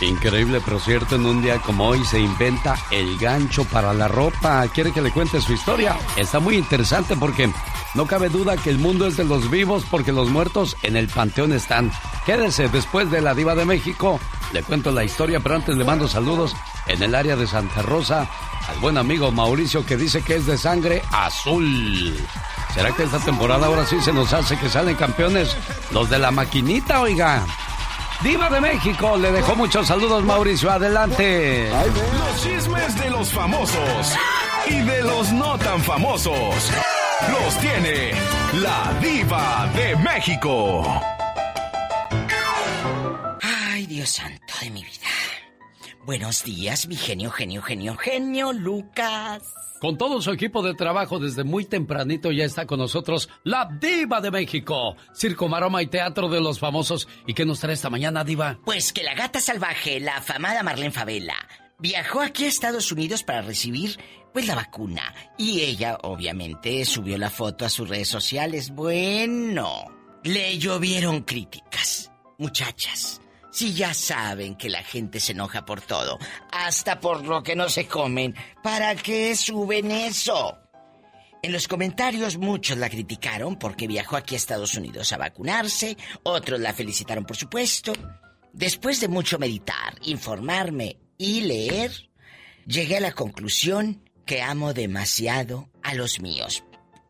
Increíble, pero cierto, en un día como hoy se inventa el gancho para la ropa. ¿Quiere que le cuente su historia? Está muy interesante porque no cabe duda que el mundo es de los vivos porque los muertos en el panteón están. Quédese después de la diva de México. Le cuento la historia, pero antes le mando saludos en el área de Santa Rosa al buen amigo Mauricio que dice que es de sangre azul. ¿Será que esta temporada ahora sí se nos hace que salen campeones los de la maquinita, oiga? Diva de México, le dejó muchos saludos Mauricio, adelante. Los chismes de los famosos y de los no tan famosos los tiene la Diva de México. Ay, Dios santo de mi vida. Buenos días, mi genio, genio, genio, genio, Lucas. Con todo su equipo de trabajo desde muy tempranito ya está con nosotros la Diva de México, Circo, Maroma y Teatro de los Famosos. ¿Y qué nos trae esta mañana, Diva? Pues que la gata salvaje, la afamada Marlene Favela, viajó aquí a Estados Unidos para recibir pues la vacuna. Y ella, obviamente, subió la foto a sus redes sociales. Bueno, le llovieron críticas. Muchachas, si ya saben que la gente se enoja por todo, hasta por lo que no se comen, ¿para qué suben eso? En los comentarios muchos la criticaron porque viajó aquí a Estados Unidos a vacunarse, otros la felicitaron por supuesto. Después de mucho meditar, informarme y leer, llegué a la conclusión que amo demasiado a los míos.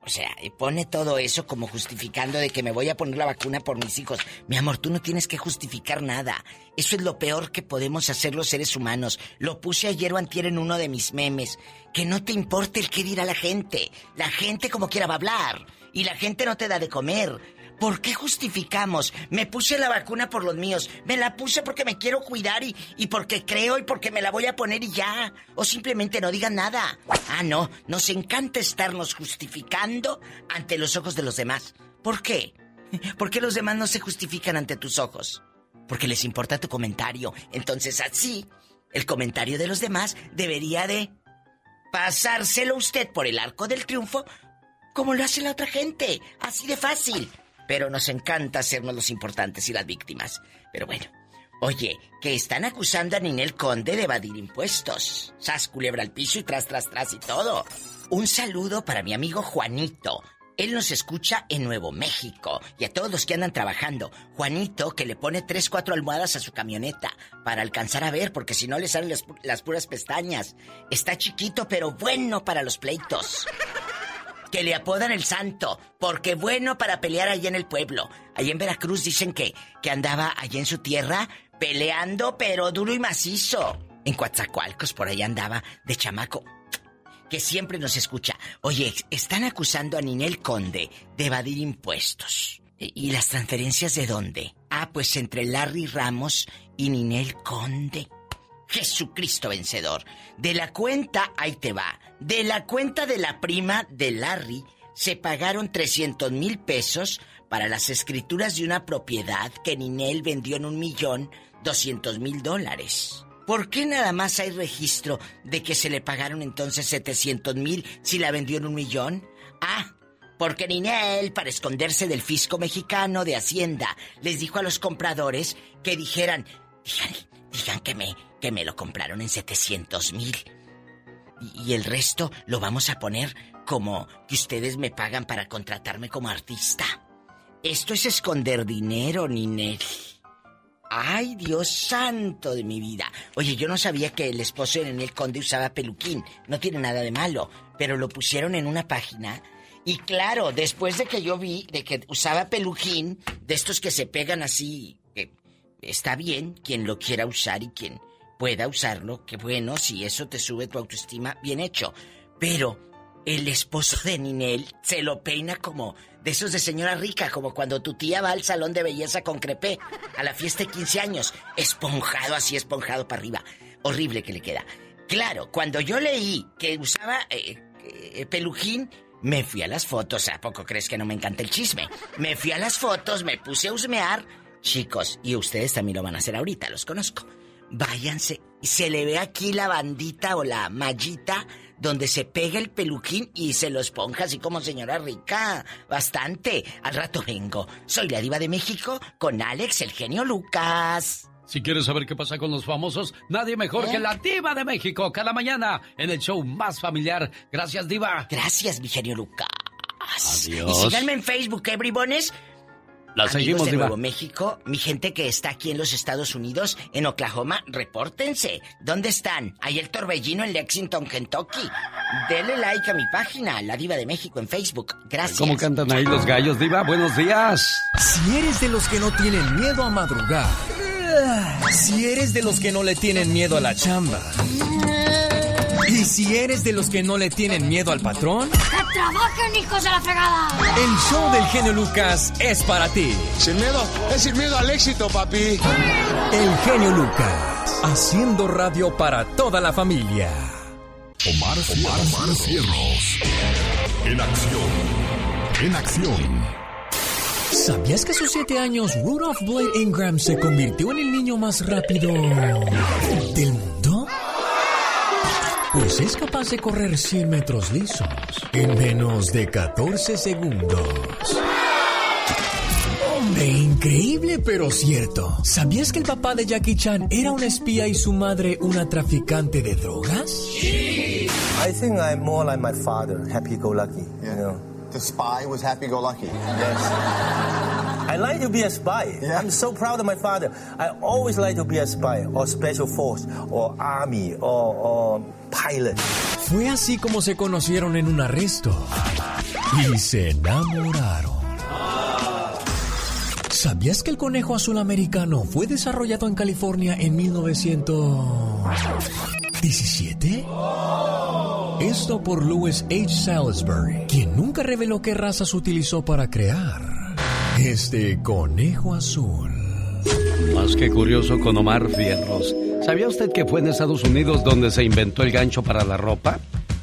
O sea, y pone todo eso como justificando de que me voy a poner la vacuna por mis hijos. Mi amor, tú no tienes que justificar nada. Eso es lo peor que podemos hacer los seres humanos. Lo puse ayer o antier en uno de mis memes. Que no te importe el qué dirá la gente. La gente como quiera va a hablar. Y la gente no te da de comer. ¿Por qué justificamos? Me puse la vacuna por los míos. Me la puse porque me quiero cuidar y, y porque creo y porque me la voy a poner y ya. O simplemente no digan nada. Ah, no. Nos encanta estarnos justificando ante los ojos de los demás. ¿Por qué? ¿Por qué los demás no se justifican ante tus ojos? Porque les importa tu comentario. Entonces así, el comentario de los demás debería de pasárselo usted por el arco del triunfo como lo hace la otra gente. Así de fácil. Pero nos encanta hacernos los importantes y las víctimas. Pero bueno. Oye, que están acusando a Ninel Conde de evadir impuestos. Sas culebra al piso y tras, tras, tras y todo. Un saludo para mi amigo Juanito. Él nos escucha en Nuevo México y a todos los que andan trabajando. Juanito que le pone tres, cuatro almohadas a su camioneta para alcanzar a ver porque si no le salen las, las puras pestañas. Está chiquito pero bueno para los pleitos que le apodan el santo, porque bueno para pelear allí en el pueblo. Allí en Veracruz dicen que, que andaba allí en su tierra peleando, pero duro y macizo. En Coatzacoalcos por ahí andaba de chamaco. Que siempre nos escucha. Oye, están acusando a Ninel Conde de evadir impuestos. ¿Y las transferencias de dónde? Ah, pues entre Larry Ramos y Ninel Conde. Jesucristo vencedor. De la cuenta, ahí te va. De la cuenta de la prima de Larry, se pagaron 300 mil pesos para las escrituras de una propiedad que Ninel vendió en un millón doscientos mil dólares. ¿Por qué nada más hay registro de que se le pagaron entonces 700 mil si la vendió en un millón? Ah, porque Ninel, para esconderse del fisco mexicano de Hacienda, les dijo a los compradores que dijeran, digan, digan que me, que me lo compraron en 700 mil. Y, y el resto lo vamos a poner como que ustedes me pagan para contratarme como artista. Esto es esconder dinero, Ninel. Ay, Dios santo de mi vida. Oye, yo no sabía que el esposo de Ninel Conde usaba peluquín. No tiene nada de malo. Pero lo pusieron en una página. Y claro, después de que yo vi de que usaba peluquín, de estos que se pegan así, está bien quien lo quiera usar y quien pueda usarlo, que bueno, si eso te sube tu autoestima, bien hecho. Pero el esposo de Ninel se lo peina como de esos de señora rica, como cuando tu tía va al salón de belleza con crepé a la fiesta de 15 años, esponjado así, esponjado para arriba. Horrible que le queda. Claro, cuando yo leí que usaba eh, eh, pelujín, me fui a las fotos. ¿A poco crees que no me encanta el chisme? Me fui a las fotos, me puse a husmear. Chicos, y ustedes también lo van a hacer ahorita, los conozco. Váyanse. Se le ve aquí la bandita o la mallita donde se pega el peluquín y se lo esponja así como señora rica. Bastante. Al rato vengo. Soy la diva de México con Alex, el genio Lucas. Si quieres saber qué pasa con los famosos, nadie mejor que ¿Eh? la diva de México cada mañana en el show más familiar. Gracias, diva. Gracias, mi genio Lucas. Adiós. Y síganme en Facebook, Everybones. La seguimos, de Nuevo México, mi gente que está aquí en los Estados Unidos, en Oklahoma, repórtense. ¿Dónde están? Hay el torbellino en Lexington, Kentucky. Dele like a mi página, La Diva de México en Facebook. Gracias. ¿Cómo cantan ahí los gallos, Diva? Buenos días. Si eres de los que no tienen miedo a madrugar, si eres de los que no le tienen miedo a la chamba, y si eres de los que no le tienen miedo al patrón, ¡que trabajen, hijos de la fregada! El show del genio Lucas es para ti. Sin miedo, es sin miedo al éxito, papi. El genio Lucas, haciendo radio para toda la familia. Omar, Omar, Omar Cierros. En acción. En acción. ¿Sabías que a sus siete años Rudolph Blade Ingram se convirtió en el niño más rápido del mundo? Pues es capaz de correr 100 metros lisos en menos de 14 segundos. ¡Hombre, increíble pero cierto! ¿Sabías que el papá de Jackie Chan era un espía y su madre una traficante de drogas? I think I'm more like my father, happy-go-lucky. You know. The spy was happy-go-lucky. Yes. I like to be a spy. Yeah. I'm so proud of my father. I always like to be a spy, or special force, or army, or, or pilot. Fue así como se conocieron en un arresto y se enamoraron. ¿Sabías que el conejo azul americano fue desarrollado en California en 1917? Esto por Louis H. Salisbury, quien nunca reveló qué razas utilizó para crear este conejo azul. Más que curioso con Omar Fierros. ¿Sabía usted que fue en Estados Unidos donde se inventó el gancho para la ropa?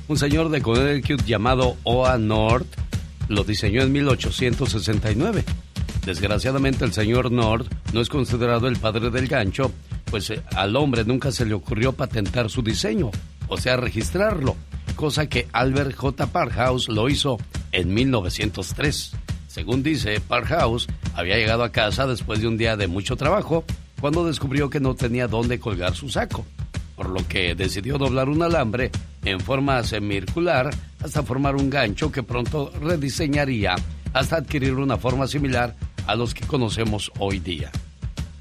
Un señor de Connecticut llamado Oa North lo diseñó en 1869. Desgraciadamente el señor North no es considerado el padre del gancho, pues eh, al hombre nunca se le ocurrió patentar su diseño, o sea, registrarlo, cosa que Albert J. Parkhouse lo hizo en 1903. Según dice, Parkhouse había llegado a casa después de un día de mucho trabajo cuando descubrió que no tenía dónde colgar su saco, por lo que decidió doblar un alambre en forma semicircular hasta formar un gancho que pronto rediseñaría hasta adquirir una forma similar a los que conocemos hoy día.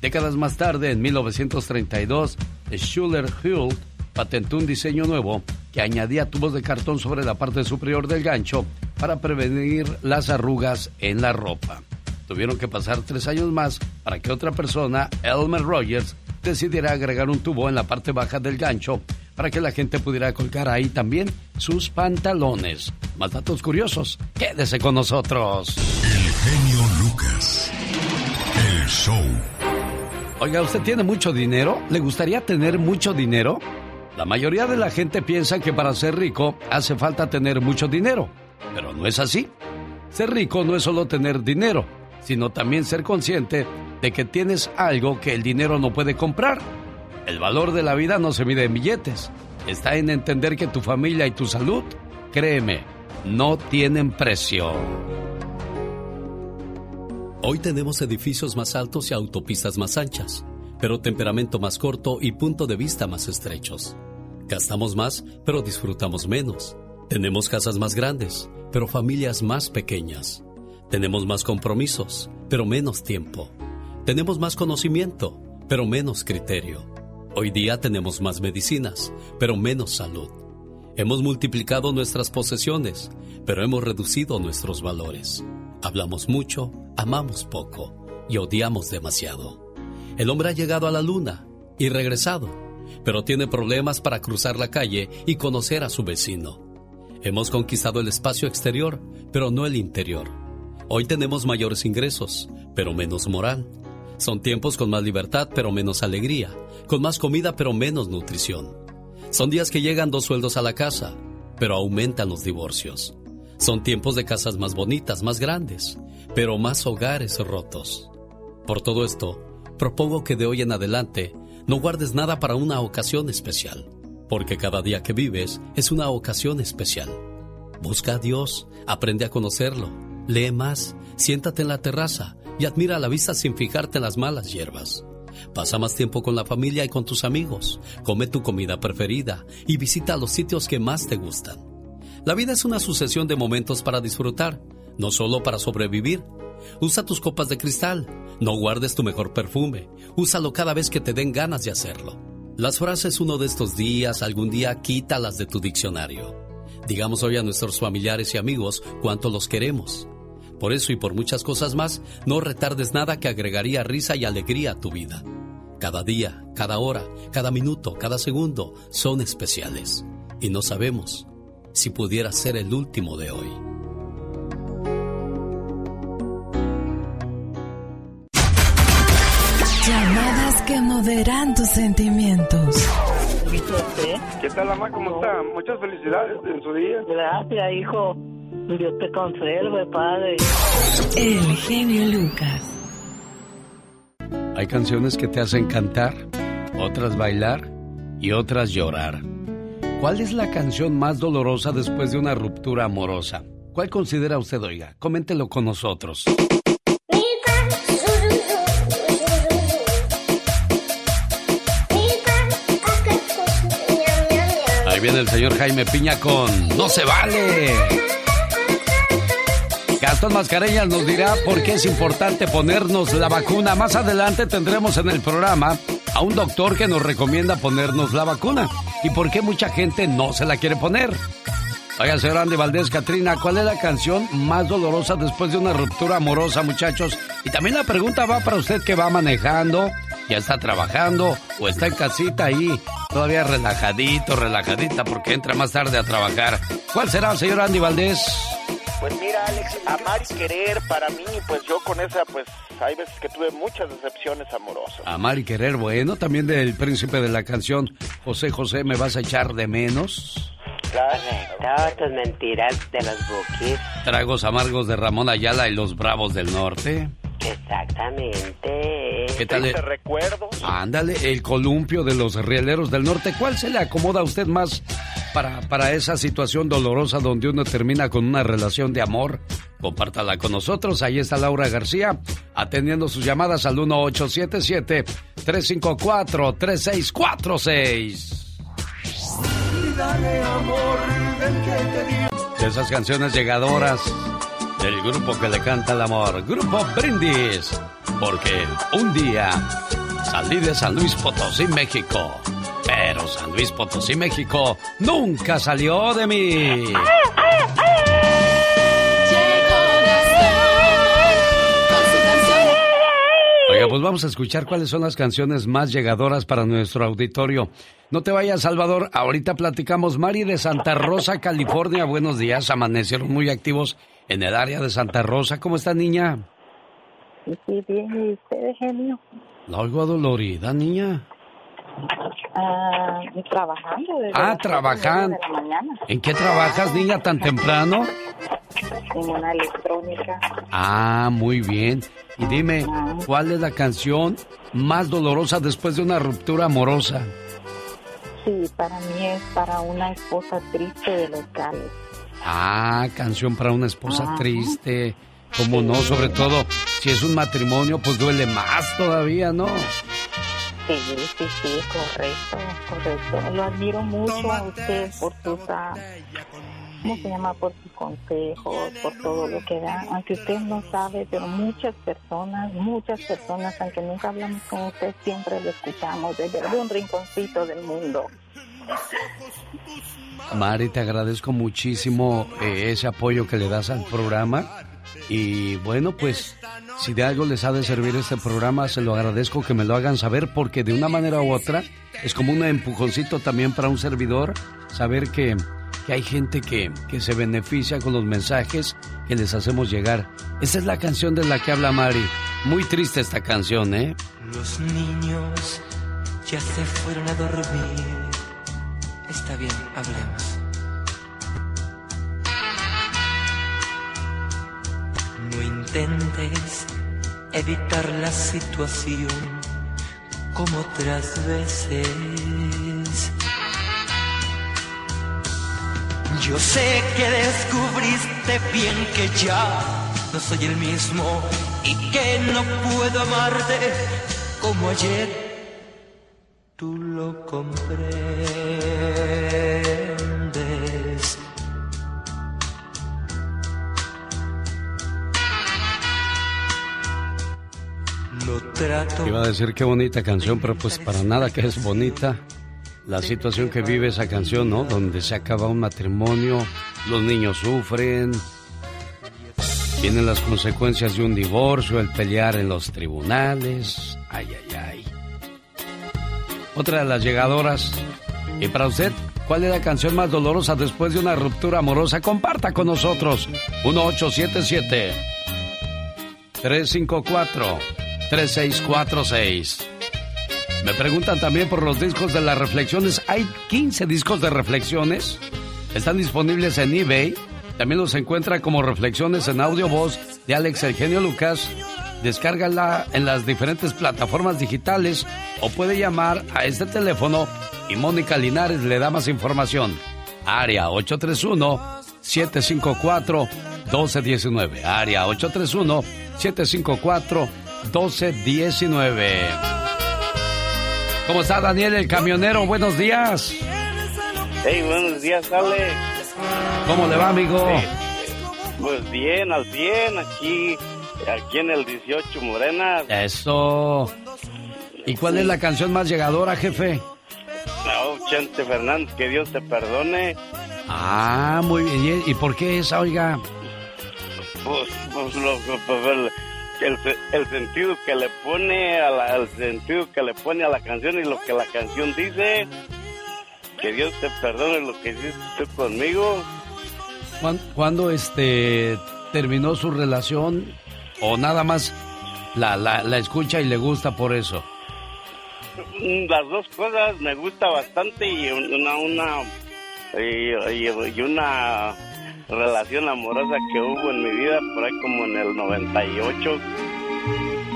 Décadas más tarde, en 1932, Schuller Hult patentó un diseño nuevo que añadía tubos de cartón sobre la parte superior del gancho para prevenir las arrugas en la ropa. Tuvieron que pasar tres años más para que otra persona, Elmer Rogers, decidiera agregar un tubo en la parte baja del gancho para que la gente pudiera colgar ahí también sus pantalones. Más datos curiosos, quédese con nosotros. El genio Lucas. El show. Oiga, ¿usted tiene mucho dinero? ¿Le gustaría tener mucho dinero? La mayoría de la gente piensa que para ser rico hace falta tener mucho dinero, pero no es así. Ser rico no es solo tener dinero, sino también ser consciente de que tienes algo que el dinero no puede comprar. El valor de la vida no se mide en billetes, está en entender que tu familia y tu salud, créeme, no tienen precio. Hoy tenemos edificios más altos y autopistas más anchas, pero temperamento más corto y punto de vista más estrechos. Gastamos más, pero disfrutamos menos. Tenemos casas más grandes, pero familias más pequeñas. Tenemos más compromisos, pero menos tiempo. Tenemos más conocimiento, pero menos criterio. Hoy día tenemos más medicinas, pero menos salud. Hemos multiplicado nuestras posesiones, pero hemos reducido nuestros valores. Hablamos mucho, amamos poco y odiamos demasiado. El hombre ha llegado a la luna y regresado, pero tiene problemas para cruzar la calle y conocer a su vecino. Hemos conquistado el espacio exterior, pero no el interior. Hoy tenemos mayores ingresos, pero menos moral. Son tiempos con más libertad, pero menos alegría, con más comida, pero menos nutrición. Son días que llegan dos sueldos a la casa, pero aumentan los divorcios. Son tiempos de casas más bonitas, más grandes, pero más hogares rotos. Por todo esto, propongo que de hoy en adelante no guardes nada para una ocasión especial. porque cada día que vives es una ocasión especial. Busca a Dios, aprende a conocerlo, lee más, siéntate en la terraza y admira la vista sin fijarte en las malas hierbas. Pasa más tiempo con la familia y con tus amigos, come tu comida preferida y visita los sitios que más te gustan. La vida es una sucesión de momentos para disfrutar, no solo para sobrevivir. Usa tus copas de cristal, no guardes tu mejor perfume, úsalo cada vez que te den ganas de hacerlo. Las frases uno de estos días, algún día, quítalas de tu diccionario. Digamos hoy a nuestros familiares y amigos cuánto los queremos. Por eso y por muchas cosas más, no retardes nada que agregaría risa y alegría a tu vida. Cada día, cada hora, cada minuto, cada segundo son especiales. Y no sabemos si pudiera ser el último de hoy. Moderan tus sentimientos. ¿Qué tal, mamá? ¿Cómo está? Muchas felicidades en su día. Gracias, hijo. Dios te conserve, Padre. El genio Lucas. Hay canciones que te hacen cantar, otras bailar y otras llorar. ¿Cuál es la canción más dolorosa después de una ruptura amorosa? ¿Cuál considera usted, oiga? Coméntelo con nosotros. Viene el señor Jaime Piña con No se vale. Gastón Mascareñas nos dirá por qué es importante ponernos la vacuna. Más adelante tendremos en el programa a un doctor que nos recomienda ponernos la vacuna y por qué mucha gente no se la quiere poner. Oiga, señor Andy Valdés, Catrina, ¿cuál es la canción más dolorosa después de una ruptura amorosa, muchachos? Y también la pregunta va para usted que va manejando, ya está trabajando o está en casita ahí, todavía relajadito, relajadita, porque entra más tarde a trabajar. ¿Cuál será, señor Andy Valdés? Pues mira, Alex, amar y querer para mí, pues yo con esa, pues hay veces que tuve muchas decepciones amorosas. Amar y querer, bueno, también del príncipe de la canción, José José, ¿me vas a echar de menos? Correcto, tus mentiras de los bookies. Tragos amargos de Ramón Ayala y los Bravos del Norte. Exactamente. ¿Qué tal? Te recuerdo. Ándale, el columpio de los rieleros del norte. ¿Cuál se le acomoda a usted más para, para esa situación dolorosa donde uno termina con una relación de amor? Compártala con nosotros. Ahí está Laura García atendiendo sus llamadas al 1877-354-3646. De esas canciones llegadoras del grupo que le canta el amor, Grupo Brindis, porque un día salí de San Luis Potosí, México, pero San Luis Potosí, México nunca salió de mí. Oiga, pues vamos a escuchar cuáles son las canciones más llegadoras para nuestro auditorio. No te vayas, Salvador. Ahorita platicamos. Mari de Santa Rosa, California. Buenos días. Amanecieron muy activos en el área de Santa Rosa. ¿Cómo está, niña? Sí, bien. ¿Y usted, genio? La oigo adolorida, niña. Ah, trabajando. Desde Ah, trabajando. ¿En qué trabajas, niña, tan temprano? En una electrónica. Ah, muy bien. Y dime, ¿cuál es la canción más dolorosa después de una ruptura amorosa? Sí, para mí es para una esposa triste de los Gales. Ah, canción para una esposa triste. ¿Cómo no? Sobre todo, si es un matrimonio, pues duele más todavía, ¿no? Sí, sí, sí, correcto, correcto. Lo admiro mucho a usted por sus, ah, ¿cómo se llama? Por sus consejos, por todo lo que da. Aunque usted no sabe, pero muchas personas, muchas personas, aunque nunca hablamos con usted, siempre lo escuchamos desde algún rinconcito del mundo. Mari, te agradezco muchísimo eh, ese apoyo que le das al programa. Y bueno, pues si de algo les ha de servir este programa, se lo agradezco que me lo hagan saber porque de una manera u otra es como un empujoncito también para un servidor saber que, que hay gente que, que se beneficia con los mensajes que les hacemos llegar. Esa es la canción de la que habla Mari. Muy triste esta canción, ¿eh? Los niños ya se fueron a dormir. Está bien, hablemos. No intentes evitar la situación como otras veces. Yo sé que descubriste bien que ya no soy el mismo y que no puedo amarte como ayer. Tú lo comprendes. No trato. Iba a decir qué bonita canción, pero pues para nada que es bonita la situación que vive esa canción, ¿no? Donde se acaba un matrimonio, los niños sufren, vienen las consecuencias de un divorcio, el pelear en los tribunales. Ay, ay, ay. Otra de las llegadoras. ¿Y para usted? ¿Cuál es la canción más dolorosa después de una ruptura amorosa? Comparta con nosotros. 1877 354 3646 me preguntan también por los discos de las reflexiones. Hay 15 discos de reflexiones. Están disponibles en eBay. También los encuentra como reflexiones en audio voz de Alex Eugenio Lucas. Descárgala en las diferentes plataformas digitales o puede llamar a este teléfono y Mónica Linares le da más información. Área 831-754-1219. Área 831-754-1219. ¿Cómo está Daniel el camionero? Buenos días. Hey, buenos días, Alex. ¿Cómo le va, amigo? Pues bien, al 100, aquí, aquí en el 18 Morena. Eso. ¿Y cuál es la canción más llegadora, jefe? No, Chente Fernández, que Dios te perdone. Ah, muy bien. ¿Y por qué esa, oiga? Pues, pues, lo, pues, el, el, sentido que le pone a la, el sentido que le pone a la canción y lo que la canción dice. Que Dios te perdone lo que hiciste conmigo. ¿Cuándo, este terminó su relación o nada más la, la, la escucha y le gusta por eso? Las dos cosas me gusta bastante y una una y, y una relación amorosa que hubo en mi vida por ahí como en el 98.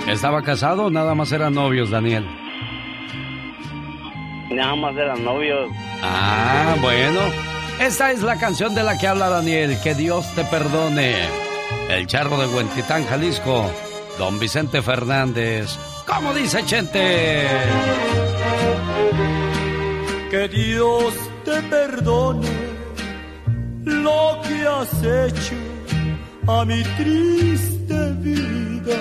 ¿Estaba casado o nada más eran novios, Daniel? Nada más eran novios. Ah, bueno. Esta es la canción de la que habla Daniel. Que Dios te perdone. El charro de Huentitán, Jalisco. Don Vicente Fernández. ¿Cómo dice Chente? Que Dios te perdone lo que has hecho a mi triste vida.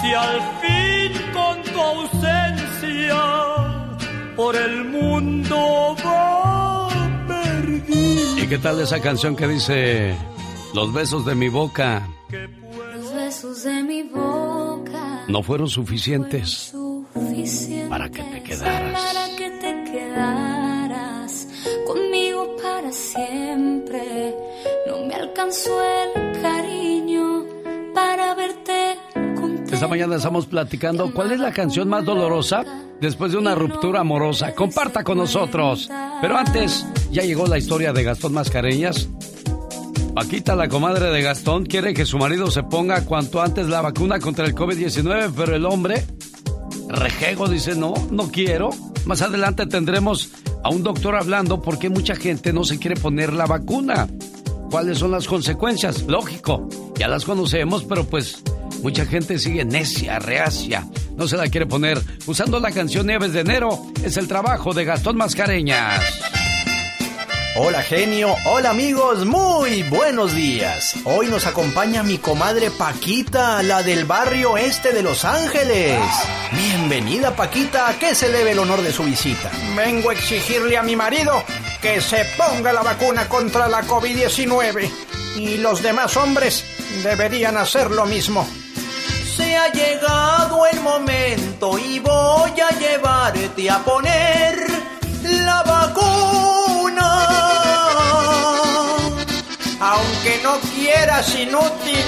Si al fin con tu ausencia por el mundo va ¿Y qué tal esa canción que dice Los besos de mi boca? Los besos de mi boca no fueron suficientes, para que te quedaras. Para que te quedaras conmigo para siempre. No me alcanzó el cariño para verte. Esta mañana estamos platicando cuál es la canción más dolorosa después de una ruptura amorosa. Comparta con nosotros. Pero antes, ya llegó la historia de Gastón Mascareñas. Paquita, la comadre de Gastón, quiere que su marido se ponga cuanto antes la vacuna contra el COVID-19, pero el hombre, rejego, dice, no, no quiero. Más adelante tendremos a un doctor hablando por qué mucha gente no se quiere poner la vacuna. ¿Cuáles son las consecuencias? Lógico, ya las conocemos, pero pues mucha gente sigue necia, reacia, no se la quiere poner. Usando la canción Nieves de Enero, es el trabajo de Gastón Mascareñas. Hola genio, hola amigos, muy buenos días. Hoy nos acompaña mi comadre Paquita, la del barrio este de Los Ángeles. Bienvenida Paquita, ¿a qué se debe el honor de su visita? Vengo a exigirle a mi marido que se ponga la vacuna contra la COVID-19 y los demás hombres deberían hacer lo mismo. Ha llegado el momento y voy a llevarte a poner la vacuna. Aunque no quieras inútil,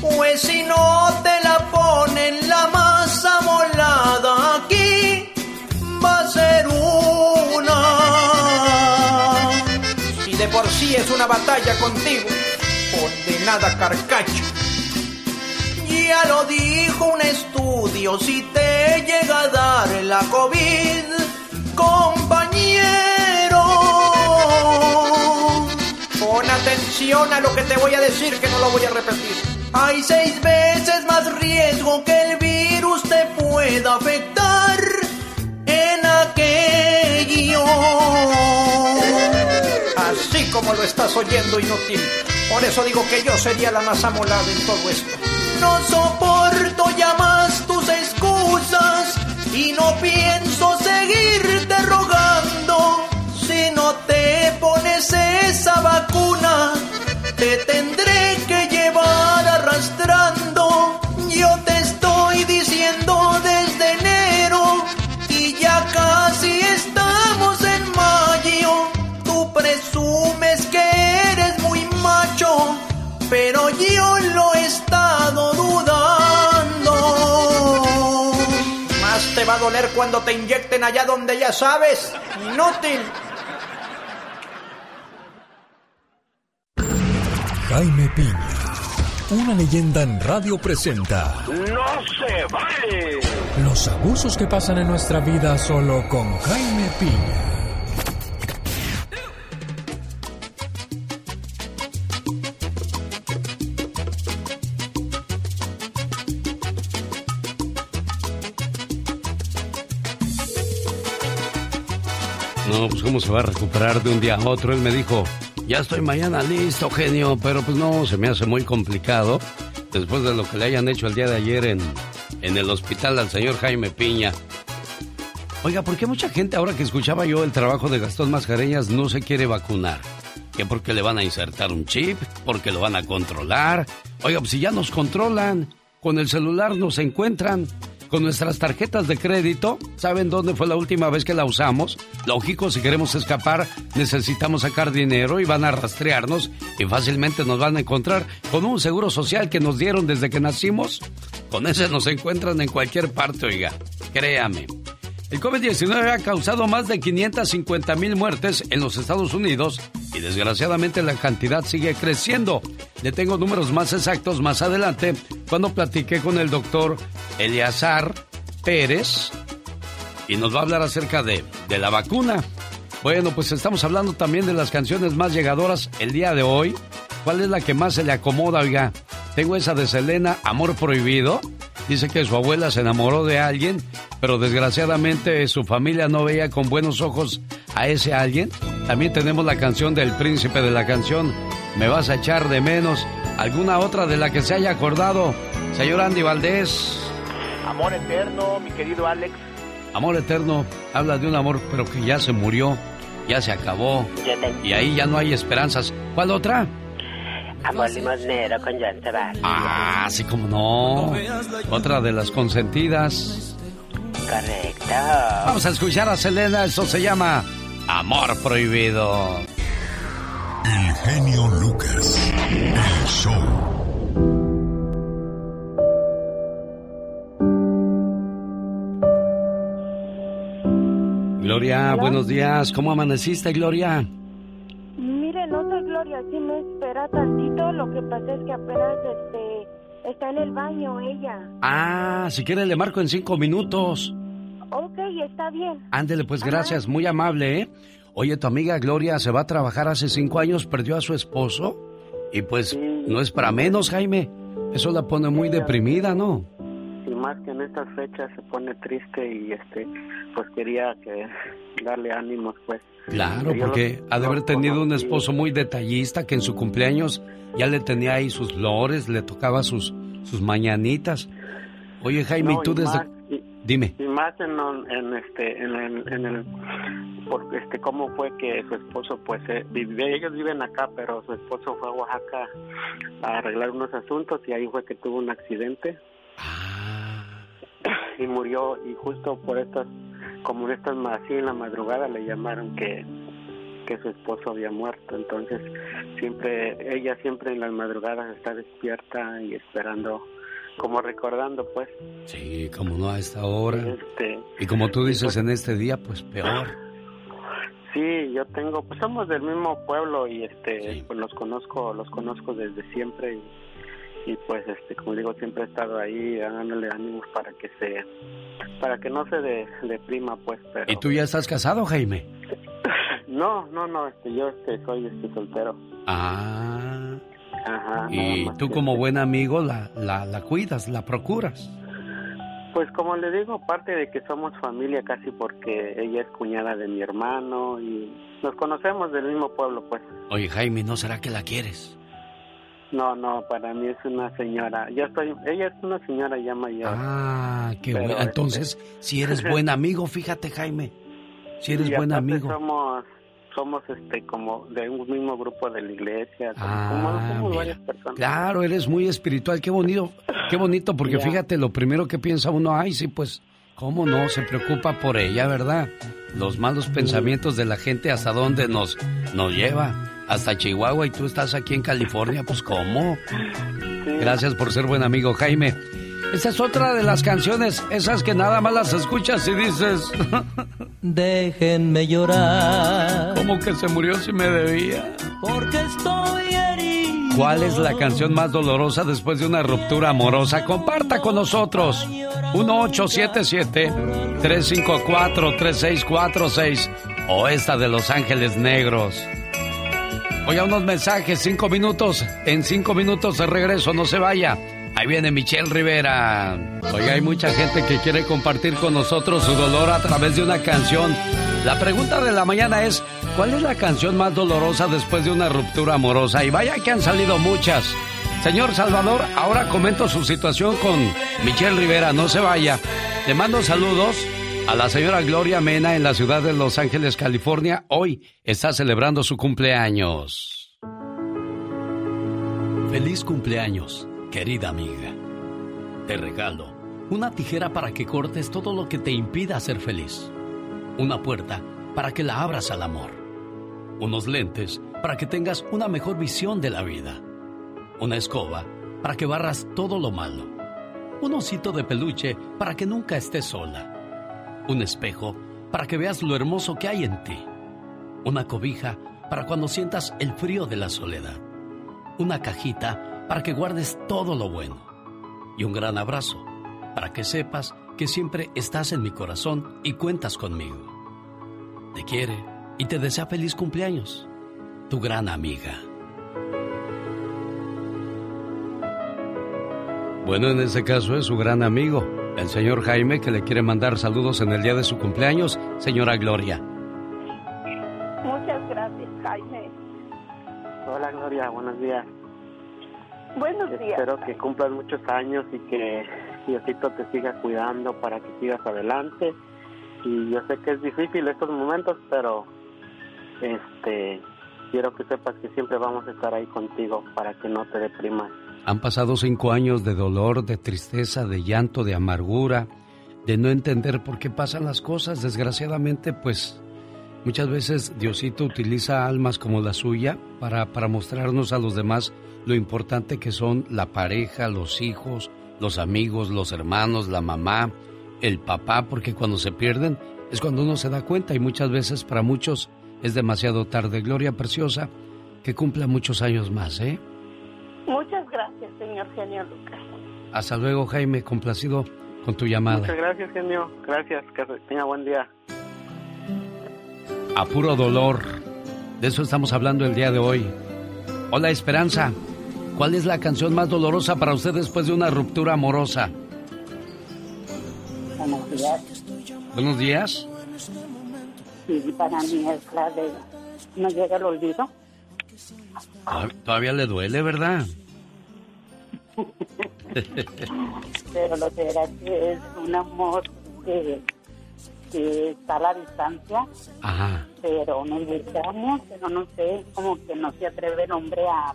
pues si no te la ponen la masa molada aquí va a ser una. Si de por sí es una batalla contigo, nada carcacho. Ya lo dijo un estudio, si te llega a dar la COVID, compañero, Pon atención a lo que te voy a decir, que no lo voy a repetir. Hay seis veces más riesgo que el virus te pueda afectar en aquello. Así como lo estás oyendo, inútil. Por eso digo que yo sería la más amolada en todo esto. No soporto ya más tus excusas y no pienso seguirte rogando. Si no te pones esa vacuna, te tendré cuando te inyecten allá donde ya sabes. Inútil. Jaime Piña, una leyenda en radio presenta ¡No se vale! los abusos que pasan en nuestra vida solo con Jaime Piña. No, pues cómo se va a recuperar de un día a otro. Él me dijo, ya estoy mañana listo, genio, pero pues no, se me hace muy complicado después de lo que le hayan hecho el día de ayer en, en el hospital al señor Jaime Piña. Oiga, ¿por qué mucha gente ahora que escuchaba yo el trabajo de Gastón Mascareñas no se quiere vacunar? ¿Que porque le van a insertar un chip? ¿Porque lo van a controlar? Oiga, pues si ya nos controlan, con el celular nos encuentran, con nuestras tarjetas de crédito, ¿saben dónde fue la última vez que la usamos? Lógico, si queremos escapar, necesitamos sacar dinero y van a rastrearnos y fácilmente nos van a encontrar con un seguro social que nos dieron desde que nacimos. Con ese nos encuentran en cualquier parte, oiga, créame. El COVID-19 ha causado más de 550 mil muertes en los Estados Unidos y desgraciadamente la cantidad sigue creciendo. Le tengo números más exactos más adelante cuando platiqué con el doctor Eleazar Pérez y nos va a hablar acerca de, de la vacuna. Bueno, pues estamos hablando también de las canciones más llegadoras el día de hoy. ¿Cuál es la que más se le acomoda, oiga? Tengo esa de Selena, Amor Prohibido. Dice que su abuela se enamoró de alguien, pero desgraciadamente su familia no veía con buenos ojos a ese alguien. También tenemos la canción del príncipe de la canción, Me vas a echar de menos. ¿Alguna otra de la que se haya acordado? Señor Andy Valdés. Amor eterno, mi querido Alex. Amor eterno, habla de un amor, pero que ya se murió, ya se acabó. Y ahí ya no hay esperanzas. ¿Cuál otra? Amor limonero con Joan Sebastián. Ah, sí, como no. Otra de las consentidas. Correcto. Vamos a escuchar a Selena, eso se llama Amor Prohibido. El genio Lucas. El show. Gloria, buenos días. ¿Cómo amaneciste, Gloria? Soy Gloria, si me espera tantito, lo que pasa es que apenas este, está en el baño ella. Ah, si quiere le marco en cinco minutos. Ok, está bien. Ándele, pues gracias, muy amable, ¿eh? Oye, tu amiga Gloria se va a trabajar hace cinco años, perdió a su esposo. Y pues no es para menos, Jaime. Eso la pone muy deprimida, ¿no? Y más que en estas fechas se pone triste y este, pues quería que darle ánimos, pues. Claro, porque los- ha de haber tenido un esposo muy detallista que en su cumpleaños ya le tenía ahí sus flores, le tocaba sus, sus mañanitas. Oye, Jaime, No, ¿y tú desde...? más- y- Dime. Y más en, en este, en el, en el, por este, cómo fue que su esposo, pues, eh, vive, ellos viven acá, pero su esposo fue a Oaxaca a arreglar unos asuntos y ahí fue que tuvo un accidente y murió y justo por estas, como en estas, así en la madrugada le llamaron que que su esposo había muerto, entonces siempre, ella siempre en las madrugadas está despierta y esperando, como recordando, pues, Sí, como no a esta hora. este, Y como tú dices en este día, pues peor. Sí, yo tengo, pues somos del mismo pueblo y este, pues los conozco, los conozco desde siempre y, y, pues este, como digo, siempre he estado ahí dándole ánimos para que se, para que no se de, deprima, pues, pero ¿Y tú ya estás casado, Jaime? no, no, no, este, yo este soy este soltero. Ah. Ajá. Y tú como buen amigo la, la, la cuidas, la procuras. Pues como le digo, aparte de que somos familia casi porque ella es cuñada de mi hermano y nos conocemos del mismo pueblo, pues. Oye, Jaime, ¿no será que la quieres? No, no, para mí es una señora. Yo estoy, ella es una señora ya mayor. Ah, qué bueno. este, Entonces, si eres buen amigo, fíjate, Jaime. Si eres y buen amigo. Somos, somos este como de un mismo grupo de la iglesia. Ah, somos, varias personas. Claro, eres muy espiritual, qué bonito, qué bonito, porque fíjate, lo primero que piensa uno, ay, sí, pues, ¿cómo no? Se preocupa por ella, ¿verdad? Los malos pensamientos de la gente, ¿hasta dónde nos, nos lleva? Hasta Chihuahua y tú estás aquí en California, pues, ¿cómo? Gracias por ser buen amigo, Jaime. Esta es otra de las canciones, esas que nada más las escuchas y dices, Déjenme llorar. ¿cómo que se murió si me debía? Porque estoy herido. ¿Cuál es la canción más dolorosa después de una ruptura amorosa? Comparta con nosotros. 1877-354-3646 o esta de Los Ángeles Negros. Oiga, unos mensajes, cinco minutos. En cinco minutos de regreso, no se vaya. Ahí viene Michelle Rivera. Oiga, hay mucha gente que quiere compartir con nosotros su dolor a través de una canción. La pregunta de la mañana es, ¿cuál es la canción más dolorosa después de una ruptura amorosa? Y vaya que han salido muchas. Señor Salvador, ahora comento su situación con Michelle Rivera, no se vaya. Le mando saludos a la señora Gloria Mena en la ciudad de Los Ángeles, California. Hoy está celebrando su cumpleaños. Feliz cumpleaños, querida amiga. Te regalo una tijera para que cortes todo lo que te impida ser feliz. Una puerta para que la abras al amor. Unos lentes para que tengas una mejor visión de la vida. Una escoba para que barras todo lo malo. Un osito de peluche para que nunca estés sola. Un espejo para que veas lo hermoso que hay en ti. Una cobija para cuando sientas el frío de la soledad. Una cajita para que guardes todo lo bueno. Y un gran abrazo para que sepas que siempre estás en mi corazón y cuentas conmigo. Te quiere y te desea feliz cumpleaños. Tu gran amiga. Bueno, en ese caso es su gran amigo, el señor Jaime, que le quiere mandar saludos en el día de su cumpleaños, señora Gloria. Muchas gracias, Jaime. Hola Gloria, buenos días. Buenos días. Espero que cumplas muchos años y que Diosito te siga cuidando para que sigas adelante. Y yo sé que es difícil estos momentos, pero este quiero que sepas que siempre vamos a estar ahí contigo para que no te deprimas. Han pasado cinco años de dolor, de tristeza, de llanto, de amargura, de no entender por qué pasan las cosas. Desgraciadamente, pues muchas veces Diosito utiliza almas como la suya para, para mostrarnos a los demás lo importante que son la pareja, los hijos, los amigos, los hermanos, la mamá, el papá, porque cuando se pierden es cuando uno se da cuenta y muchas veces para muchos es demasiado tarde. Gloria Preciosa, que cumpla muchos años más, ¿eh? Muchas gracias, señor genio Lucas. Hasta luego, Jaime, complacido con tu llamada. Muchas gracias, genio. Gracias, que tenga buen día. A puro dolor. De eso estamos hablando el día de hoy. Hola, Esperanza. ¿Cuál es la canción más dolorosa para usted después de una ruptura amorosa? Buenos días. Buenos días. Sí, para mí es la de No llega el olvido. Todavía le duele, ¿verdad? Pero lo que era que es un amor que, que está a la distancia, Ajá. pero nos buscamos, pero no sé, como que no se atreve el hombre a,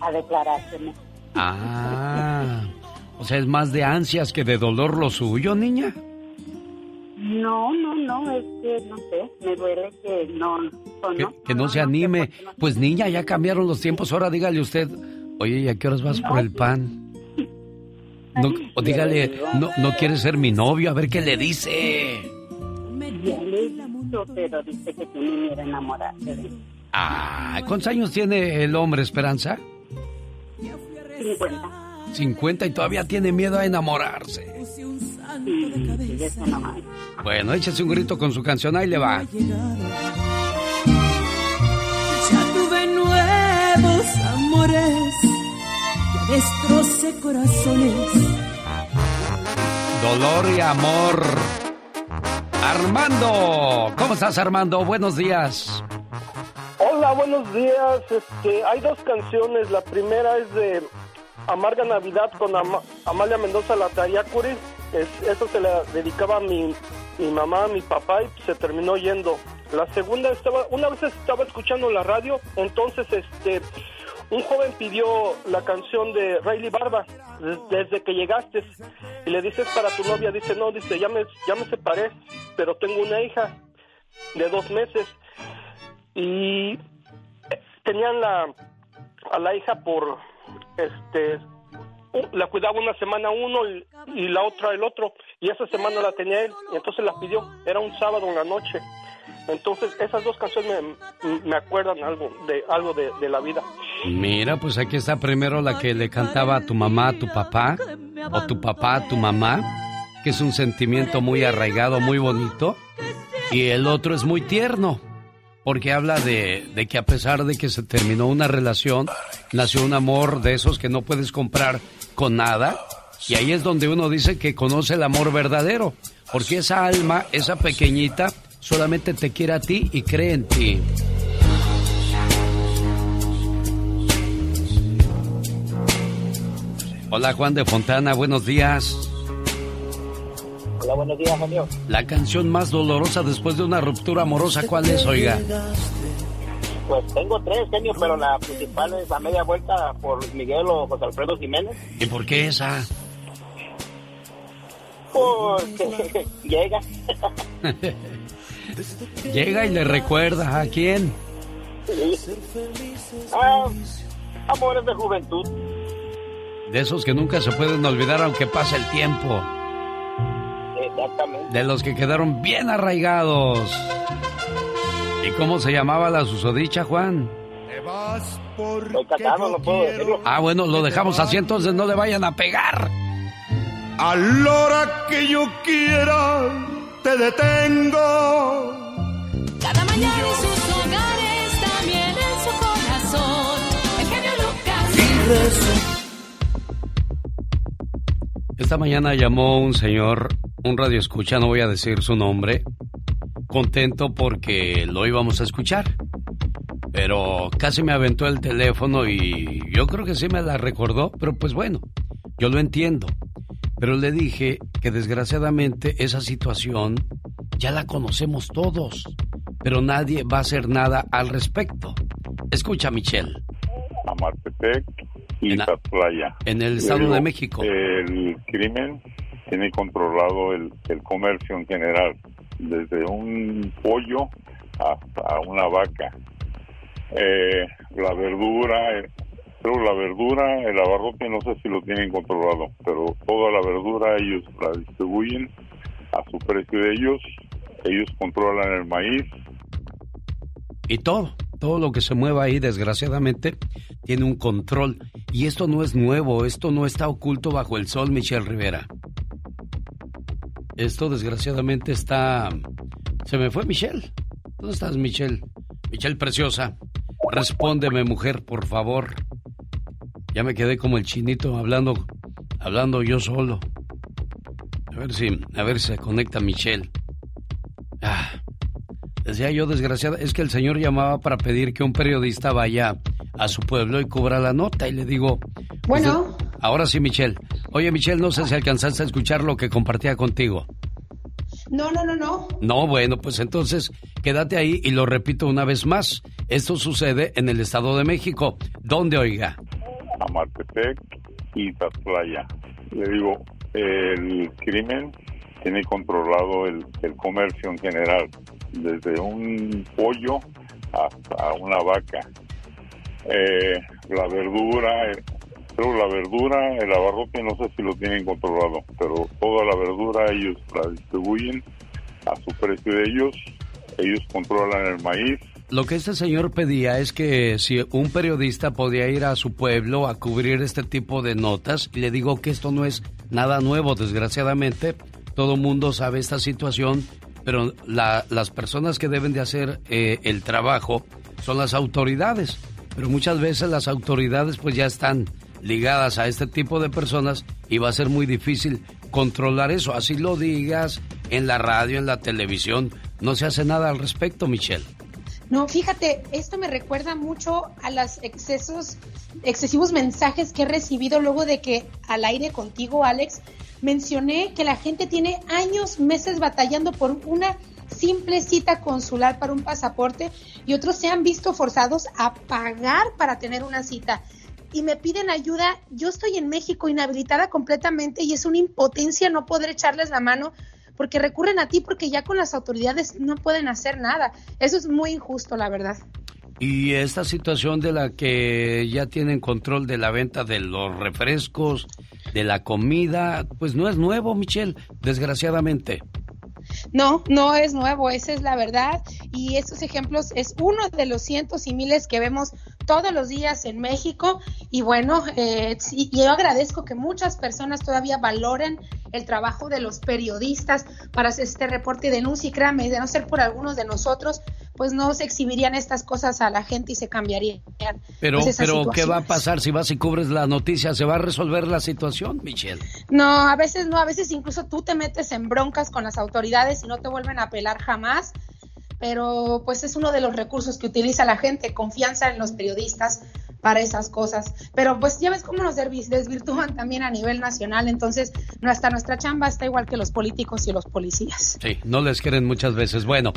a declarárseme. Ah. O sea, es más de ansias que de dolor lo suyo, niña. No, no, no, es que no sé, me duele que no. pues Que, no, que no se anime. Pues niña, ya cambiaron los tiempos. Ahora dígale usted, oye, ¿y a qué horas vas por el pan? No, o dígale, no, no quieres ser mi novio, a ver qué le dice. Ya le dicho, pero dice que tiene miedo a enamorarse. Ah, ¿cuántos años tiene el hombre, Esperanza? 50. 50 y todavía tiene miedo a enamorarse. Bueno, échese un grito con su canción, ahí le va. Ya tú amores, ya destrocé corazones. Dolor y amor. Armando, ¿cómo estás Armando? Buenos días. Hola, buenos días. Este, hay dos canciones. La primera es de Amarga Navidad con Ama- Amalia Mendoza la Tayacuri. Es, eso se la dedicaba mi, mi mamá, mi papá y se terminó yendo. La segunda estaba, una vez estaba escuchando la radio, entonces este un joven pidió la canción de Rayleigh Barba des- desde que llegaste y le dices para tu novia, dice no, dice ya me, ya me separé, pero tengo una hija de dos meses y tenían la a la hija por este la cuidaba una semana uno y, y la otra el otro y esa semana la tenía él y entonces la pidió era un sábado en la noche entonces esas dos canciones me, me acuerdan algo de algo de, de la vida Mira, pues aquí está primero la que le cantaba a tu mamá, a tu papá, o tu papá, a tu mamá, que es un sentimiento muy arraigado, muy bonito. Y el otro es muy tierno, porque habla de, que a pesar de que se terminó una relación, nació un amor de esos que no puedes comprar con nada. Y ahí es donde uno dice que conoce el amor verdadero, porque esa alma, esa pequeñita, solamente te quiere a ti y cree en ti. Hola Juan de Fontana, buenos días. Hola, buenos días, genio. La canción más dolorosa después de una ruptura amorosa, ¿cuál es, oiga? Pues tengo tres, genio, pero la principal es la media vuelta por Miguel o José Alfredo Jiménez. ¿Y por qué esa? Porque llega. Llega y le recuerda a quién. Ah, amores de juventud. De esos que nunca se pueden olvidar aunque pase el tiempo. Exactamente. De los que quedaron bien arraigados. ¿Y cómo se llamaba la susodicha, Juan? Estoy casado, no puedo decirlo. Ah, bueno, lo dejamos así, entonces no le vayan a pegar. A la hora que yo quiera, te detengo. Cada mañana en sus hogares, también en su corazón. El genio Lucas. Esta mañana llamó un señor, un radio escucha, no voy a decir su nombre, contento porque lo íbamos a escuchar. Pero casi me aventó el teléfono y yo creo que sí me la recordó, pero pues bueno, yo lo entiendo. Pero le dije que desgraciadamente esa situación ya la conocemos todos, pero nadie va a hacer nada al respecto. Escucha, Michelle. Amartepec y Tatlaya. en el Estado de México. El crimen tiene controlado el, el comercio en general, desde un pollo hasta una vaca. Eh, la verdura, eh, pero la verdura, el abarrote no sé si lo tienen controlado, pero toda la verdura ellos la distribuyen a su precio de ellos, ellos controlan el maíz, Y todo, todo lo que se mueva ahí, desgraciadamente, tiene un control. Y esto no es nuevo, esto no está oculto bajo el sol, Michelle Rivera. Esto, desgraciadamente, está... Se me fue Michelle. ¿Dónde estás, Michelle? Michelle Preciosa, respóndeme, mujer, por favor. Ya me quedé como el chinito hablando, hablando yo solo. A ver si, a ver si se conecta Michelle. Ah, Decía yo, desgraciada, es que el señor llamaba para pedir que un periodista vaya a su pueblo y cubra la nota. Y le digo. pues, Bueno. de- ahora sí, Michelle. Oye, Michelle, no sé si alcanzaste a escuchar lo que compartía contigo. No, no, no, no. No, bueno, pues entonces quédate ahí y lo repito una vez más. Esto sucede en el Estado de México. ¿Dónde, oiga? Amartepec y Tatlaya. Le digo, el crimen tiene controlado el, el comercio en general, desde un pollo hasta una vaca. Eh, la verdura, eh, pero la verdura, el abarrote no sé si lo tienen controlado, pero toda la verdura ellos la distribuyen a su precio de ellos, ellos controlan el maíz, Lo que este señor pedía es que si un periodista podía ir a su pueblo a cubrir este tipo de notas, le digo que esto no es nada nuevo, desgraciadamente, todo mundo sabe esta situación, pero la- las personas que deben de hacer eh, el trabajo son las autoridades. pero muchas veces las autoridades pues ya están ligadas a este tipo de personas y va a ser muy difícil controlar eso. Así lo digas en la radio, en la televisión, no se hace nada al respecto, Michelle. No, fíjate, esto me recuerda mucho a los excesos, excesivos mensajes que he recibido luego de que al aire contigo, Alex, mencioné que la gente tiene años, meses batallando por una simple cita consular para un pasaporte y otros se han visto forzados a pagar para tener una cita y me piden ayuda. Yo estoy en México inhabilitada completamente y es una impotencia no poder echarles la mano porque recurren a ti porque ya con las autoridades no pueden hacer nada. Eso es muy injusto, la verdad. Y esta situación de la que ya tienen control de la venta de los refrescos, de la comida, pues no es nuevo, Michelle, desgraciadamente. No, no es nuevo, esa es la verdad. Y estos ejemplos es uno de los cientos y miles que vemos todos los días en México. Y bueno, eh, yo agradezco que muchas personas todavía valoren el trabajo de los periodistas para hacer este reporte y denuncia. Y créanme, de no ser por algunos de nosotros, pues no se exhibirían estas cosas a la gente y se cambiarían. Pero, pues, pero ¿qué va a pasar si vas y cubres la noticia? ¿Se va a resolver la situación, Michelle? No, a veces no, a veces incluso tú te metes en broncas con las autoridades y no te vuelven a apelar jamás. Pero pues es uno de los recursos que utiliza la gente, confianza en los periodistas para esas cosas. Pero pues ya ves cómo nos desvirtúan también a nivel nacional, entonces hasta nuestra chamba está igual que los políticos y los policías. Sí, no les quieren muchas veces. Bueno,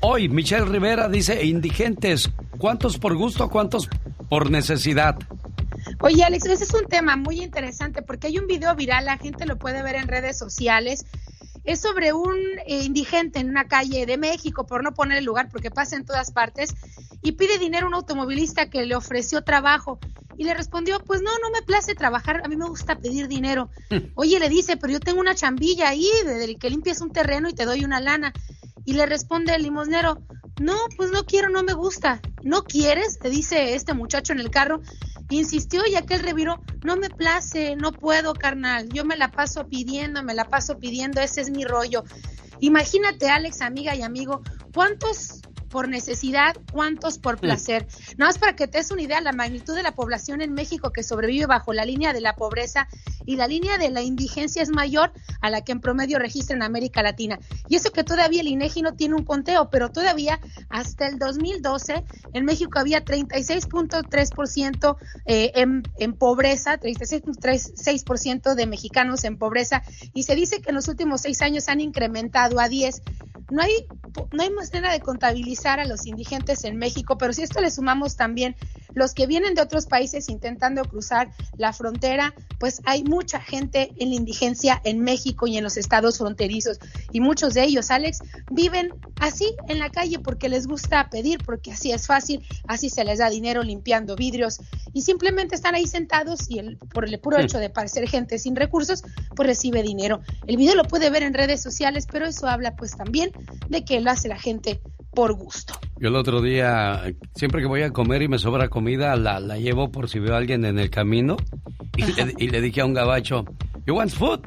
hoy Michelle Rivera dice indigentes, ¿cuántos por gusto, cuántos por necesidad? Oye, Alex, ese es un tema muy interesante porque hay un video viral, la gente lo puede ver en redes sociales. Es sobre un eh, indigente en una calle de México, por no poner el lugar porque pasa en todas partes, y pide dinero a un automovilista que le ofreció trabajo. Y le respondió, pues no, no me place trabajar, a mí me gusta pedir dinero. Oye, le dice, pero yo tengo una chambilla ahí, que limpias un terreno y te doy una lana. Y le responde el limosnero, no, pues no quiero, no me gusta. ¿No quieres? Le dice este muchacho en el carro. Insistió y aquel reviró, no me place, no puedo, carnal. Yo me la paso pidiendo, me la paso pidiendo, ese es mi rollo. Imagínate, Alex, amiga y amigo, ¿cuántos por necesidad, cuántos por placer. Nada más para que te des una idea, la magnitud de la población en México que sobrevive bajo la línea de la pobreza y la línea de la indigencia es mayor a la que en promedio registra en América Latina. Y eso que todavía el INEGI no tiene un conteo, pero todavía hasta el 2012 en México había 36.3% eh, en, en pobreza, 36.6% de mexicanos en pobreza y se dice que en los últimos seis años han incrementado a 10 no hay, no hay manera de contabilizar a los indigentes en México, pero si esto le sumamos también los que vienen de otros países intentando cruzar la frontera, pues hay mucha gente en la indigencia en México y en los estados fronterizos. Y muchos de ellos, Alex, viven así en la calle porque les gusta pedir, porque así es fácil, así se les da dinero limpiando vidrios y simplemente están ahí sentados y el, por el puro hecho de parecer gente sin recursos, pues recibe dinero. El video lo puede ver en redes sociales, pero eso habla pues también de que lo hace la gente por gusto. Yo el otro día, siempre que voy a comer y me sobra comida, la, la llevo por si veo a alguien en el camino y le, y le dije a un gabacho, ¿You want food?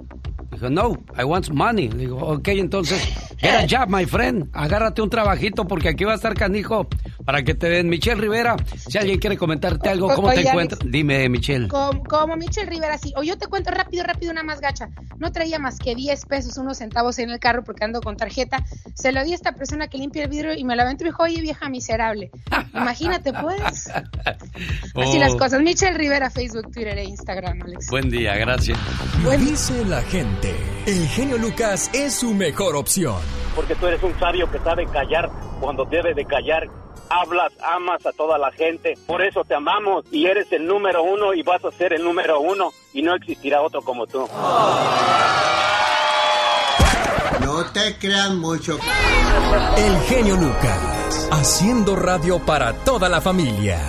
Dijo, no, I want money. Le digo, ok, entonces, get a job, my friend. Agárrate un trabajito porque aquí va a estar canijo para que te den. Michelle Rivera, si alguien quiere comentarte algo, ¿cómo te encuentras? Dime, Michelle. Como, como, Michelle Rivera, sí. O yo te cuento rápido, rápido, una más gacha. No traía más que 10 pesos, unos centavos en el carro porque ando con tarjeta. Se lo di a esta persona que limpia el vidrio y me la aventó y dijo, oye, vieja miserable. Imagínate, pues. Así las cosas. Michelle Rivera, Facebook, Twitter e Instagram, Alex. Buen día, gracias. Dice la gente, el genio Lucas es su mejor opción. Porque tú eres un sabio que sabe callar cuando debe de callar hablas, amas a toda la gente. Por eso te amamos y eres el número uno y vas a ser el número uno y no existirá otro como tú. No te crean mucho. El genio Lucas, haciendo radio para toda la familia.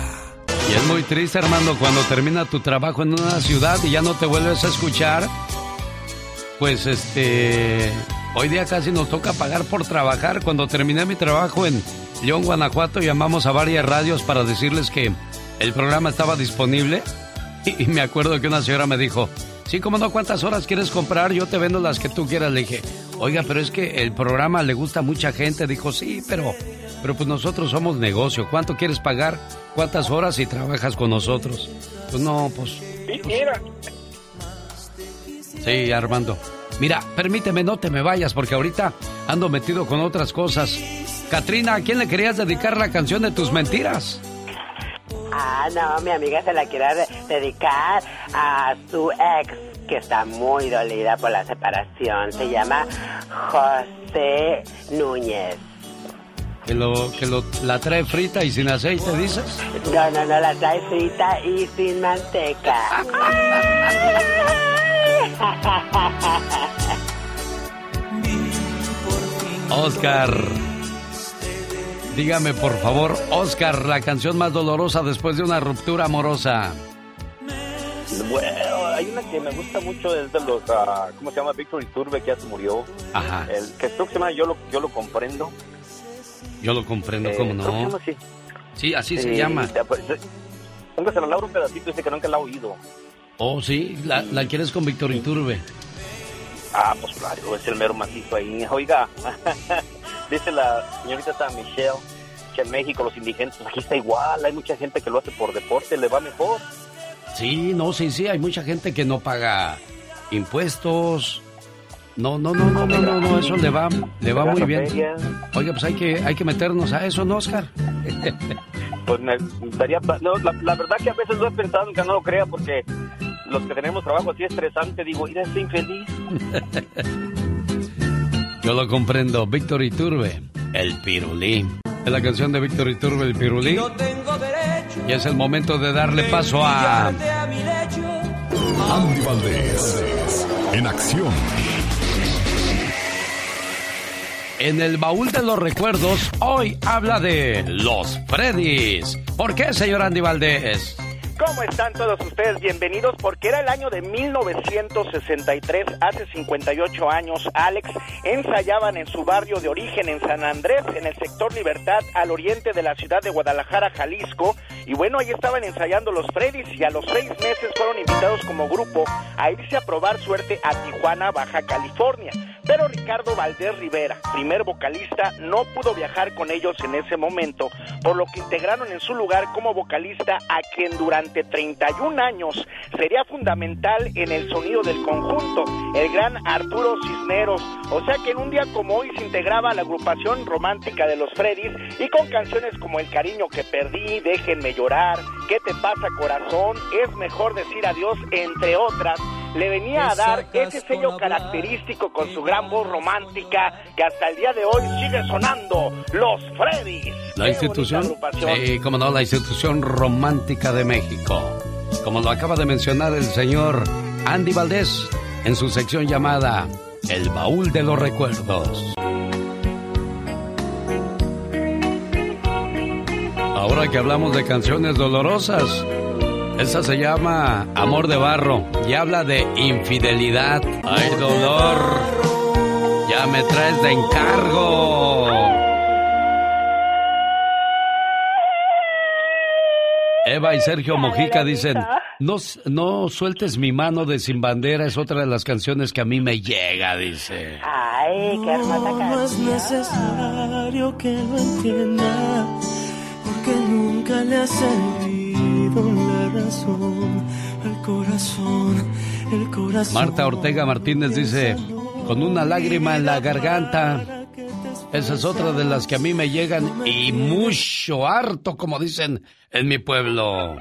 Y es muy triste, Armando, cuando termina tu trabajo en una ciudad y ya no te vuelves a escuchar. Pues este. Hoy día casi nos toca pagar por trabajar. Cuando terminé mi trabajo en León, Guanajuato, llamamos a varias radios para decirles que el programa estaba disponible. Y, y me acuerdo que una señora me dijo: Sí, como no, ¿cuántas horas quieres comprar? Yo te vendo las que tú quieras. Le dije: Oiga, pero es que el programa le gusta a mucha gente. Dijo: Sí, pero Pero pues nosotros somos negocio. ¿Cuánto quieres pagar? ¿Cuántas horas y trabajas con nosotros? Pues no, pues... Mira. Sí, Armando. Mira, permíteme, no te me vayas porque ahorita ando metido con otras cosas. Katrina, ¿a quién le querías dedicar la canción de tus mentiras? Ah, no, mi amiga se la quiere dedicar a su ex, que está muy dolida por la separación. Se llama José Núñez. Que lo, que lo, la trae frita y sin aceite, dices. No, no, no, la trae frita y sin manteca. Oscar. Dígame por favor, Oscar, la canción más dolorosa después de una ruptura amorosa. Bueno, hay una que me gusta mucho, es de los, ah, ¿cómo se llama? Víctor Iturbe, que ya se murió. Ajá. El que creo que se llama Yo lo, yo lo comprendo. Yo lo comprendo, Eh, ¿cómo se no? llama así. Sí, así se Sí, llama. pues, eh, Póngasela a Laura un pedacito, dice que nunca la ha oído. Oh, sí, la, la quieres con Víctor Iturbe. Ah, pues claro, es el mero macizo ahí. Oiga, dice la señorita esta Michelle que en México los indigentes, aquí está igual, hay mucha gente que lo hace por deporte, le va mejor. Sí, no, sí, sí, hay mucha gente que no paga impuestos. No, no, no, no, no, no, no, eso le va, le va muy bien. Oiga, pues hay que, hay que meternos a eso, ¿no, Oscar? Pues me daría, no, la, la verdad que a veces lo he pensado, aunque no lo crea, porque los que tenemos trabajo así estresante, digo, mira, estoy infeliz. Yo lo comprendo. Víctor Iturbe, el pirulí. Es la canción de Víctor Iturbe, el pirulí. Y es el momento de darle paso a... Andy Valdés, en acción. En el baúl de los recuerdos, hoy habla de los Freddys. ¿Por qué, señor Andy Valdés? ¿Cómo están todos ustedes? Bienvenidos porque era el año de 1963, hace 58 años, Alex, ensayaban en su barrio de origen en San Andrés, en el sector Libertad, al oriente de la ciudad de Guadalajara, Jalisco, y bueno, ahí estaban ensayando los Freddys y a los seis meses fueron invitados como grupo a irse a probar suerte a Tijuana, Baja California. Pero Ricardo Valdés Rivera, primer vocalista, no pudo viajar con ellos en ese momento, por lo que integraron en su lugar como vocalista a quien durante 31 años sería fundamental en el sonido del conjunto, el gran Arturo Cisneros. O sea que en un día como hoy se integraba la agrupación romántica de los Freddys y con canciones como El cariño que perdí, Déjenme llorar, ¿Qué te pasa corazón? Es mejor decir adiós, entre otras le venía a dar ese sello característico con su gran voz romántica que hasta el día de hoy sigue sonando, Los Freddys. La institución, sí, como no, la institución romántica de México. Como lo acaba de mencionar el señor Andy Valdés en su sección llamada El Baúl de los Recuerdos. Ahora que hablamos de canciones dolorosas, esa se llama Amor de Barro y habla de infidelidad. ¡Ay, dolor! Ya me traes de encargo. Eva y Sergio Mojica dicen, no, no sueltes mi mano de Sin Bandera, es otra de las canciones que a mí me llega, dice. Ay, qué hermosa No es necesario que lo entienda, porque nunca le ha servido la razón al corazón, el corazón. Marta Ortega Martínez dice, con una lágrima en la garganta. Esa es otra de las que a mí me llegan y mucho, harto, como dicen en mi pueblo.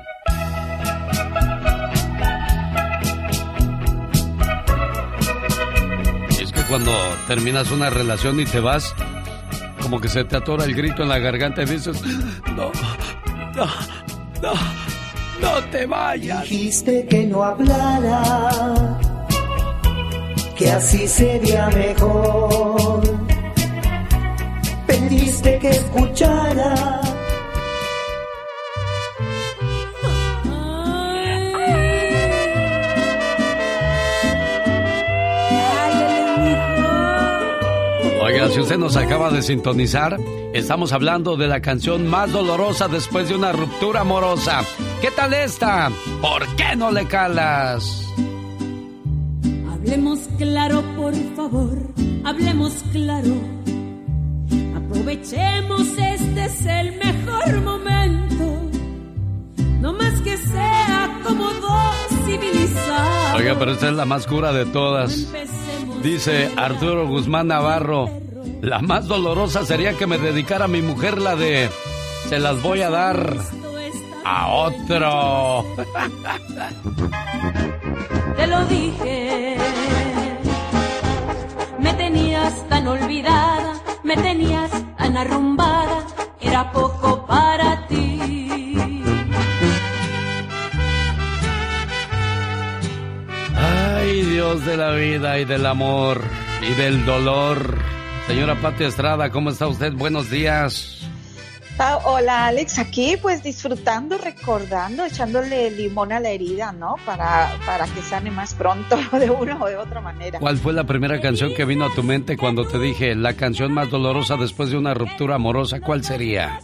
Es que cuando terminas una relación y te vas, como que se te atora el grito en la garganta y dices, no, no, no, no te vayas. Dijiste que no hablara, que así sería mejor. Pediste que escuchara. Oiga, si usted nos acaba de sintonizar, estamos hablando de la canción más dolorosa después de una ruptura amorosa. ¿Qué tal esta? ¿Por qué no le calas? Hablemos claro, por favor, hablemos claro. Aprovechemos este es el mejor momento. No más que sea como dos civilizados. Oiga, pero esta es la más cura de todas. Dice Arturo Guzmán Navarro. La más dolorosa sería que me dedicara a mi mujer la de se las voy a dar a otro. Te lo dije. Me tenías tan olvidada, me tenías tan arrumbada, era poco para ti. Ay, Dios de la vida y del amor y del dolor. Señora Pati Estrada, ¿cómo está usted? Buenos días. Ah, hola Alex, aquí pues disfrutando, recordando, echándole limón a la herida, ¿no? Para, para que sane más pronto de una o de otra manera. ¿Cuál fue la primera canción que vino a tu mente cuando te dije la canción más dolorosa después de una ruptura amorosa? ¿Cuál sería?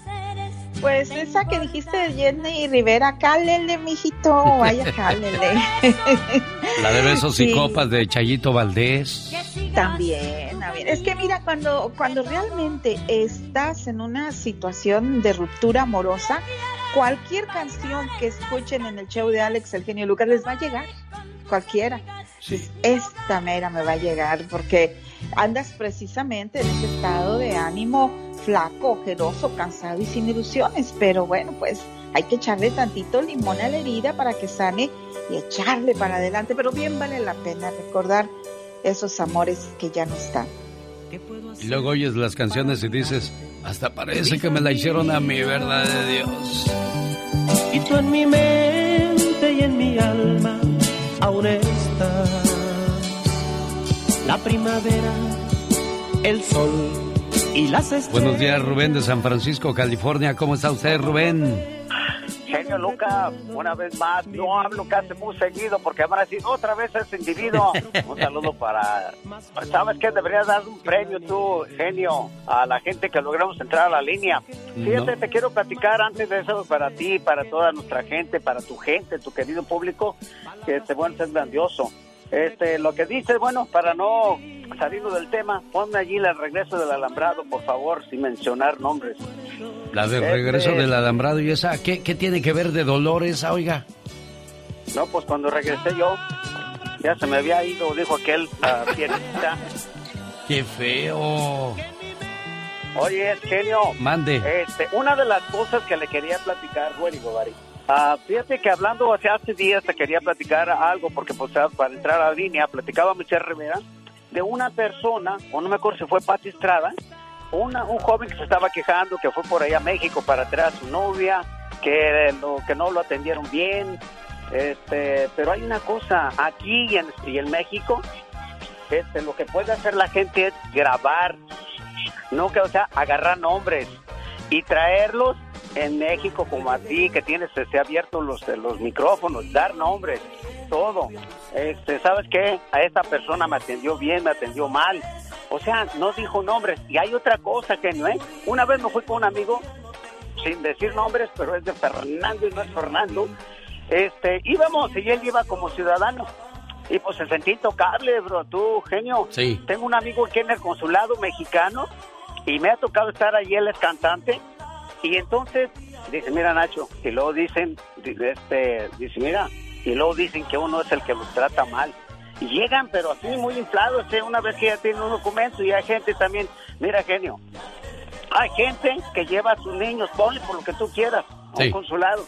Pues esa que dijiste de Jenny Rivera, cálele, mijito, vaya, cálele. La de besos y Sí. copas de Chayito Valdés. También. Es que mira, cuando, cuando realmente estás en una situación de ruptura amorosa, cualquier canción que escuchen en el show de Alex El Genio Lucas les va a llegar. Cualquiera. Dices, Esta mera me va a llegar porque andas precisamente en ese estado de ánimo flaco, ojeroso, cansado y sin ilusiones. Pero bueno, pues hay que echarle tantito limón a la herida para que sane y echarle para adelante. Pero bien vale la pena recordar esos amores que ya no están. Y luego oyes las canciones y dices, hasta parece que me la hicieron a mí, verdad de Dios. Y tú en mi mente y en mi alma aún estás. La primavera, el sol y las estrellas. Buenos días, Rubén de San Francisco, California. ¿Cómo está usted, Rubén? Genio Luca, una vez más, no hablo casi muy seguido porque van a decir otra vez ese individuo. Un saludo para. ¿Sabes qué? Deberías dar un premio tú, genio, a la gente que logramos entrar a la línea. Fíjate, No. te quiero platicar antes de eso para ti, para toda nuestra gente, para tu gente, tu querido público, que este, bueno, es grandioso. Este, lo que dices, bueno, para no salirnos del tema, ponme allí el regreso del alambrado, por favor, sin mencionar nombres. La de Este- regreso del alambrado y esa, ¿qué, qué tiene que ver de dolor esa, oiga? No, pues cuando regresé yo, ya se me había ido, dijo aquel, la piernita. ¡Qué feo! Oye, genio. Mande. Este, una de las cosas que le quería platicar, güey, digo, Bari. Ah, fíjate que hablando hace, hace días te quería platicar algo, porque pues para entrar a la línea, platicaba Michelle Rivera de una persona, o no me acuerdo si fue Pati Estrada, una, un joven que se estaba quejando que fue por allá a México para traer a su novia, que, lo, que no lo atendieron bien. Este, pero hay una cosa, aquí y en, y en México, este, lo que puede hacer la gente es grabar, no que, o sea, agarrar nombres y traerlos en México como a ti, que tienes este, abiertos los, los micrófonos, dar nombres, todo. Este, ¿Sabes qué? A esta persona me atendió bien, me atendió mal. O sea, no dijo nombres. Y hay otra cosa, que ¿no es? Una vez me fui con un amigo, sin decir nombres, pero es de Fernando y no es Fernando. Este, íbamos y él iba como ciudadano. Y pues se sentí intocable, bro, tú, genio. Sí. Tengo un amigo aquí en el consulado mexicano y me ha tocado estar allí, él es cantante. Y entonces dice, mira Nacho, y luego dicen, di- este, dice, mira, y luego dicen que uno es el que los trata mal. Y llegan, pero así muy inflados, ¿eh? una vez que ya tienen un documento y hay gente también, mira genio, hay gente que lleva a sus niños, ponle por lo que tú quieras, a un consulado.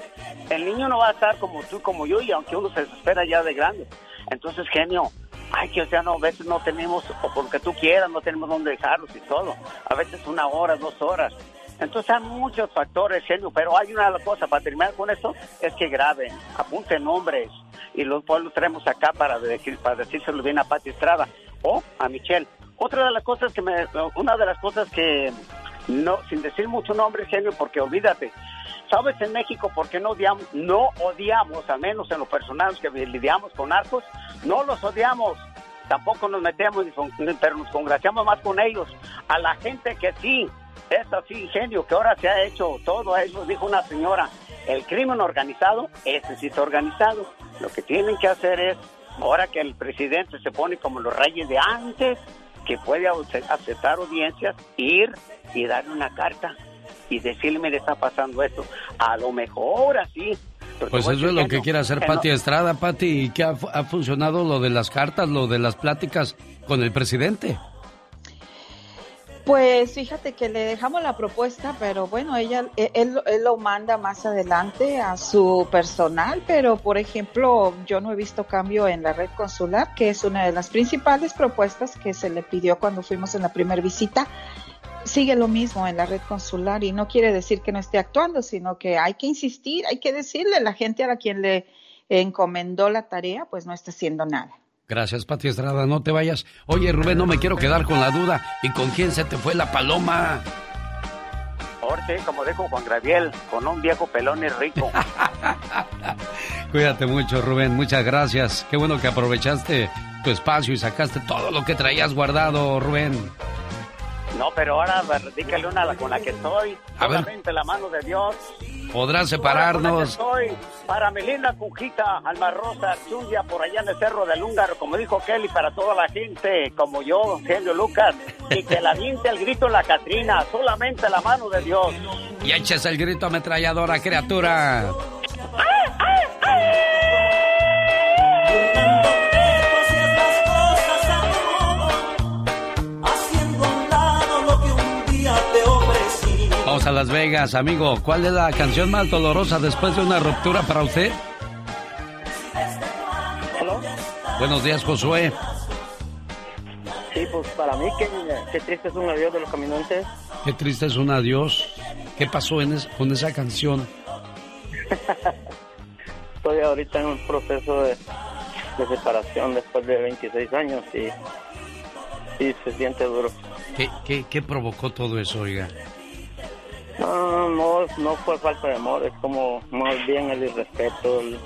El niño no va a estar como tú, como yo, y aunque uno se desespera ya de grande. Entonces, genio, ay, que o sea, no, a veces no tenemos, o por lo que tú quieras, no tenemos dónde dejarlos y todo. A veces una hora, dos horas. Entonces hay muchos factores, genio, pero hay una cosa, para terminar con esto, es que graben, apunten nombres, y los, pues, los traemos acá para, decir, para decírselo bien a Pati Estrada o a Michelle. Otra de las cosas que me, una de las cosas que, no, sin decir mucho nombre, genio, porque olvídate, ¿sabes en México por qué no odiamos, no odiamos, al menos en lo personal que lidiamos con narcos, no los odiamos, tampoco nos metemos, pero nos congraciamos más con ellos. A la gente que sí, es así, genio, que ahora se ha hecho todo eso, dijo una señora, el crimen organizado, ese sí está organizado. Lo que tienen que hacer es, ahora que el presidente se pone como los reyes de antes, que puede ace- aceptar audiencias, ir y darle una carta. y decirle, me está pasando esto. A lo mejor así. Pues eso es lo que quiere hacer Pati no. Estrada, Pati, y que ha, ha funcionado lo de las cartas, lo de las pláticas con el presidente. Pues fíjate que le dejamos la propuesta, pero bueno, ella, e- él, él lo manda más adelante a su personal, pero por ejemplo, yo no he visto cambio en la red consular, que es una de las principales propuestas que se le pidió cuando fuimos en la primera visita. Sigue lo mismo en la red consular y no quiere decir que no esté actuando, sino que hay que insistir, hay que decirle a la gente a quien le encomendó la tarea, pues no está haciendo nada. Gracias, Pati Estrada, no te vayas. Oye, Rubén, no me quiero quedar con la duda. ¿Y con quién se te fue la paloma? Sí, como dijo Juan Gabriel, con un viejo pelón y rico. Cuídate mucho, Rubén, muchas gracias. Qué bueno que aprovechaste tu espacio y sacaste todo lo que traías guardado, Rubén. No, pero ahora dedícale una a la con la que estoy. A ver. La mano de Dios. Que separarnos. Para mi linda Cujita, Alma Rosa, por allá en el Cerro del Húngaro, como dijo Kelly, para toda la gente, como yo, Genio Lucas, y que la viente el grito la Catrina, solamente la mano de Dios. Y eches el grito ametralladora, criatura. Haciendo a Vamos a Las Vegas, amigo. ¿Cuál es la canción más dolorosa después de una ruptura para usted? Buenos días, Josué. Sí, pues para mí qué, qué triste es un adiós de los caminantes. Qué triste es un adiós. ¿Qué pasó en es- con esa canción? Estoy ahorita en un proceso de, de separación después de 26 años y, y se siente duro. ¿Qué, qué, qué provocó todo eso, oiga? No, no, no fue falta de amor, es como más bien el irrespeto, el-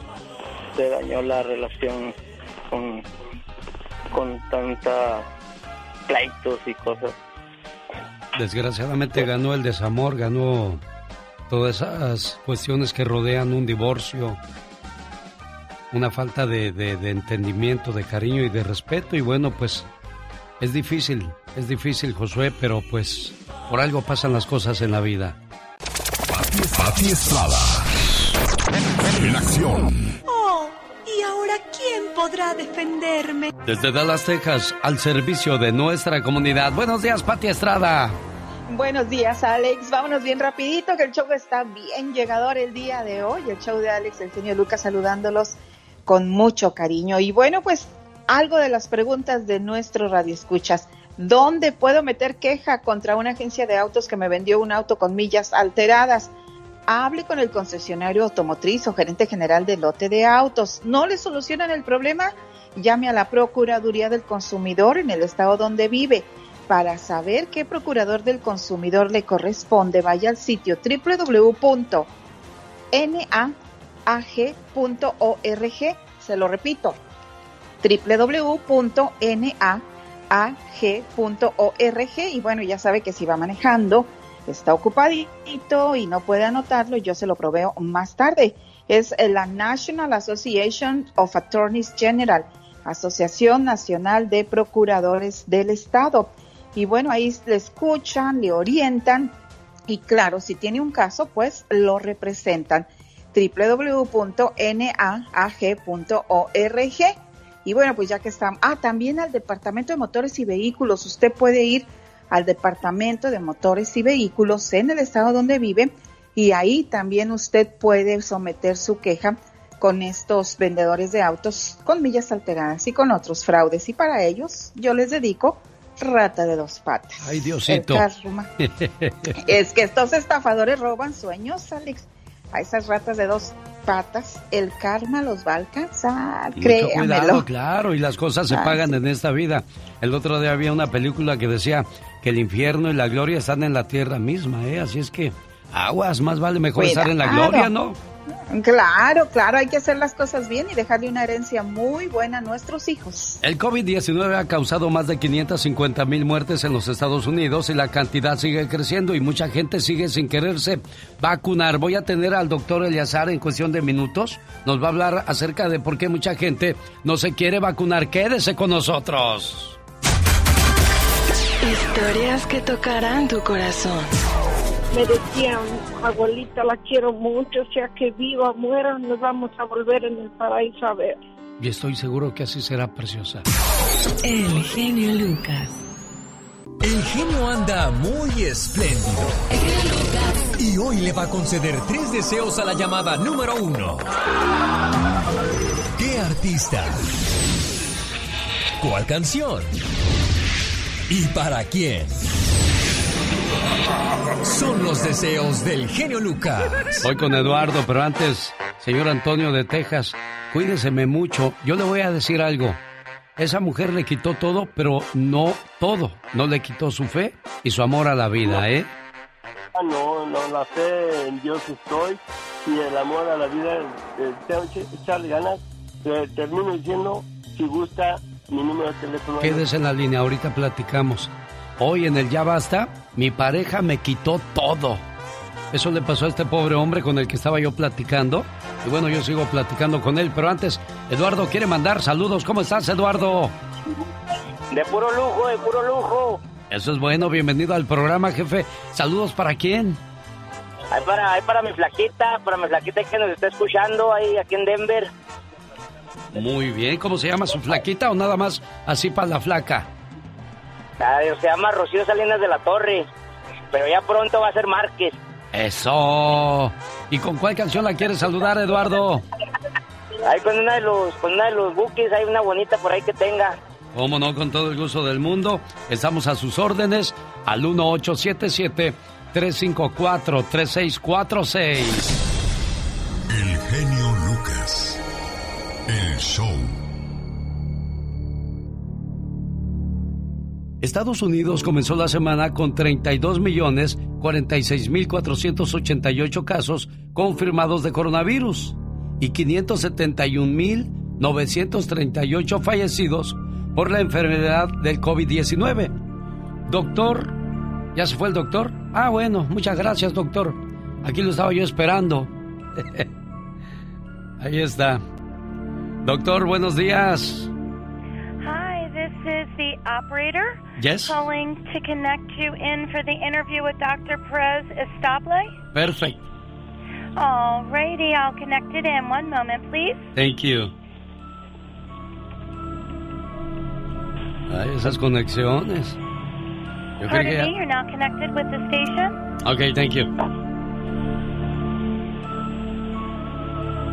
se dañó la relación con, con tanta pleitos y cosas. Desgraciadamente ganó el desamor, ganó todas esas cuestiones que rodean un divorcio, una falta de, de- de entendimiento, de cariño y de respeto. Y bueno, pues es difícil, es difícil, Josué, pero pues por algo pasan las cosas en la vida. Pati Estrada. En acción. Oh, ¿y ahora quién podrá defenderme? Desde Dallas, Texas, al servicio de nuestra comunidad. Buenos días, Pati Estrada. Buenos días, Alex. Vámonos bien rapidito, que el show está bien llegador el día de hoy. El show de Alex, el genio Lucas, saludándolos con mucho cariño. Y bueno, pues algo de las preguntas de nuestro radio escuchas. ¿Dónde puedo meter queja contra una agencia de autos que me vendió un auto con millas alteradas? Hable con el concesionario automotriz o gerente general del lote de autos. ¿No le solucionan el problema? Llame a la Procuraduría del Consumidor en el estado donde vive. Para saber qué procurador del consumidor le corresponde, vaya al sitio www.naag.org. Se lo repito, www.naag.org. Y bueno, ya sabe que si va manejando, está ocupadito y no puede anotarlo, yo se lo proveo más tarde. Es la National Association of Attorneys General, Asociación Nacional de Procuradores del Estado. Y bueno, ahí le escuchan, le orientan y claro, si tiene un caso, pues lo representan www.naag.org. Y bueno, pues ya que están, ah, también al Departamento de Motores y Vehículos, usted puede ir al Departamento de Motores y Vehículos en el estado donde vive y ahí también usted puede someter su queja con estos vendedores de autos con millas alteradas y con otros fraudes. Y para ellos yo les dedico rata de dos patas. Ay, Diosito. Es que estos estafadores roban sueños, Alex. A esas ratas de dos patas, el karma los va a alcanzar, Y mucho créamelo. cuidado, claro, y las cosas se pagan en esta vida. El otro día había una película que decía que el infierno y la gloria están en la tierra misma, ¿eh? Así es que aguas, más vale mejor estar en la gloria, ¿no? Claro, claro, hay que hacer las cosas bien y dejarle una herencia muy buena a nuestros hijos. El COVID-19 ha causado más de 550 mil muertes en los Estados Unidos y la cantidad sigue creciendo y mucha gente sigue sin quererse vacunar. Voy a tener al doctor Eliazar en cuestión de minutos. Nos va a hablar acerca de por qué mucha gente no se quiere vacunar. Quédese con nosotros. Historias que tocarán tu corazón. Me decían, abuelita, la quiero mucho, sea que viva o muera, nos vamos a volver en el paraíso a ver. Y estoy seguro que así será preciosa. El genio Lucas. El genio anda muy espléndido. Y hoy le va a conceder tres deseos a la llamada número uno. ¿Qué artista? ¿Cuál canción? ¿Y para quién? Son los deseos del genio Lucas. Voy con Eduardo, pero antes, señor Antonio de Texas, cuídeseme mucho. Yo le voy a decir algo. Esa mujer le quitó todo, pero no todo. No le quitó su fe y su amor a la vida, ¿eh? Ah, no, no, la fe en Dios estoy y el amor a la vida, eh, tengo que echarle ganas. Eh, termino diciendo, si gusta, mi número de teléfono. Quédese en la línea, ahorita platicamos. Hoy en el Ya Basta, mi pareja me quitó todo. Eso le pasó a este pobre hombre con el que estaba yo platicando. Y bueno, yo sigo platicando con él. Pero antes, Eduardo quiere mandar saludos. ¿Cómo estás, Eduardo? De puro lujo, de puro lujo. Eso es bueno. Bienvenido al programa, jefe. ¿Saludos para quién? Hay para, hay para mi flaquita, para mi flaquita que nos está escuchando ahí aquí en Denver. Muy bien. ¿Cómo se llama su flaquita o nada más así para la flaca? Se llama Rocío Salinas de la Torre. Pero ya pronto va a ser Márquez. Eso. ¿Y con cuál canción la quieres saludar, Eduardo? Hay con una de los, con una de los buques, hay una bonita por ahí que tenga. Cómo no, con todo el gusto del mundo. Estamos a sus órdenes al 1877-354-3646. El genio Lucas. El show. Estados Unidos comenzó la semana con 32 millones 46 mil 488 casos confirmados de coronavirus y 571 mil 938 fallecidos por la enfermedad del COVID-19. Doctor, ¿ya se fue el doctor? Ah, bueno, muchas gracias, doctor. Aquí lo estaba yo esperando. Ahí está. Doctor, buenos días. Is the operator. Yes. Calling to connect you in for the interview with Dr. Perez Estable. Perfect. Alrighty, I'll connect it in. One moment, please. Thank you. Ay, esas conexiones. Yo Pardon me, you're now connected with the station. Ok, thank you.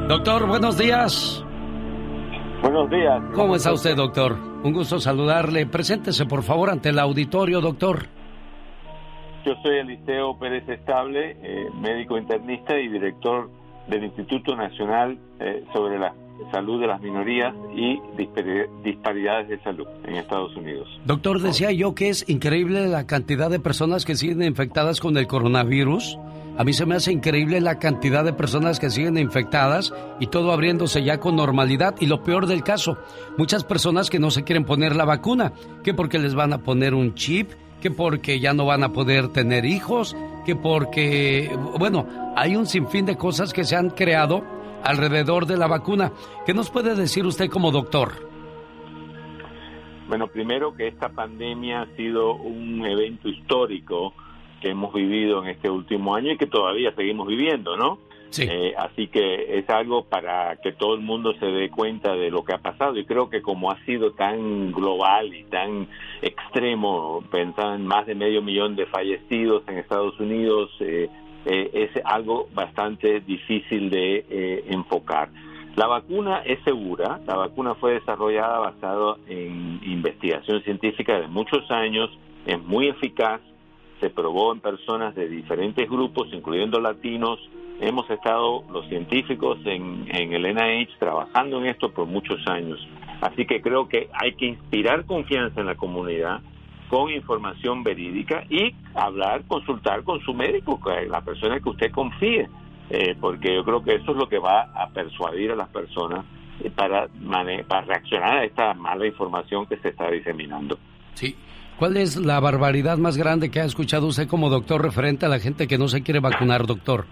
Doctor, buenos días. Buenos días. ¿Cómo está usted, doctor? Un gusto saludarle. Preséntese, por favor, ante el auditorio, doctor. Yo soy Eliseo Pérez Estable, eh, médico internista y director del Instituto Nacional eh, sobre la Salud de las Minorías y dispari- Disparidades de Salud en Estados Unidos. Doctor, decía yo que es increíble la cantidad de personas que siguen infectadas con el coronavirus. A mí se me hace increíble la cantidad de personas que siguen infectadas y todo abriéndose ya con normalidad. Y lo peor del caso, muchas personas que no se quieren poner la vacuna, que porque les van a poner un chip, que porque ya no van a poder tener hijos, que porque, bueno, hay un sinfín de cosas que se han creado alrededor de la vacuna. ¿Qué nos puede decir usted como doctor? Bueno, primero que esta pandemia ha sido un evento histórico que hemos vivido en este último año y que todavía seguimos viviendo, ¿no? Eh, así que es algo para que todo el mundo se dé cuenta de lo que ha pasado. Y creo que como ha sido tan global y tan extremo, pensar en más de medio millón de fallecidos en Estados Unidos, eh, eh, es algo bastante difícil de eh, enfocar. La vacuna es segura, la vacuna fue desarrollada basada en investigación científica de muchos años, es muy eficaz, se probó en personas de diferentes grupos, incluyendo latinos. Hemos estado los científicos en, en el NIH trabajando en esto por muchos años. Así que creo que hay que inspirar confianza en la comunidad con información verídica y hablar, consultar con su médico, la persona que usted confíe, eh, porque yo creo que eso es lo que va a persuadir a las personas para, para reaccionar a esta mala información que se está diseminando. Sí. ¿Cuál es la barbaridad más grande que ha escuchado usted como doctor referente a la gente que no se quiere vacunar, doctor?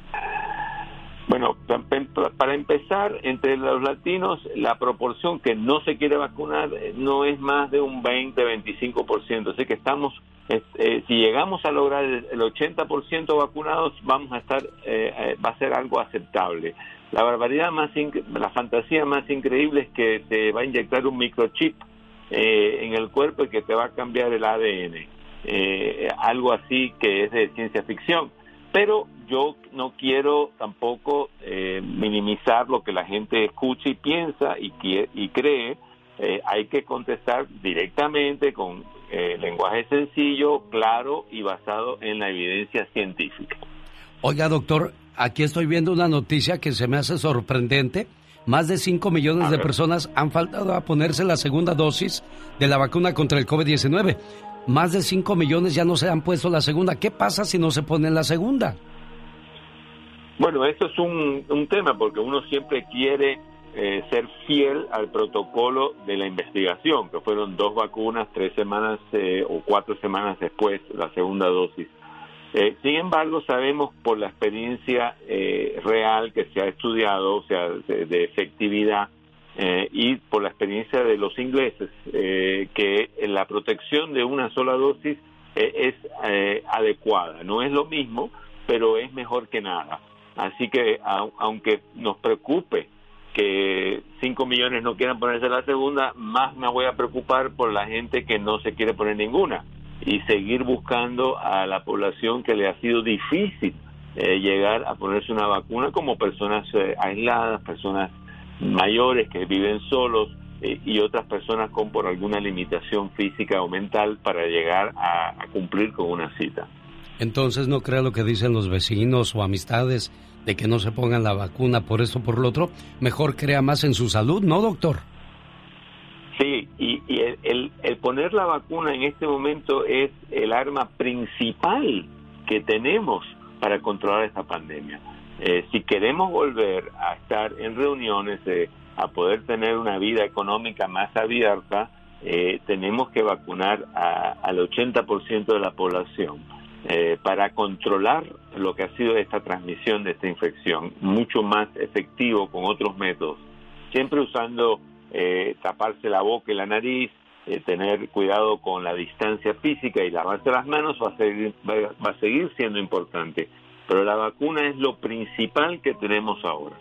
Bueno, pa- para empezar, entre los latinos, la proporción que no se quiere vacunar eh, no es más de un 20-25%. Así que estamos eh, si llegamos a lograr el, 80% vacunados, vamos a estar, eh, eh, va a ser algo aceptable. La barbaridad más, la fantasía más increíble es que te va a inyectar un microchip en el cuerpo y que te va a cambiar el ADN. algo así que es de ciencia ficción. Pero yo no quiero tampoco minimizar lo que la gente escucha y piensa y, y cree. hay que contestar directamente con eh, lenguaje sencillo, claro y basado en la evidencia científica. Oiga, doctor, aquí estoy viendo una noticia que se me hace sorprendente. Más de 5 millones de personas han faltado a ponerse la segunda dosis de la vacuna contra el COVID-19. Más de 5 millones ya no se han puesto la segunda. ¿Qué pasa si no se ponen la segunda? Bueno, esto es un, un tema porque uno siempre quiere eh, ser fiel al protocolo de la investigación, que fueron dos vacunas, tres semanas eh, o cuatro semanas después la segunda dosis. Eh, sin embargo, sabemos por la experiencia real que se ha estudiado, o sea, de, efectividad, y por la experiencia de los ingleses, que la protección de una sola dosis es adecuada. No es lo mismo, pero es mejor que nada. Así que, aunque nos preocupe que 5 millones no quieran ponerse la segunda, más me voy a preocupar por la gente que no se quiere poner ninguna y seguir buscando a la población que le ha sido difícil eh, llegar a ponerse una vacuna como personas eh, aisladas, personas mayores que viven solos eh, y otras personas con por alguna limitación física o mental para llegar a, a cumplir con una cita. Entonces no crea lo que dicen los vecinos o amistades de que no se pongan la vacuna por esto por lo otro, mejor crea más en su salud, ¿no, doctor? Sí, y, el, el, poner la vacuna en este momento es el arma principal que tenemos para controlar esta pandemia. Eh, si queremos volver a estar en reuniones, eh, a poder tener una vida económica más abierta, eh, tenemos que vacunar al 80% de la población. Para controlar lo que ha sido esta transmisión de esta infección, mucho más efectivo con otros métodos, siempre usando eh, taparse la boca y la nariz, eh, tener cuidado con la distancia física y lavarse las manos va a, seguir, va, a seguir siendo importante, pero la vacuna es lo principal que tenemos ahora.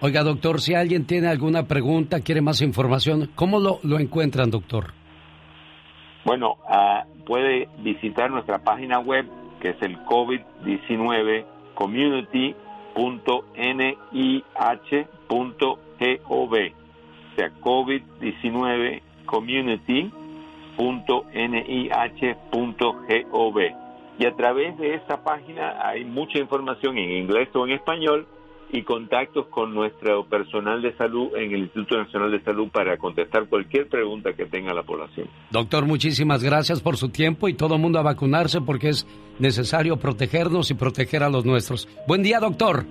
Oiga, doctor, si alguien tiene alguna pregunta, quiere más información, ¿cómo lo, lo encuentran, doctor? Bueno, uh, puede visitar nuestra página web que es el COVID-19 community.nih.gov. Sea, COVID-19 community.nih.gov. Y a través de esa página hay mucha información en inglés o en español y contactos con nuestro personal de salud en el Instituto Nacional de Salud para contestar cualquier pregunta que tenga la población. Doctor, muchísimas gracias por su tiempo y todo el mundo a vacunarse porque es necesario protegernos y proteger a los nuestros. Buen día, doctor.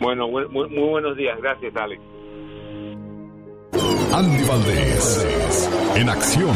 Bueno, muy, muy buenos días. Gracias, Alex. Andy Valdés, en acción.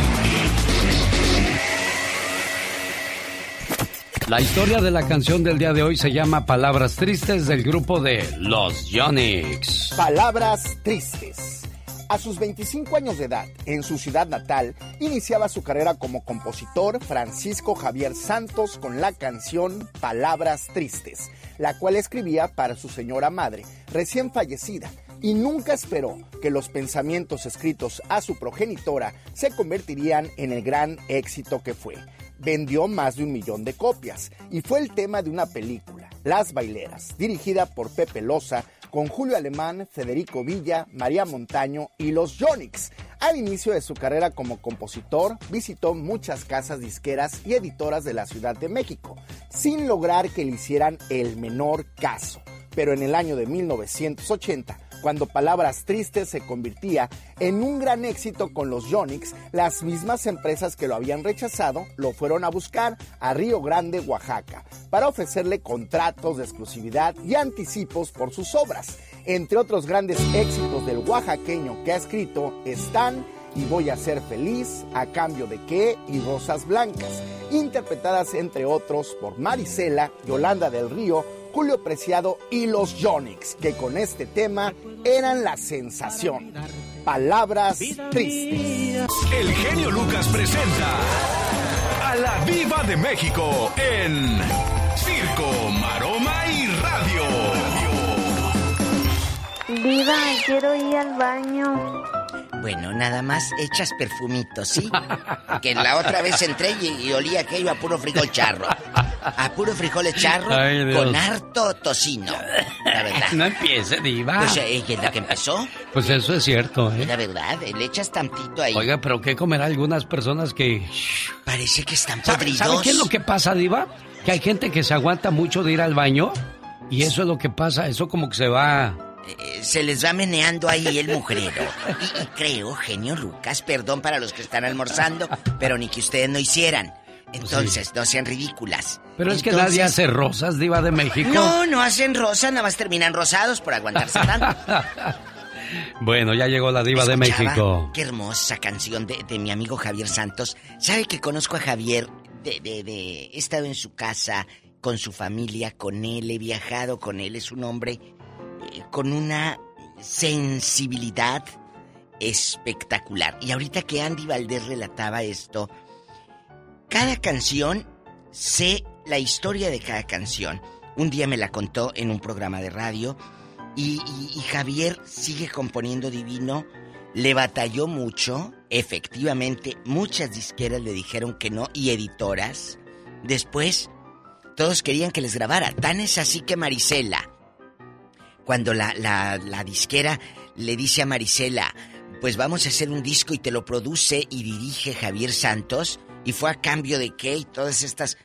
La historia de la canción del día de hoy se llama Palabras Tristes del grupo de Los Yonix. Palabras Tristes. A sus 25 años de edad, en su ciudad natal, iniciaba su carrera como compositor Francisco Javier Santos con la canción Palabras Tristes, la cual escribía para su señora madre, recién fallecida, y nunca esperó que los pensamientos escritos a su progenitora se convertirían en el gran éxito que fue vendió más de un millón de copias y fue el tema de una película, Las Baileras, dirigida por Pepe Loza, con Julio Alemán, Federico Villa, María Montaño y los Jonix. Al inicio de su carrera como compositor, visitó muchas casas disqueras y editoras de la Ciudad de México, sin lograr que le hicieran el menor caso. Pero en el año de 1980, cuando Palabras Tristes se convertía en un gran éxito con los Yonix, las mismas empresas que lo habían rechazado lo fueron a buscar a Río Grande, Oaxaca, para ofrecerle contratos de exclusividad y anticipos por sus obras. Entre otros grandes éxitos del oaxaqueño que ha escrito están y voy a ser feliz a cambio de qué y Rosas Blancas, interpretadas entre otros por Marisela, Yolanda del Río, Julio Preciado y los Yonix, que con este tema eran la sensación. Palabras tristes. El genio Lucas presenta a la Viva de México en Circo, Maroma y Radio. Viva, quiero ir al baño. Bueno, nada más echas perfumitos, ¿sí? que la otra vez entré y, y olía aquello a puro frijol charro. A puro frijol charro Ay, con harto tocino. La verdad. No empiece, diva. Pues ella es la que empezó. Pues eso es cierto, ¿eh? La verdad, le echas tantito ahí. Oiga, pero ¿qué comerá algunas personas que... Parece que están ¿Sabe, podridos. sabe qué es lo que pasa, diva? Que hay gente que se aguanta mucho de ir al baño y eso es lo que pasa, eso como que se va... Eh, se les va meneando ahí el mugrero. Y, y creo, genio Lucas, perdón para los que están almorzando, pero ni que ustedes no hicieran. Entonces, no sean ridículas. Pero es que nadie hace rosas, diva de México. No, no hacen rosa, nada más terminan rosados por aguantarse tanto. Bueno, ya llegó la diva de México. Qué hermosa canción de, de mi amigo Javier Santos. ¿Sabe que conozco a Javier? De, de, de- he estado en su casa, con su familia, con él, he viajado con él. Es un hombre eh, con una sensibilidad espectacular. Y ahorita que Andy Valdés relataba esto, cada canción, sé la historia de cada canción. Un día me la contó en un programa de radio y, Javier sigue componiendo divino. Le batalló mucho, efectivamente, muchas disqueras le dijeron que no y editoras. Después, todos querían que les grabara. Tan es así que Marisela, cuando la, la disquera le dice a Marisela, pues vamos a hacer un disco y te lo produce y dirige Javier Santos, y fue a cambio de qué y todas estas...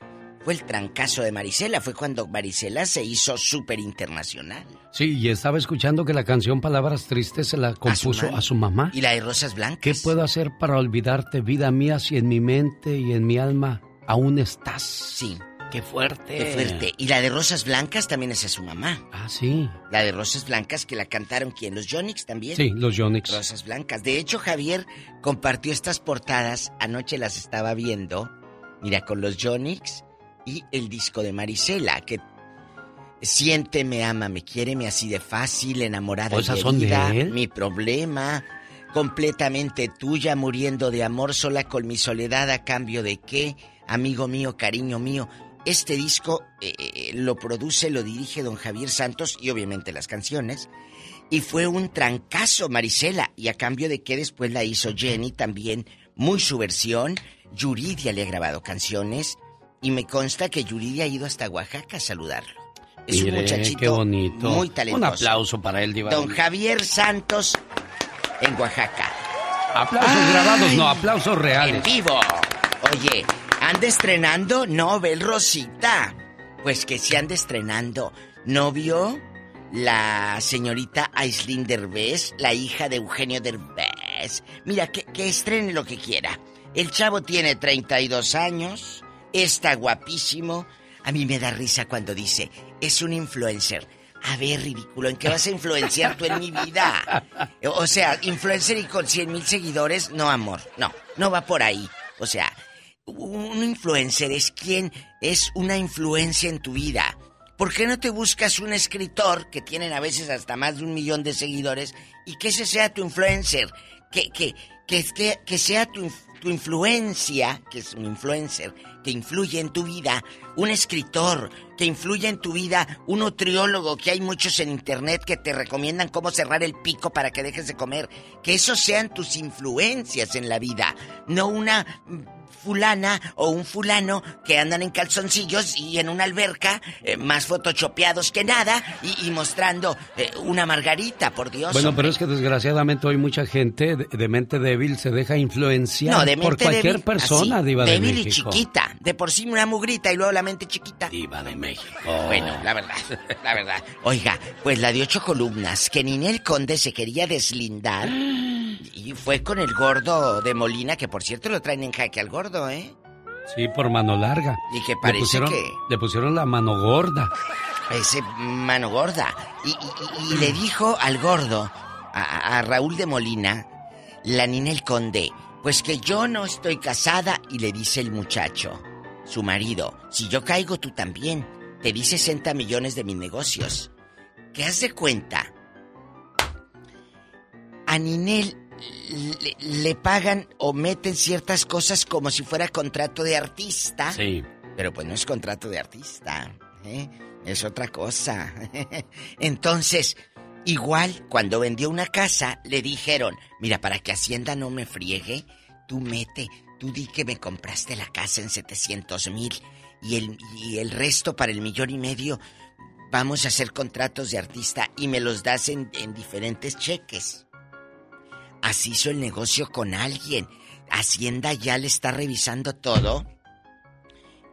Fue el trancazo de Marisela, fue cuando Marisela se hizo súper internacional. Sí, y estaba escuchando que la canción Palabras Tristes se la compuso a su mamá. Y la de Rosas Blancas. ¿Qué puedo hacer para olvidarte, vida mía, si en mi mente y en mi alma aún estás? Sí. Qué fuerte. Qué fuerte. Y la de Rosas Blancas también es a su mamá. Ah, sí. La de Rosas Blancas que la cantaron quién, los Jonix también. Sí, los Yonix. Rosas Blancas. De hecho, Javier compartió estas portadas, anoche las estaba viendo, mira, con los Jonix y el disco de Marisela, que siente, me ama, me quiere, me así de fácil, enamorada ¿O y esas son de él? mi problema, completamente tuya, muriendo de amor, sola con mi soledad, a cambio de qué, amigo mío, cariño mío. Este disco eh, lo produce, lo dirige don Javier Santos y obviamente las canciones. Y fue un trancazo, Marisela. Y a cambio de que después la hizo Jenny también, muy su versión. Yuridia le ha grabado canciones. Y me consta que Yuridia ha ido hasta Oaxaca a saludarlo. Es un muchachito qué bonito. muy talentoso. Un aplauso para él, diva. Don. Javier Santos en Oaxaca. Aplausos grabados, no, aplausos En reales. vivo. Oye, ¿anda estrenando? No, Bel Rosita. Pues que se anda estrenando. ¿Novio? La señorita Aislinn Derbez, la hija de Eugenio Derbez. Mira, que, que estrene lo que quiera. El chavo tiene 32 años, está guapísimo. A mí me da risa cuando dice, es un influencer. A ver, ridículo, ¿en qué vas a influenciar tú en mi vida? O sea, influencer y con 100 mil seguidores, no, amor, no, no va por ahí. O sea, un influencer es quien es una influencia en tu vida. ¿Por qué no te buscas un escritor que tienen a veces hasta más de un millón de seguidores y que ese sea tu influencer? Que, que, que, que, sea tu, tu influencia, que es un influencer, que influye en tu vida, un escritor que influye en tu vida, un nutriólogo, que hay muchos en internet que te recomiendan cómo cerrar el pico para que dejes de comer. Que esos sean tus influencias en la vida, no una fulana o un fulano que andan en calzoncillos y en una alberca, eh, más photoshopeados que nada, y, y mostrando eh, una margarita, por Dios. Bueno, hombre. pero es que desgraciadamente hoy mucha gente de, de mente débil se deja influenciar No, de por cualquier débil, persona, así, diva de débil y chiquita. De por sí una mugrita y luego la mente chiquita. Diva de México. Bueno, la verdad, la verdad. Oiga, pues la de ocho columnas, que Ninel Conde se quería deslindar y fue con el gordo de Molina, que por cierto lo traen en jaque al gordo, ¿eh? Sí, por mano larga. Y que Le parece pusieron, que- Le pusieron la mano gorda. Ese mano gorda. Y, y- y- y le dijo al gordo, a, a Raúl de Molina, la Ninel Conde, pues que yo no estoy casada y le dice el muchacho, su marido, si yo caigo tú también, te di 60 millones de mis negocios. ¿Qué haz de cuenta? A Ninel le, le pagan o meten ciertas cosas como si fuera contrato de artista. Sí. Pero pues no es contrato de artista, ¿eh? es otra cosa. Entonces, igual cuando vendió una casa, le dijeron, mira, para que Hacienda no me friegue, tú mete, tú di que me compraste la casa en 700 mil y el, y el resto para el millón y medio, vamos a hacer contratos de artista y me los das en, en diferentes cheques. Así hizo el negocio con alguien. Hacienda ya le está revisando todo.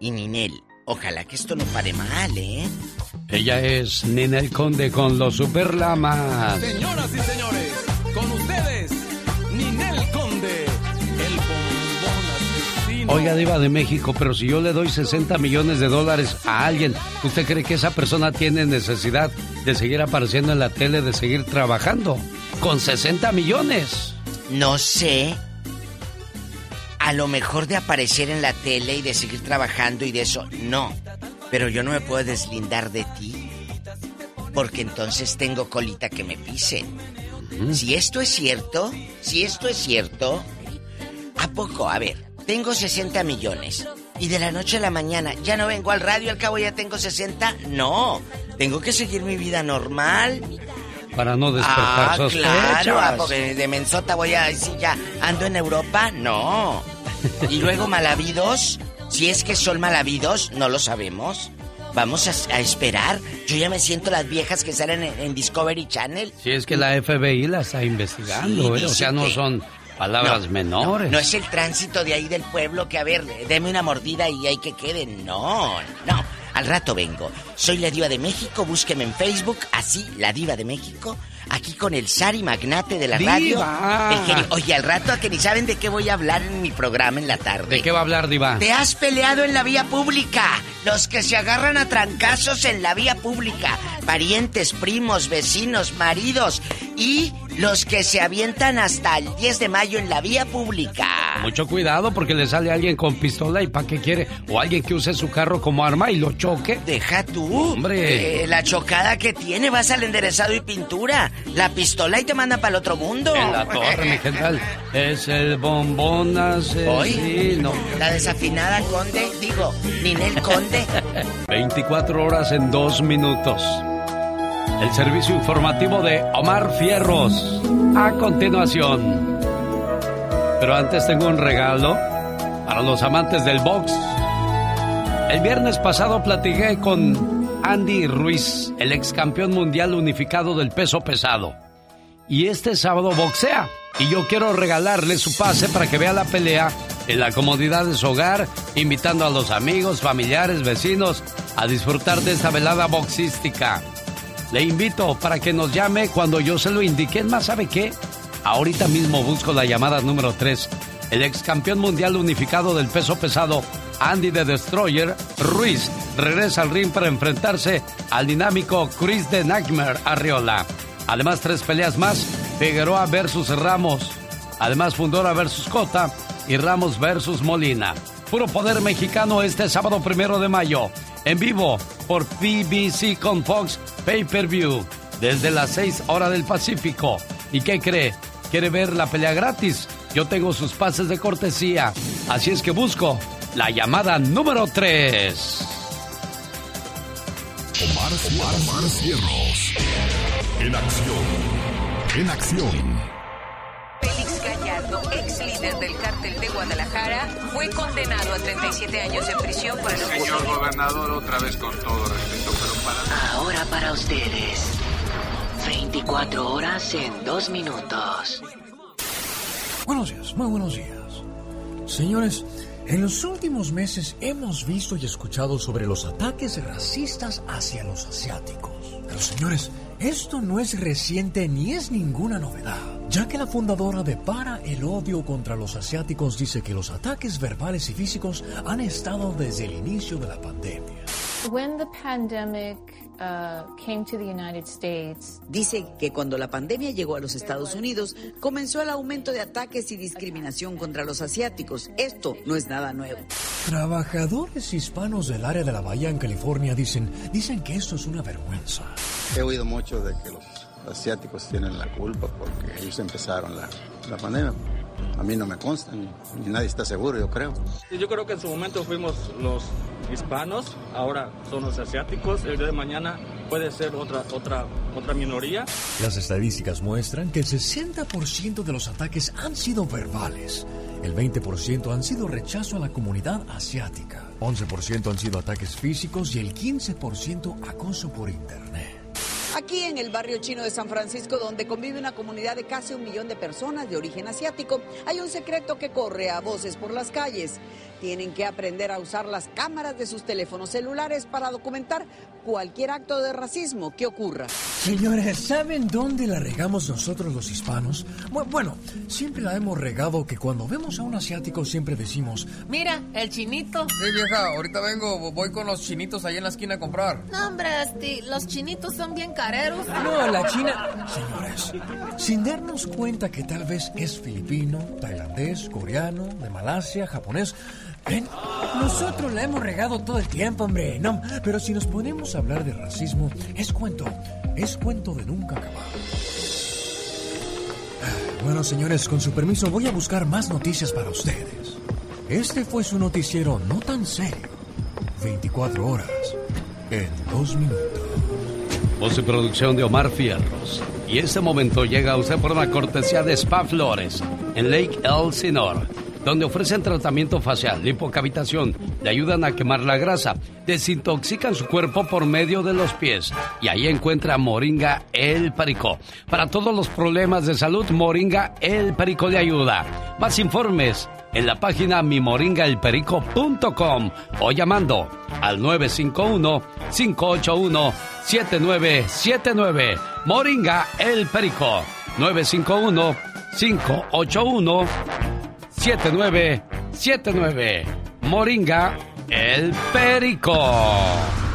Y Ninel, ojalá que esto no pare mal, ¿eh? Ella es Ninel Conde con los Superlamas. Señoras y señores, con ustedes, Ninel Conde, el bombón asesino. Oiga, Diva de México, pero si yo le doy 60 millones de dólares a alguien, ¿usted cree que esa persona tiene necesidad de seguir apareciendo en la tele, de seguir trabajando? Con 60 millones. No sé. A lo mejor de aparecer en la tele y de seguir trabajando y de eso, no. Pero yo no me puedo deslindar de ti. Porque entonces tengo colita que me pisen. Si esto es cierto, si esto es cierto, ¿a poco? A ver, tengo 60 millones. Y de la noche a la mañana, ¿ya no vengo al radio, al cabo ya tengo 60? No, tengo que seguir mi vida normal. Para no despertar Ah, sospechas. claro, ah, porque de mensota voy a decir ya, ando en Europa, no. Y luego malavidos, si es que son malavidos, no lo sabemos. Vamos a, a esperar. Yo ya me siento las viejas que salen en, en Discovery Channel. Si es que la FBI la está investigando, Sí, ¿eh? o sea, no son palabras No, menores. No, no es el tránsito de ahí del pueblo que, a ver, deme una mordida y hay que queden. No, no. Al rato vengo. Soy la Diva de México, búsqueme en Facebook, así, la Diva de México. Aquí con el Sari Magnate de la ¡Diva! radio. El genio- Oye, al rato a que ni saben de qué voy a hablar en mi programa en la tarde. ¿De qué va a hablar, Diva? Te has peleado en la vía pública. Los que se agarran a trancazos en la vía pública. Parientes, primos, vecinos, maridos. Y los que se avientan hasta el 10 de mayo en la vía pública. Mucho cuidado porque le sale alguien con pistola y ¿para qué quiere? O alguien que use su carro como arma y lo choque. Deja tú. Hombre. Eh, la chocada que tiene, vas al enderezado y pintura. La pistola y te manda para el otro mundo. En la torre, mi general. Es el bombón asesino. La desafinada Conde, digo, Ninel Conde. 24 horas en dos minutos. El servicio informativo de Omar Fierros. A continuación. Pero antes tengo un regalo para los amantes del box. El viernes pasado platiqué con Andy Ruiz, el ex campeón mundial unificado del peso pesado. Y este sábado boxea. Y yo quiero regalarle su pase para que vea la pelea en la comodidad de su hogar, invitando a los amigos, familiares, vecinos a disfrutar de esta velada boxística. Le invito para que nos llame cuando yo se lo indique. Más, ¿sabe qué? Ahorita mismo busco la llamada número 3. El ex campeón mundial unificado del peso pesado, Andy the Destroyer Ruiz, regresa al ring para enfrentarse al dinámico Chris the Nightmare Arriola. Además, tres peleas más: Figueroa versus Ramos. Además, Fundora versus Cota y Ramos versus Molina. Puro poder mexicano este sábado primero de mayo. En vivo por PBC con Fox Pay Per View. Desde las 6 horas del Pacífico. ¿Y qué cree? ¿Quiere ver la pelea gratis? Yo tengo sus pases de cortesía. Así es que busco la llamada número 3. Omar, Omar, Omar Cierros. En acción. En acción. Félix Gallardo, ex líder del cártel de Guadalajara, fue condenado a 37 años de prisión por el Señor gobernador, otra vez con todo respeto, pero para... Ahora para ustedes. 24 horas en 2 minutos. Buenos días, muy buenos días. Señores, en los últimos meses hemos visto y escuchado sobre los ataques racistas hacia los asiáticos. Pero señores, esto no es reciente ni es ninguna novedad, ya que la fundadora de Para el Odio contra los Asiáticos dice que los ataques verbales y físicos han estado desde el inicio de la pandemia. When the pandemic uh, came to the United States, Dice que cuando la pandemia llegó a los Estados Unidos, comenzó el aumento de ataques y discriminación contra los asiáticos. Esto no es nada nuevo. Trabajadores hispanos del área de la Bahía en California dicen, dicen que esto es una vergüenza. He oído mucho de que los asiáticos tienen la culpa porque ellos empezaron la, la pandemia. A mí no me consta, ni, ni nadie está seguro, yo creo. Yo creo que en su momento fuimos los hispanos, ahora son los asiáticos, el día de mañana puede ser otra, otra, otra minoría. Las estadísticas muestran que el 60% de los ataques han sido verbales, el 20% han sido rechazo a la comunidad asiática, 11% han sido ataques físicos y el 15% acoso por internet. Aquí en el barrio chino de San Francisco, donde convive una comunidad de casi un millón de personas de origen asiático, hay un secreto que corre a voces por las calles. Tienen que aprender a usar las cámaras de sus teléfonos celulares para documentar cualquier acto de racismo que ocurra. Señores, ¿saben dónde la regamos nosotros los hispanos? Bu- Bueno, siempre la hemos regado que cuando vemos a un asiático siempre decimos, Mira, el chinito. Sí, vieja, ahorita vengo, voy con los chinitos ahí en la esquina a comprar. No, hombre, este, los chinitos son bien no, la China... Señores, sin darnos cuenta que tal vez es filipino, tailandés, coreano, de Malasia, japonés... Ven, nosotros la hemos regado todo el tiempo, hombre. No, pero si nos ponemos a hablar de racismo, es cuento, es cuento de nunca acabar. Bueno, señores, con su permiso voy a buscar más noticias para ustedes. Este fue su noticiero no tan serio. 24 horas en dos minutos. Voz y producción de Omar Fierros. Y este momento llega a usted por una cortesía de Spa Flores en Lake Elsinore, donde ofrecen tratamiento facial, lipocavitación, le ayudan a quemar la grasa, desintoxican su cuerpo por medio de los pies. Y ahí encuentra Moringa El Perico. Para todos los problemas de salud, Moringa El Perico le ayuda. Más informes en la página mimoringaelperico.com o llamando al 951-581-7979. Moringa El Perico. 951-581-7979. Moringa El Perico.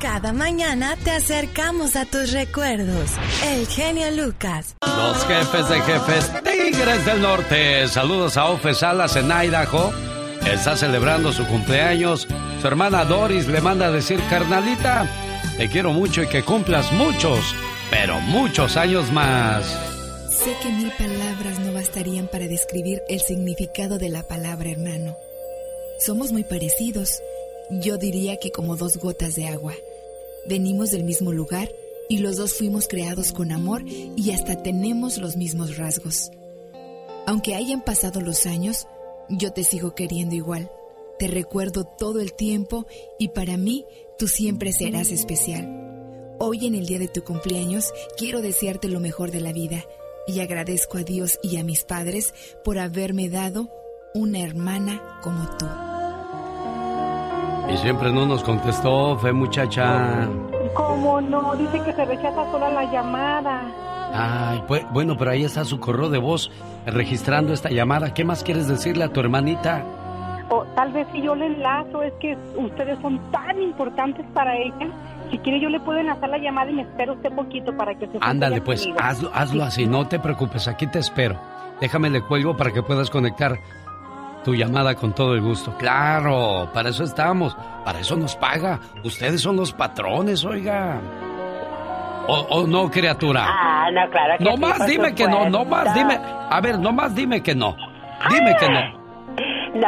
Cada mañana te acercamos a tus recuerdos. El genio Lucas. Los jefes de jefes Tigres del Norte. Saludos a Ofe Salas en Idaho. Está celebrando su cumpleaños. Su hermana Doris le manda a decir, carnalita, te quiero mucho y que cumplas muchos, pero muchos años más. Sé que mil palabras no bastarían para describir el significado de la palabra hermano. Somos muy parecidos. Yo diría que como dos gotas de agua. Venimos del mismo lugar y los dos fuimos creados con amor y hasta tenemos los mismos rasgos. Aunque hayan pasado los años, yo te sigo queriendo igual. Te recuerdo todo el tiempo y para mí tú siempre serás especial. Hoy en el día de tu cumpleaños quiero desearte lo mejor de la vida y agradezco a Dios y a mis padres por haberme dado una hermana como tú. Y siempre no nos contestó, fe muchacha. ¿Cómo no? Dice que se rechaza sola la llamada. Ay, pues, bueno, pero ahí está su correo de voz registrando esta llamada. ¿Qué más quieres decirle a tu hermanita? O tal vez si yo le enlazo, es que ustedes son tan importantes para ella. Si quiere yo le puedo enlazar la llamada y me espero usted poquito para que se Ándale, pues, conmigo. hazlo, hazlo así, no te preocupes, aquí te espero. Déjame le cuelgo para que puedas conectar tu llamada con todo el gusto. Claro, para eso estamos, para eso nos paga. Ustedes son los patrones, oiga. ¿O, o no, criatura? Ah, no, claro que No sí, más dime que no, no más dime. A ver, no más dime que no. Dime que no. No.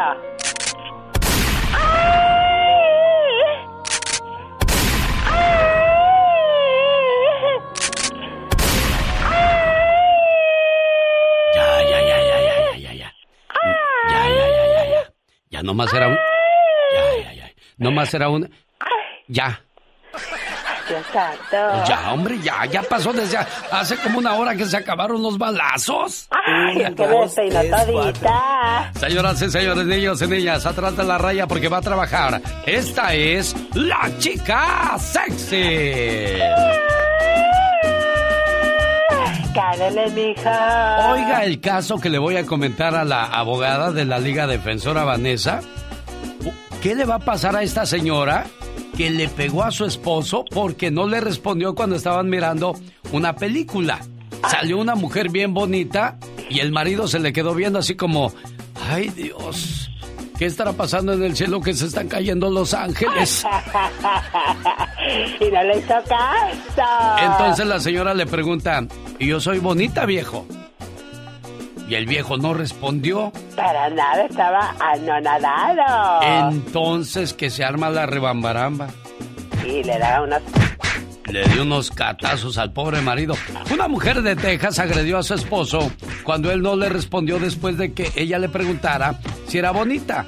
Ya nomás era un. Ya, ya, ya. Nomás era un. Ya. Ya, hombre, ya, ya pasó desde hace como una hora que se acabaron los balazos. Ay. Señoras y señores, niños y niñas, atrás de la raya porque va a trabajar. Esta es la chica sexy. Mija. Oiga el caso que le voy a comentar a la abogada de la Liga Defensora Vanessa. ¿Qué le va a pasar a esta señora que le pegó a su esposo porque no le respondió cuando estaban mirando una película? Salió una mujer bien bonita y el marido se le quedó viendo así como, ay Dios, ¿Qué estará pasando en el cielo que se están cayendo los ángeles? y no le hizo caso. Entonces la señora le pregunta, ¿y yo soy bonita, viejo? Y el viejo no respondió. Para nada, estaba anonadado. Entonces que se arma la rebambaramba. Y le da unos le dio unos catazos al pobre marido. Una mujer de Texas agredió a su esposo cuando él no le respondió después de que ella le preguntara si era bonita.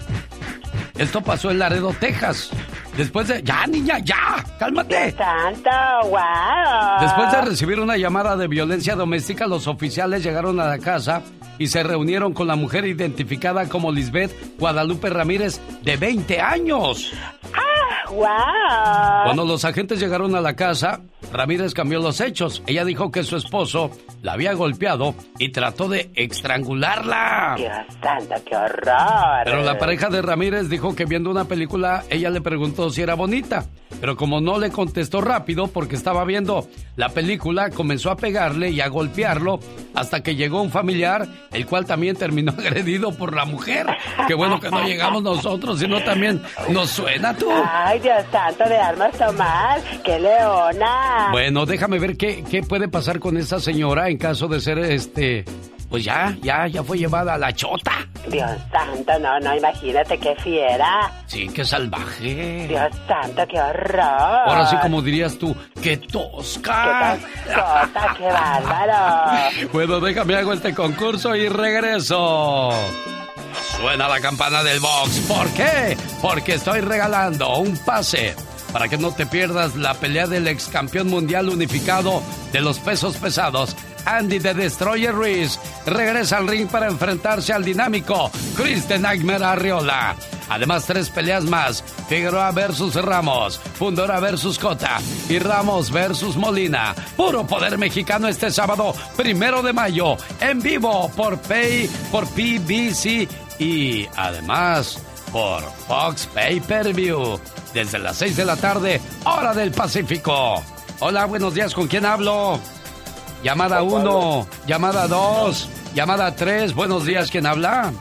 Esto pasó en Laredo, Texas. Después de... ¡Ya, niña, ya! ¡Cálmate! ¡Tanto! ¡Wow! Después de recibir una llamada de violencia doméstica, los oficiales llegaron a la casa y se reunieron con la mujer identificada como Lisbeth Guadalupe Ramírez, de 20 años. ¡Ah! Cuando los agentes llegaron a la casa, Ramírez cambió los hechos. Ella dijo que su esposo la había golpeado y trató de estrangularla. ¡Dios santo, qué horror! Pero la pareja de Ramírez dijo que viendo una película, ella le preguntó si era bonita. Pero como no le contestó rápido porque estaba viendo la película, comenzó a pegarle y a golpearlo hasta que llegó un familiar, el cual también terminó agredido por la mujer. Qué bueno que no llegamos nosotros, sino también nos suena tú. Ay, Dios santo, de armas tomar. ¡Qué leona! Bueno, déjame ver qué, qué puede pasar con esta señora en caso de ser este pues ya, ya, ya fue llevada a la chota. Dios santo, no, no, imagínate qué fiera. Sí, qué salvaje. Dios santo, qué horror. Ahora sí, como dirías tú, qué tosca. Qué tosca, qué bárbaro. bueno, déjame hago este concurso y regreso. Suena la campana del box. ¿Por qué? Porque estoy regalando un pase para que no te pierdas la pelea del ex campeón mundial unificado de los pesos pesados Andy de Destroyer Ruiz regresa al ring para enfrentarse al dinámico Chris de Nightmare Arriola. Además, tres peleas más. Figueroa versus Ramos, Fundora versus Cota y Ramos versus Molina. Puro poder mexicano este sábado, primero de mayo, en vivo por Pay, por PBC y además por Fox Pay Per View. Desde las 6 de la tarde, hora del Pacífico. Hola, buenos días, ¿con quién hablo? Llamada 1, llamada 2, llamada 3. Buenos días, ¿quién habla?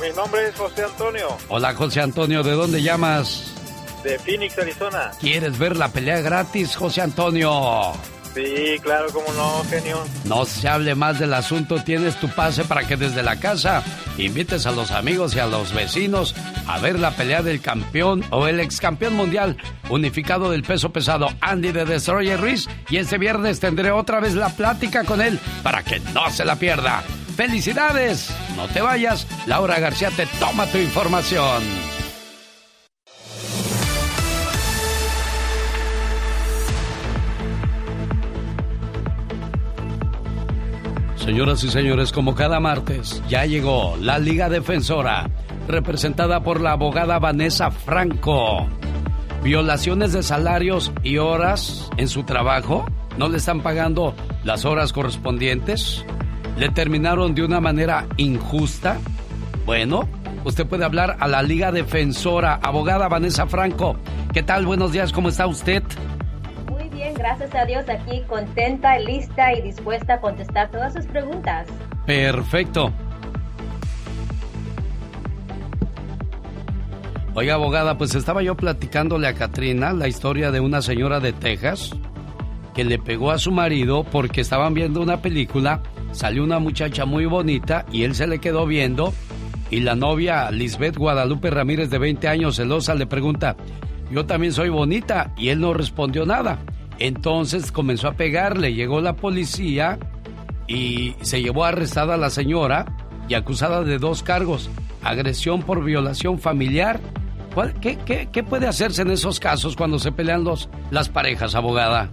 Mi nombre es José Antonio. Hola, José Antonio, ¿de dónde llamas? De Phoenix, Arizona. ¿Quieres ver la pelea gratis, José Antonio? Sí, claro, cómo no, genio. No se hable más del asunto, tienes tu pase para que desde la casa invites a los amigos y a los vecinos a ver la pelea del campeón o el ex campeón mundial unificado del peso pesado, Andy de Destroyer Ruiz. Y este viernes tendré otra vez la plática con él para que no se la pierda. ¡Felicidades! No te vayas, Laura García te toma tu información. Señoras y señores, como cada martes, ya llegó la Liga Defensora, representada por la abogada Vanessa Franco. Violaciones de salarios y horas en su trabajo. ¿No le están pagando las horas correspondientes? ¿Le terminaron de una manera injusta? Bueno, usted puede hablar a la Liga Defensora, abogada Vanessa Franco. ¿Qué tal? Buenos días, ¿cómo está usted? Gracias a Dios aquí contenta, lista y dispuesta a contestar todas sus preguntas. Perfecto. Oiga, abogada, pues estaba yo platicándole a Katrina la historia de una señora de Texas que le pegó a su marido porque estaban viendo una película, salió una muchacha muy bonita y él se le quedó viendo y la novia Lisbeth Guadalupe Ramírez de 20 años celosa le pregunta, yo también soy bonita y él no respondió nada. Entonces comenzó a pegarle, llegó la policía y se llevó arrestada a la señora y acusada de dos cargos, agresión por violación familiar. ¿Qué, qué, puede hacerse en esos casos cuando se pelean los, las parejas, abogada?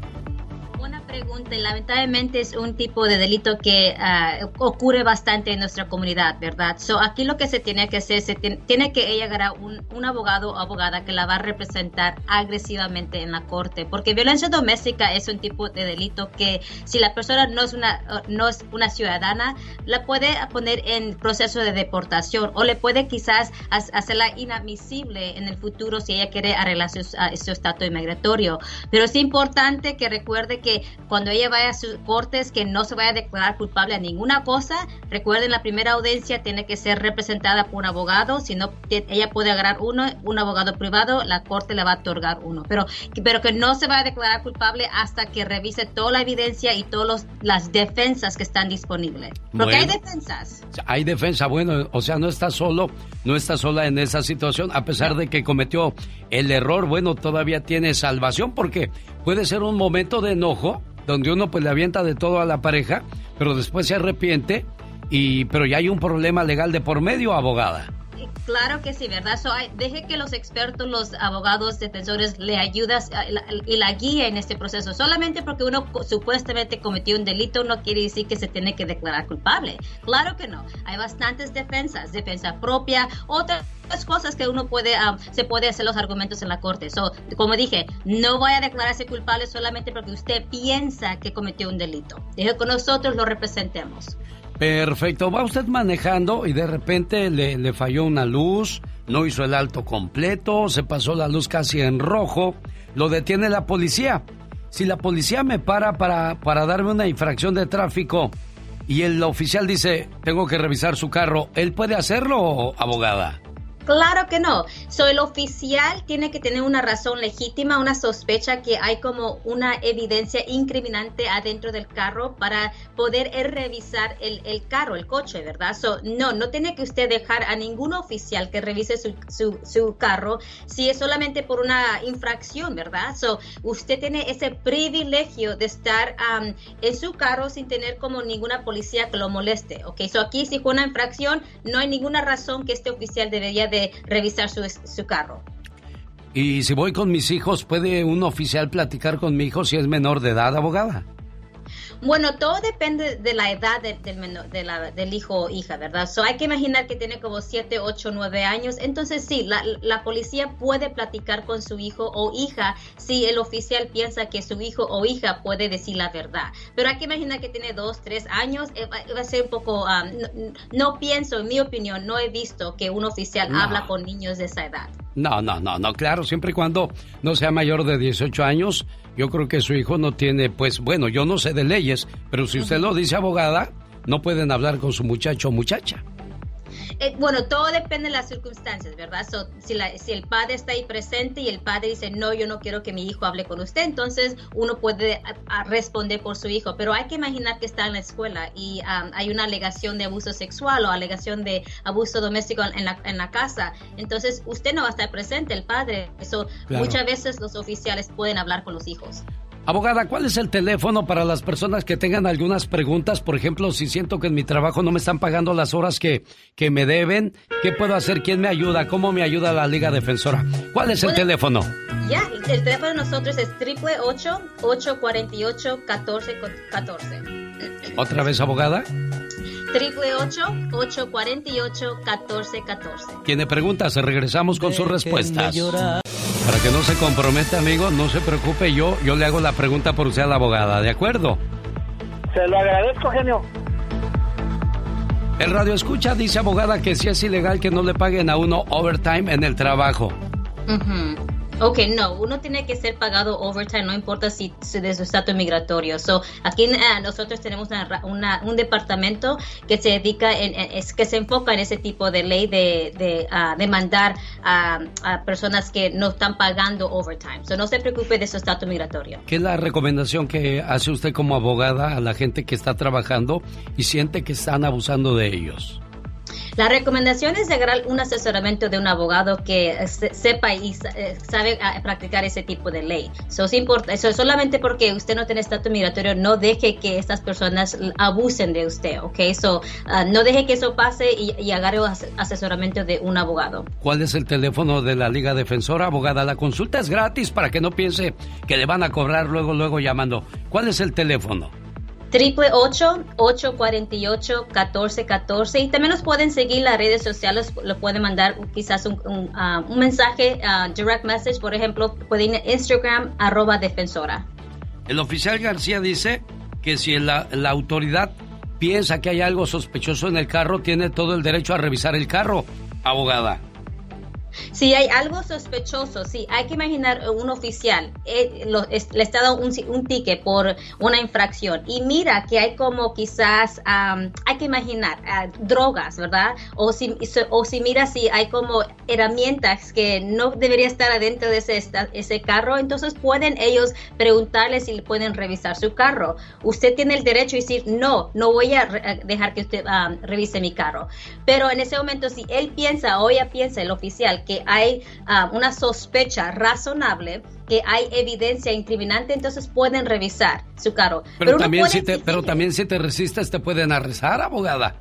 Pregunta. Lamentablemente es un tipo de delito que ah, ocurre bastante en nuestra comunidad, ¿verdad? So, aquí lo que se tiene que hacer, se tiene, que ella agarrar un, un, abogado o abogada que la va a representar agresivamente en la corte, porque violencia doméstica es un tipo de delito que si la persona no es una, no es una ciudadana, la puede poner en proceso de deportación o le puede quizás hacerla inadmisible en el futuro si ella quiere arreglar su, ah, su estatus migratorio. Pero es importante que recuerde que cuando ella vaya a sus cortes que no se vaya a declarar culpable a ninguna cosa. Recuerden, la primera audiencia tiene que ser representada por un abogado, si no, ella puede agarrar uno, un abogado privado, la corte le va a otorgar uno, pero, pero que no se vaya a declarar culpable hasta que revise toda la evidencia y todas las defensas que están disponibles. Porque hay defensas. Hay defensa, bueno, o sea, no está solo, no está sola en esa situación, a pesar de que cometió el error, bueno, todavía tiene salvación porque puede ser un momento de enojo donde uno pues le avienta de todo a la pareja, pero después se arrepiente y pero ya hay un problema legal de por medio, abogada. Claro que sí, ¿verdad? deje que los expertos, los abogados, defensores le ayuden y la guía en este proceso. Solamente porque uno supuestamente cometió un delito no quiere decir que se tiene que declarar culpable. Claro que no. Hay bastantes defensas, defensa propia, otras cosas que uno puede, ah, se puede hacer los argumentos en la corte. So, como dije, no vaya a declararse culpable solamente porque usted piensa que cometió un delito. Deje que nosotros lo representemos. Perfecto. Va usted manejando y de repente le, falló una luz, no hizo el alto completo, se pasó la luz casi en rojo, lo detiene la policía. Si la policía me para para, para darme una infracción de tráfico y el oficial dice, tengo que revisar su carro, ¿él puede hacerlo, abogada? Claro que no. So, el oficial tiene que tener una razón legítima, una sospecha que hay como una evidencia incriminante adentro del carro para poder revisar el, carro, el coche, ¿verdad? So, no, no tiene que usted dejar a ningún oficial que revise su carro si es solamente por una infracción, ¿verdad? So, usted tiene ese privilegio de estar um, en su carro sin tener como ninguna policía que lo moleste, ¿ok? So, aquí si fue una infracción, no hay ninguna razón que este oficial debería de revisar su, su carro. Y si voy con mis hijos, ¿puede un oficial platicar con mi hijo si es menor de edad, abogada? Bueno, todo depende de la edad del, del hijo o hija, ¿verdad? So, hay que imaginar que tiene como 7, 8, 9 años. Entonces, sí, la, la, policía puede platicar con su hijo o hija si el oficial piensa que su hijo o hija puede decir la verdad. Pero hay que imaginar que tiene 2, 3 años. Eh, va, a ser un poco. Um, no, pienso, en mi opinión, no he visto que un oficial habla con niños de esa edad. No, no, no, no, claro, siempre y cuando no sea mayor de 18 años, yo creo que su hijo no tiene, pues bueno, yo no sé de leyes, pero si usted lo dice abogada, no pueden hablar con su muchacho o muchacha. Eh, bueno, todo depende de las circunstancias, ¿verdad? si, si, el padre está ahí presente y el padre dice, no, yo no quiero que mi hijo hable con usted, entonces uno puede responder por su hijo, pero hay que imaginar que está en la escuela y hay una alegación de abuso sexual o alegación de abuso doméstico en la, en la casa, entonces usted no va a estar presente, el padre, eso muchas veces los oficiales pueden hablar con los hijos. Abogada, ¿cuál es el teléfono para las personas que tengan algunas preguntas? Por ejemplo, si siento que en mi trabajo no me están pagando las horas que, que me deben, ¿qué puedo hacer? ¿Quién me ayuda? ¿Cómo me ayuda la Liga Defensora? ¿Cuál es el teléfono? Ya, el teléfono de nosotros es 888-848-1414. ¿Otra vez, abogada? 888-848-1414. Tiene preguntas, regresamos con sus respuestas. Para que no se comprometa, amigo, no se preocupe, yo, yo le hago la pregunta por usted a la abogada, ¿de acuerdo? Se lo agradezco, genio. El radio escucha, dice abogada, que si es ilegal que no le paguen a uno overtime en el trabajo. Ok, no, uno tiene que ser pagado overtime, no importa si, de su estatus migratorio. So, aquí eh, nosotros tenemos un departamento que se dedica, es, que se enfoca en ese tipo de ley de, de ah, demandar a, personas que no están pagando overtime. So, no se preocupe de su estatus migratorio. ¿Qué es la recomendación que hace usted como abogada a la gente que está trabajando y siente que están abusando de ellos? La recomendación es llegar un asesoramiento de un abogado que sepa y eh, sabe ah, practicar ese tipo de ley. Eso es solamente porque usted no tiene estatus migratorio, no deje que estas personas abusen de usted, ¿ok? So, ah, no deje que eso pase y, agarre asesoramiento de un abogado. ¿Cuál es el teléfono de la Liga Defensora, abogada? La consulta es gratis para que no piense que le van a cobrar luego, luego llamando. ¿Cuál es el teléfono? Triple 848 1414 y también nos pueden seguir las redes sociales, lo pueden mandar quizás un, un, ah, mensaje, uh, direct message, por ejemplo, pueden ir a Instagram, arroba defensora. El oficial García dice que si la, la autoridad piensa que hay algo sospechoso en el carro, tiene todo el derecho a revisar el carro, abogada. Si hay algo sospechoso, sí, hay que imaginar un oficial, eh, lo, es, le está dando un, un, ticket por una infracción y mira que hay como quizás, hay que imaginar, uh, drogas, ¿verdad? O si, o si mira si hay como herramientas que no debería estar adentro de ese, ese carro, entonces pueden ellos preguntarle si pueden revisar su carro. Usted tiene el derecho de decir, no, no voy a dejar que usted um, revise mi carro. Pero en ese momento, si él piensa o ella piensa, el oficial, que hay uh, una sospecha razonable, que hay evidencia incriminante, entonces pueden revisar su carro. Pero, pero también, si te, pero también si te resistes, te pueden arrestar, abogada.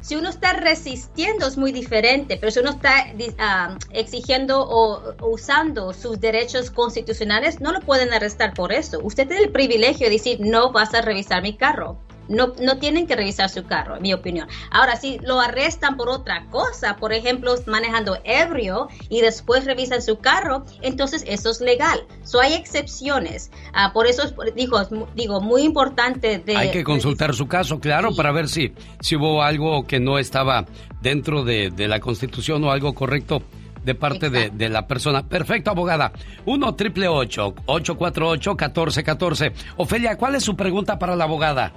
Si uno está resistiendo es muy diferente, pero si uno está uh, exigiendo o usando sus derechos constitucionales, no lo pueden arrestar por eso. Usted tiene el privilegio de decir, no vas a revisar mi carro. No, no tienen que revisar su carro, en mi opinión. Ahora, si lo arrestan por otra cosa, por ejemplo, manejando ebrio y después revisan su carro, entonces eso es legal. So, hay excepciones. Uh, por eso digo, digo, muy importante de... Hay que consultar su caso, claro, sí. para ver si, si hubo algo que no estaba dentro de, de la Constitución o algo correcto de parte de, de, la persona. Perfecto, abogada. 1 triple 848 1414 Ofelia, ¿cuál es su pregunta para la abogada?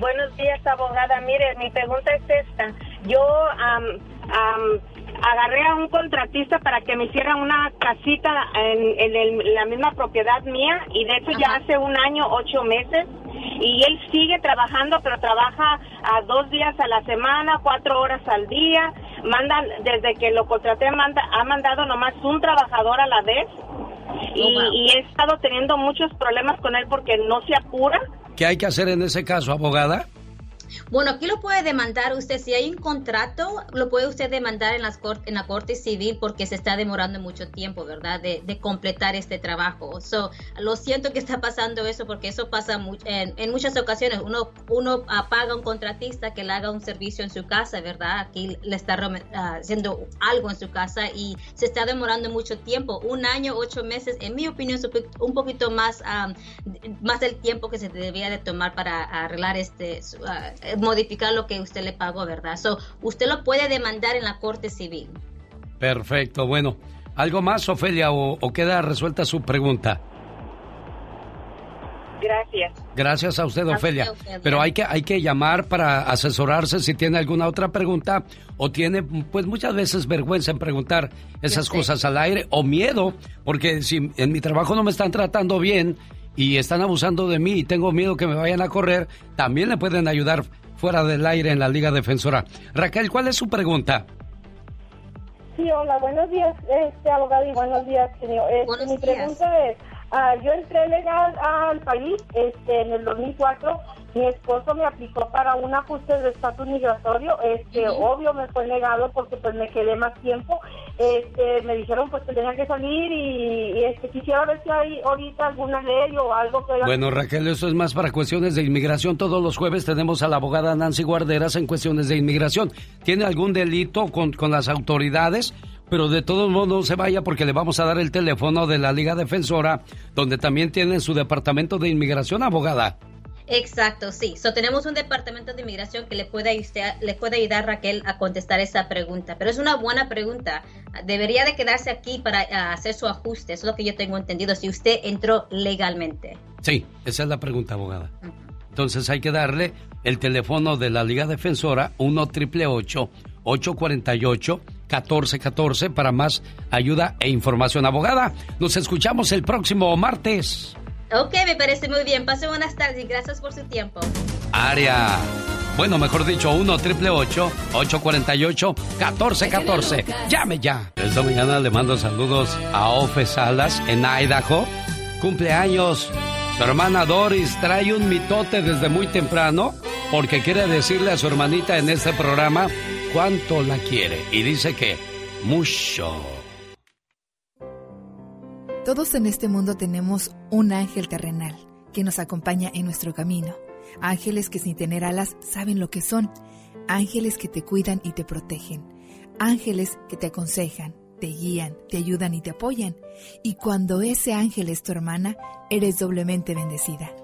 Buenos días, abogada. Mire, mi pregunta es esta. Yo um, um, agarré a un contratista para que me hiciera una casita en, en, el, la misma propiedad mía y de hecho Ajá. ya hace un año, ocho meses y él sigue trabajando, pero trabaja a dos días a la semana, cuatro horas al día. Mandan, desde que lo contraté, manda, ha mandado nomás un trabajador a la vez. Y, oh, wow. y he estado teniendo muchos problemas con él porque no se apura. ¿Qué hay que hacer en ese caso, abogada? Bueno, aquí lo puede demandar usted. Si hay un contrato, lo puede usted demandar en, las en la Corte Civil porque se está demorando mucho tiempo, ¿verdad? De, de completar este trabajo. So, lo siento que está pasando eso porque eso pasa en, en, muchas ocasiones. Uno, uno paga a un contratista que le haga un servicio en su casa, ¿verdad? Aquí le está uh, haciendo algo en su casa y se está demorando mucho tiempo. Un año, ocho meses, en mi opinión, un poquito más, um, más del tiempo que se debía de tomar para arreglar este. Uh, modificar lo que usted le pagó, ¿verdad? So, usted lo puede demandar en la Corte Civil. Perfecto, bueno. ¿Algo más, Ofelia, o, o queda resuelta su pregunta? Gracias. Gracias a usted, Ofelia. Ofelia. Pero hay que, hay que llamar para asesorarse si tiene alguna otra pregunta o tiene, pues muchas veces vergüenza en preguntar esas cosas al aire o miedo, porque si en mi trabajo no me están tratando bien y están abusando de mí y tengo miedo que me vayan a correr, también le pueden ayudar fuera del aire en la Liga Defensora. Raquel, ¿cuál es su pregunta? Sí, hola, buenos días, este abogado, y buenos días, señor. Este, buenos mi días. pregunta es, uh, yo entré legal al país este, en el 2004 mi esposo me aplicó para un ajuste de estatus migratorio, este, uh -huh. obvio me fue negado porque pues me quedé más tiempo, este, me dijeron pues que tenía que salir y, y este, quisiera ver si hay ahorita alguna ley o algo que... Bueno Raquel, eso es más para cuestiones de inmigración, todos los jueves tenemos a la abogada Nancy Guarderas en cuestiones de inmigración, ¿tiene algún delito con, con las autoridades? Pero de todos modos no se vaya porque le vamos a dar el teléfono de la Liga Defensora, donde también tienen su departamento de inmigración, abogada. Exacto, sí. So, tenemos un departamento de inmigración que le puede, usted, le puede ayudar Raquel a contestar esa pregunta. Pero es una buena pregunta. Debería de quedarse aquí para uh, hacer su ajuste. Eso es lo que yo tengo entendido. Si usted entró legalmente. Sí, esa es la pregunta, abogada. Uh -huh. Entonces hay que darle el teléfono de la Liga Defensora 1 triple 848 1414 para más ayuda e información. Abogada, nos escuchamos el próximo martes. Ok, me parece muy bien. Pase buenas tardes y gracias por su tiempo. Área. Bueno, mejor dicho, 1 triple 848 1414 Llame ya. Esta mañana le mando saludos a Ofe Salas en Idaho. Cumpleaños. Su hermana Doris trae un mitote desde muy temprano porque quiere decirle a su hermanita en este programa cuánto la quiere. Y dice que mucho. Todos en este mundo tenemos un ángel terrenal que nos acompaña en nuestro camino. Ángeles que sin tener alas saben lo que son. Ángeles que te cuidan y te protegen. Ángeles que te aconsejan, te guían, te ayudan y te apoyan. Y cuando ese ángel es tu hermana, eres doblemente bendecida.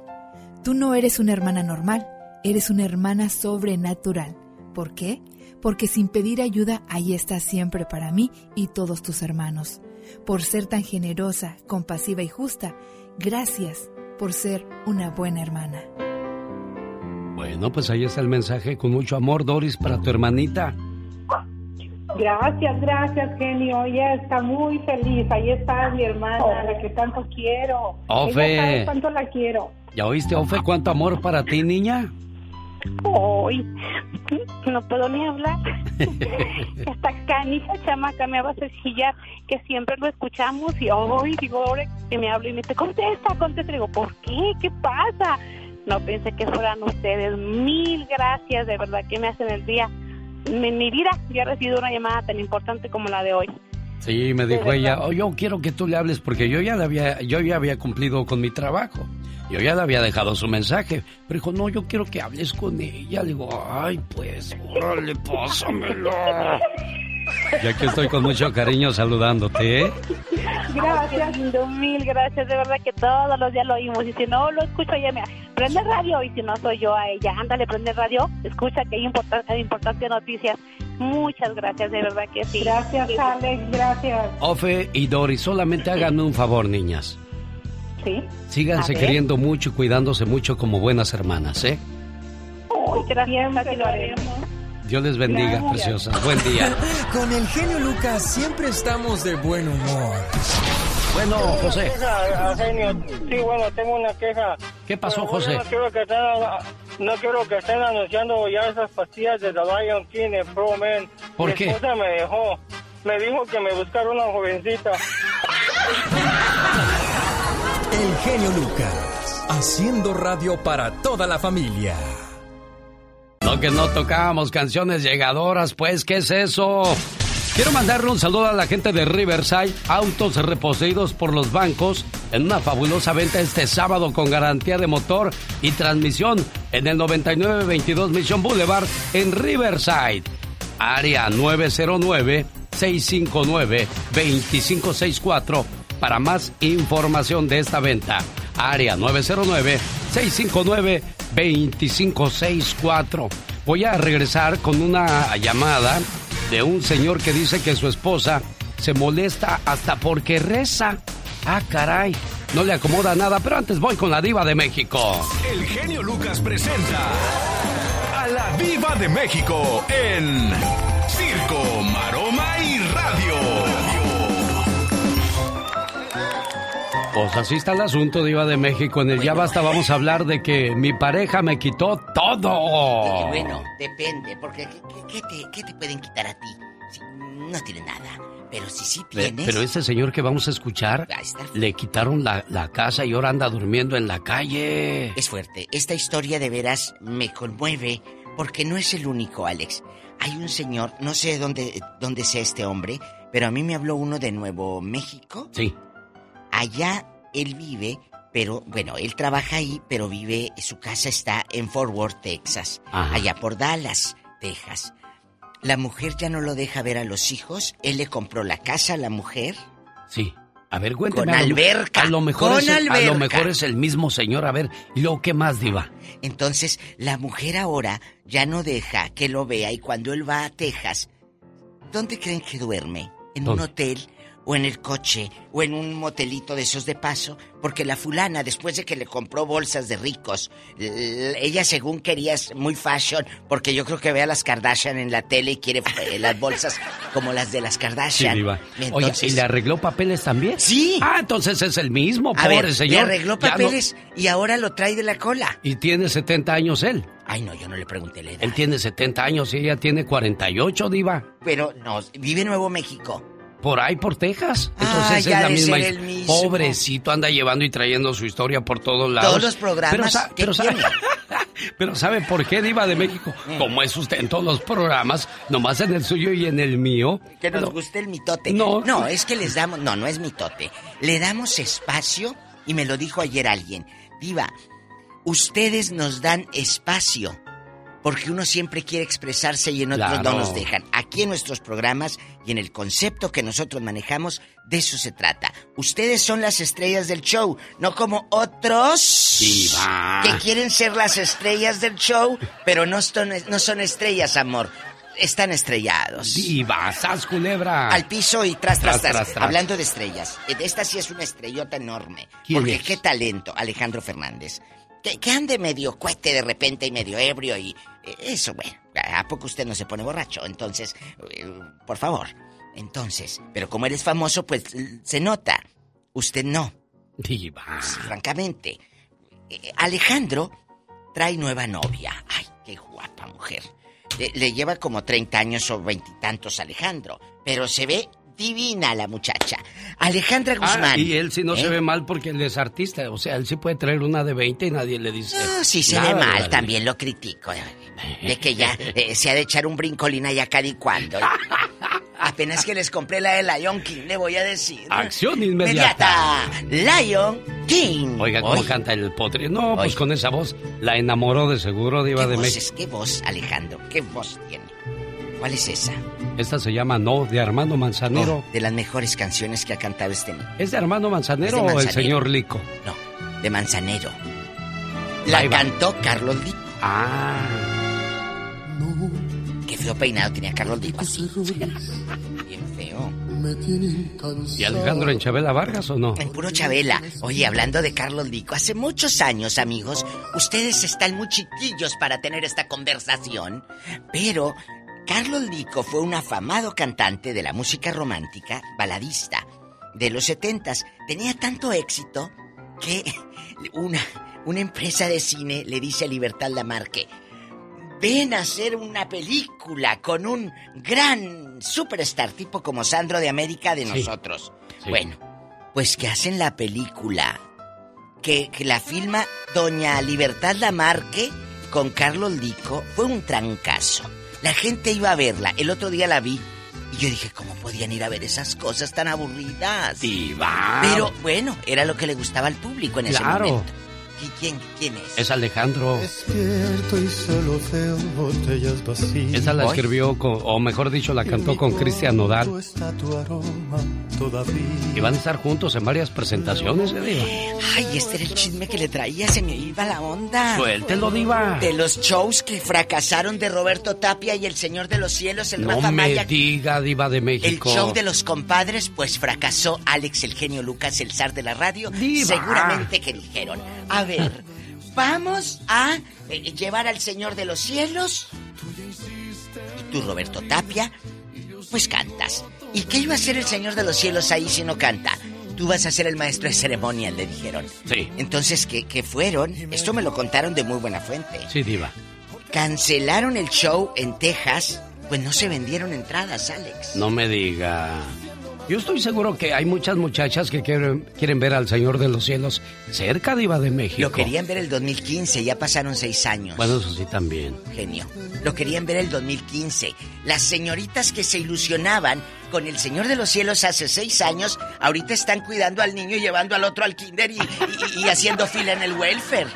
Tú no eres una hermana normal, eres una hermana sobrenatural. ¿Por qué? porque sin pedir ayuda ahí estás siempre para mí y todos tus hermanos. Por ser tan generosa, compasiva y justa, gracias por ser una buena hermana. Bueno, pues ahí está el mensaje con mucho amor, Doris, para tu hermanita. Gracias, gracias, genio. Ella está muy feliz. Ahí está mi hermana, la que tanto quiero. Ofe. Ella sabe cuánto la quiero. ¿Ya oíste, Ofe, cuánto amor para ti, niña? Hoy no puedo ni hablar. Esta canija chamaca me va a chillar, que siempre lo escuchamos y hoy digo, ahora que me habla y me dice, contesta, contesta. digo, ¿por qué? ¿Qué pasa? No pensé que fueran ustedes. Mil gracias, de verdad que me hacen el día. En mi vida ya he recibido una llamada tan importante como la de hoy. Sí, me dijo ella, oh, yo quiero que tú le hables porque yo ya, le había, yo ya había cumplido con mi trabajo. Yo ya le había dejado su mensaje. Pero dijo, no, yo quiero que hables con ella. Le digo, ay, pues, órale, pásamelo. Ya que estoy con mucho cariño saludándote, ¿eh? Gracias, lindo, mil gracias. De verdad que todos los días lo oímos. Y si no lo escucho, ella me prende radio. Y si no soy yo a ella, ándale, prende radio. Escucha que hay importantes importante noticias. Muchas gracias, de verdad que sí. Gracias, Alex, gracias. Ofe y Doris, solamente háganme un favor, niñas. Sí. Síganse queriendo mucho y cuidándose mucho como buenas hermanas, ¿eh? gracias, así lo haremos. Dios les bendiga, Gracias. preciosas. Buen día. Con el genio Lucas siempre estamos de buen humor. Bueno, José. Queja, genio. Sí, bueno, tengo una queja. ¿Qué pasó, Bueno, José? No quiero que estén, no quiero que estén anunciando ya esas pastillas de The Lion King en Pro Man. ¿Por Mi qué? esposa me dejó. Me dijo que me buscara una jovencita. El genio Lucas, haciendo radio para toda la familia. No que no tocábamos canciones llegadoras, pues, ¿qué es eso? Quiero mandarle un saludo a la gente de Riverside, autos reposeídos por los bancos en una fabulosa venta este sábado con garantía de motor y transmisión en el 9922 Mission Boulevard en Riverside. Área 909-659-2564 para más información de esta venta. Área 909-659-2564. Voy a regresar con una llamada de un señor que dice que su esposa se molesta hasta porque reza. Ah, caray. No le acomoda nada, pero antes voy con la diva de México. El genio Lucas presenta a la Viva de México en Circo, Maroma y Radio. Pues así está el asunto, diva de México. En el Ya Basta vamos a hablar de que mi pareja me quitó todo. Bueno, depende, porque ¿qué, te, qué te pueden quitar a ti? Si no tiene nada. Pero si sí Pe- tienes... Pero ese señor que vamos a escuchar, le quitaron la, la casa y ahora anda durmiendo en la calle. Es fuerte. Esta historia de veras me conmueve porque no es el único, Alex. Hay un señor, no sé dónde, dónde sea este hombre, pero a mí me habló uno de Nuevo México. Sí. Allá él vive, pero bueno, él trabaja ahí, pero vive, su casa está en Fort Worth, Texas. Ajá. Allá por Dallas, Texas. La mujer ya no lo deja ver a los hijos. Él le compró la casa a la mujer. Sí. A ver, cuéntame. Con lo- alberca, A lo mejor, con es, el- a lo alberca. mejor es el mismo señor. A ver, ¿y luego qué más, diva? Entonces, la mujer ahora ya no deja que lo vea y cuando él va a Texas, ¿dónde creen que duerme? ¿En un hotel? ¿O en el coche? ¿O en un motelito de esos de paso? Porque la fulana, después de que le compró bolsas de ricos, ella según quería es muy fashion, porque yo creo que ve a las Kardashian en la tele y quiere eh, las bolsas como las de las Sí, Kardashian. diva. Oye, Entonces, ¿y le arregló papeles también? Sí. Ah, entonces es el mismo, a pobre ver, señor. le arregló no- papeles y ahora lo trae de la cola. Y tiene 70 años él. Ay, no, yo no le pregunté la edad. Él tiene 70 años y ella tiene 48, diva. Pero no, vive en Nuevo México. Por ahí, por Texas. Entonces Ah, es ya la misma. el mismo. Pobrecito, anda llevando y trayendo su historia por todos lados. Todos los programas Pero, sa- que pero sabe, pero ¿sabe por qué, Diva de México? Mm. Como es usted en todos los programas, nomás en el suyo y en el mío. Que nos Pero- guste el mitote. No. No, es que les damos. No, no es mitote. Le damos espacio, y me lo dijo ayer alguien. Diva, ustedes nos dan espacio. Porque uno siempre quiere expresarse y en otros Claro. no nos dejan. Aquí en nuestros programas y en el concepto que nosotros manejamos, de eso se trata. Ustedes son las estrellas del show, no como otros Diva. que quieren ser las estrellas del show, pero no son, no son estrellas, amor. están estrellados. Diva, sas culebra. Al piso y tras, tras, Tras, tras. tras, tras. Hablando de estrellas, eh, esta sí es una estrellota enorme. ¿Quién Porque es? qué talento, Alejandro Fernández. Que, que ande medio cuete de repente y medio ebrio y... Eso, bueno, ¿a poco usted no se pone borracho? Entonces, eh, por favor. Entonces, pero como eres famoso, pues se nota. Usted no. Diva. Francamente. Eh, Alejandro trae nueva novia. Ay, qué guapa mujer. Le, le lleva como 30 años o veintitantos Alejandro, pero se ve divina la muchacha. Alejandra Guzmán. Ah, y él sí no ¿eh? se ve mal porque él es artista. O sea, él sí puede traer una de 20 y nadie le dice. No, si se ve mal, también lo critico. De que ya eh, se ha de echar un brincolín allá cada y cuando. Apenas que les compré la de Lion King, le voy a decir. Acción inmediata. Inmediata. Lion King. Oiga, ¿cómo canta el potri? No, pues con esa voz la enamoró de seguro, Diva ¿Qué de voz México. es? ¿Qué voz, Alejandro? ¿Qué voz tiene? ¿Cuál es esa? Esta se llama No, de Armando Manzanero. Oh, de las mejores canciones que ha cantado este niño. ¿Es de Armando Manzanero, Es de o el señor Lico? No, de Manzanero. La Ahí va. cantó Carlos Lico. Ah. Qué feo peinado tenía Carlos Lico así. Bien feo. ¿Y Alejandro en Chabela Vargas o no? En puro Chabela. Oye, hablando de Carlos Lico, hace muchos años, amigos, ustedes están muy chiquillos para tener esta conversación, pero Carlos Lico fue un afamado cantante de la música romántica, baladista, de los setentas. Tenía tanto éxito que una, una empresa de cine le dice a Libertad Lamarque, ven a hacer una película con un gran superstar tipo como Sandro de América de Sí. nosotros. Sí. Bueno, pues que hacen la película, que, que la filma Doña Libertad Lamarque con Carlos Lico, fue un trancazo. La gente iba a verla, el otro día la vi y yo dije, ¿cómo podían ir a ver esas cosas tan aburridas? Diva. Pero bueno, era lo que le gustaba al público en ese Claro. momento. ¿Y quién, quién es? Es Alejandro. Despierto y solo veo botellas vacías. Esa la escribió, con- o mejor dicho, la cantó con Cristian Nodal. Está tu aroma todavía. Y van a estar juntos en varias presentaciones, ¿eh, Diva? Ay, este era el chisme que le traía, se me iba la onda. Suéltelo, Diva. De los shows que fracasaron de Roberto Tapia y el Señor de los Cielos, el No Rafa me Maya. diga, Diva de El México. show de los compadres, pues fracasó Alex, el genio Lucas, el zar de la radio. Diva. Seguramente que dijeron, a ver, vamos a eh, llevar al Señor de los Cielos. Y tú, Roberto Tapia, pues cantas. ¿Y qué iba a hacer el Señor de los Cielos ahí si no canta? Tú vas a ser el maestro de ceremonia, le dijeron. Sí. Entonces, ¿qué, qué fueron? Esto me lo contaron de muy buena fuente. Sí, Diva. Cancelaron el show en Texas, pues no se vendieron entradas, Alex. No me diga. Yo estoy seguro que hay muchas muchachas que quieren, quieren ver al Señor de los Cielos cerca, Diva de México. Lo querían ver el 2015, ya pasaron seis años. Bueno, eso sí también. Genio. Lo querían ver el 2015. Las señoritas que se ilusionaban con el Señor de los Cielos hace seis años, ahorita están cuidando al niño y llevando al otro al kinder y, y- y haciendo fila en el welfare.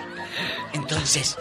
Entonces,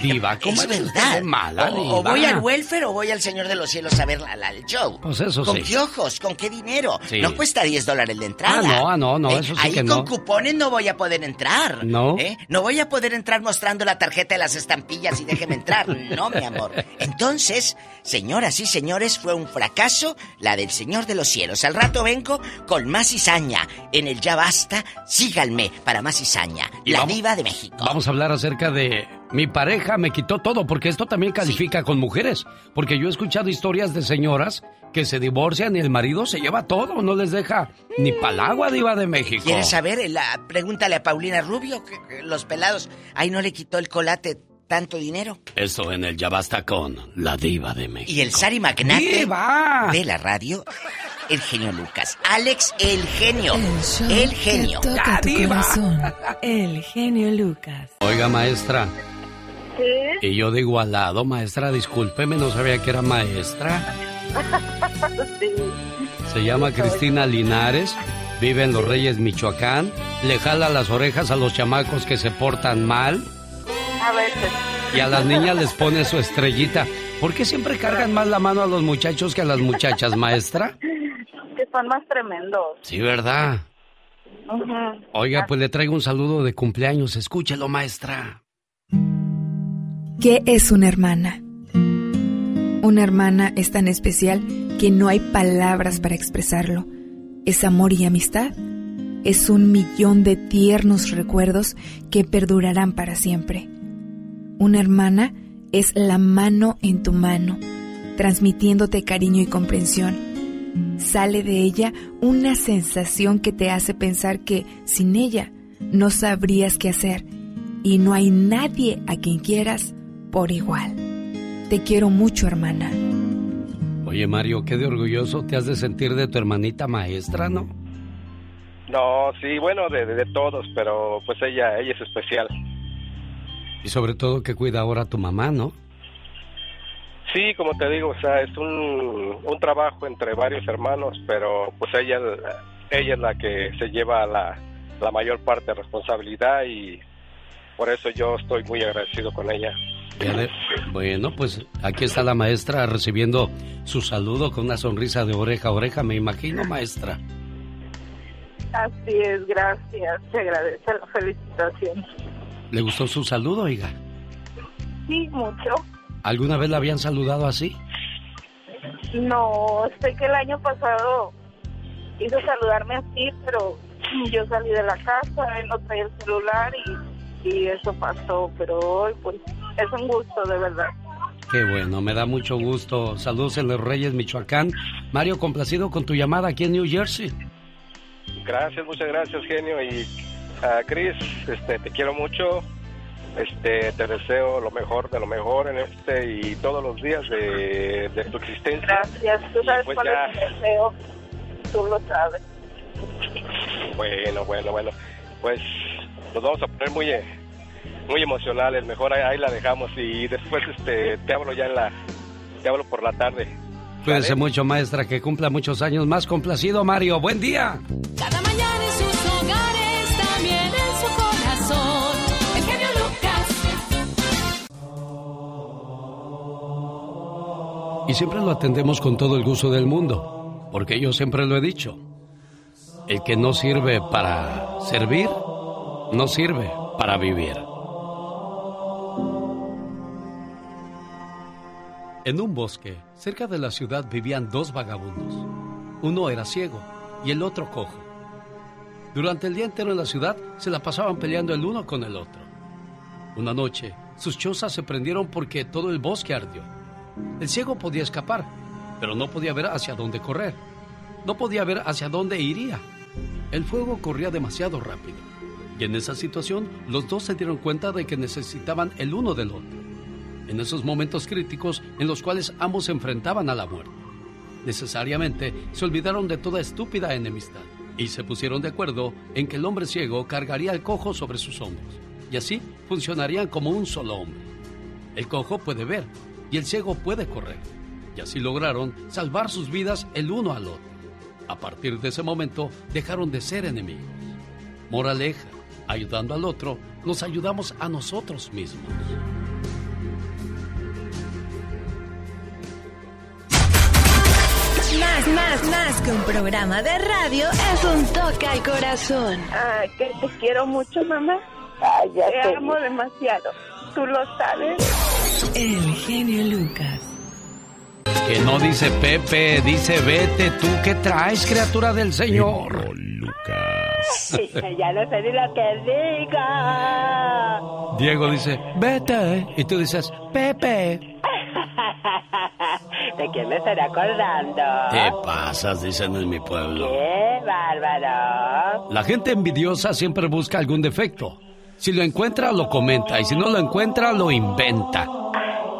Diva, ¿cómo es verdad. de mala, o, o voy al welfare o voy al Señor de los Cielos a ver la- la- el show. Pues eso ¿Con sí. qué ojos? ¿Con qué dinero? Sí. No cuesta 10 dólares la entrada. Ah, no, ah, no, no, ¿Eh? eso sí Ahí que con no. cupones no voy a poder entrar. No. ¿Eh? No voy a poder entrar mostrando la tarjeta de las estampillas y déjeme entrar. No, mi amor. Entonces, señoras y señores, fue un fracaso la del Señor de los Cielos. Al rato vengo con más cizaña. En el Ya Basta, síganme para más cizaña. La vamos- diva de México. Vamos a hablar acerca de mi pareja me quitó todo, porque esto también califica con mujeres. Porque yo he escuchado historias de señoras que se divorcian y el marido se lleva todo, no les deja ni palagua, Diva de México. ¿Quieres saber? La, pregúntale a Paulina Rubio, que, que los pelados, ahí no le quitó el colate tanto dinero. Esto en el Ya Basta con la Diva de México. Y el Sari Magnate ¡Diva! de la radio, el genio Lucas. Alex, el genio. El genio. toca tu diva. corazón. El genio Lucas. Oiga, maestra. Sí. Y yo digo al lado, maestra, discúlpeme, no sabía que era maestra. sí. Se llama Cristina Linares, vive en Los Reyes, Michoacán. Le jala las orejas a los chamacos que se portan mal A veces. y a las niñas les pone su estrellita. ¿Por qué siempre cargan más la mano a los muchachos que a las muchachas, maestra? Que son más tremendos. Sí, ¿verdad? Oiga, pues le traigo un saludo de cumpleaños. Escúchelo, maestra. ¿Qué es una hermana? Una hermana es tan especial que no hay palabras para expresarlo. Es amor y amistad. Es un millón de tiernos recuerdos que perdurarán para siempre. Una hermana es la mano en tu mano, transmitiéndote cariño y comprensión. Sale de ella una sensación que te hace pensar que sin ella no sabrías qué hacer y no hay nadie a quien quieras por igual. Te quiero mucho, hermana. Oye, Mario, qué de orgulloso te has de sentir de tu hermanita maestra, ¿no? No, sí, bueno, de, de, todos, pero pues ella, ella es especial. Y sobre todo que cuida ahora a tu mamá, ¿no? Sí, como te digo, o sea, es un, un trabajo entre varios hermanos, pero pues ella, ella es la que se lleva la, la mayor parte de responsabilidad y por eso yo estoy muy agradecido con ella. Bueno, pues aquí está la maestra recibiendo su saludo con una sonrisa de oreja a oreja, me imagino, maestra. Así es, gracias. Se agradece la felicitación. ¿Le gustó su saludo, oiga? Sí, mucho. ¿Alguna vez la habían saludado así? No, sé que el año pasado hizo saludarme así, pero yo salí de la casa, él no traía el celular y, y eso pasó, pero hoy pues es un gusto, de verdad. Qué bueno, me da mucho gusto. Saludos en Los Reyes, Michoacán. Mario, complacido con tu llamada aquí en New Jersey. Gracias, muchas gracias, genio. Y a Chris, este, te quiero mucho. Este, te deseo lo mejor de lo mejor en este y todos los días de, de tu existencia. Gracias, tú sabes pues cuál ya... es mi deseo, tú lo sabes. Bueno, bueno, bueno. Pues nos vamos a poner muy, eh, muy emocionales. Mejor ahí, ahí la dejamos y después este, te hablo ya en la, te hablo por la tarde. Cuídese mucho, maestra, que cumpla muchos años más. Complacido, Mario. Buen día. Cada mañana en sus hogares, también en su corazón. El genio Lucas. Y siempre lo atendemos con todo el gusto del mundo, porque yo siempre lo he dicho. El que no sirve para servir, no sirve para vivir. En un bosque, cerca de la ciudad, vivían dos vagabundos. Uno era ciego y el otro cojo. Durante el día entero en la ciudad se la pasaban peleando el uno con el otro. Una noche, sus chozas se prendieron porque todo el bosque ardió. El ciego podía escapar, pero no podía ver hacia dónde correr. No podía ver hacia dónde iría. El fuego corría demasiado rápido. Y en esa situación, los dos se dieron cuenta de que necesitaban el uno del otro en esos momentos críticos en los cuales ambos se enfrentaban a la muerte. Necesariamente se olvidaron de toda estúpida enemistad y se pusieron de acuerdo en que el hombre ciego cargaría al cojo sobre sus hombros y así funcionarían como un solo hombre. El cojo puede ver y el ciego puede correr y así lograron salvar sus vidas el uno al otro. A partir de ese momento dejaron de ser enemigos. Moraleja, ayudando al otro, nos ayudamos a nosotros mismos. Más, más, más que un programa de radio es un toque al corazón. Ay, que te quiero mucho, mamá. Ay, ya te sé. amo demasiado. Tú lo sabes. El genio Lucas. Que no dice Pepe, dice vete tú, ¿qué traes, criatura del Señor? Lucas. ya no sé ni lo que diga. Diego dice, vete. Y tú dices, Pepe. ¿De quién me estaré acordando? Te pasas, dicen en mi pueblo. ¡Qué bárbaro! La gente envidiosa siempre busca algún defecto. Si lo encuentra, lo comenta. Y si no lo encuentra, lo inventa.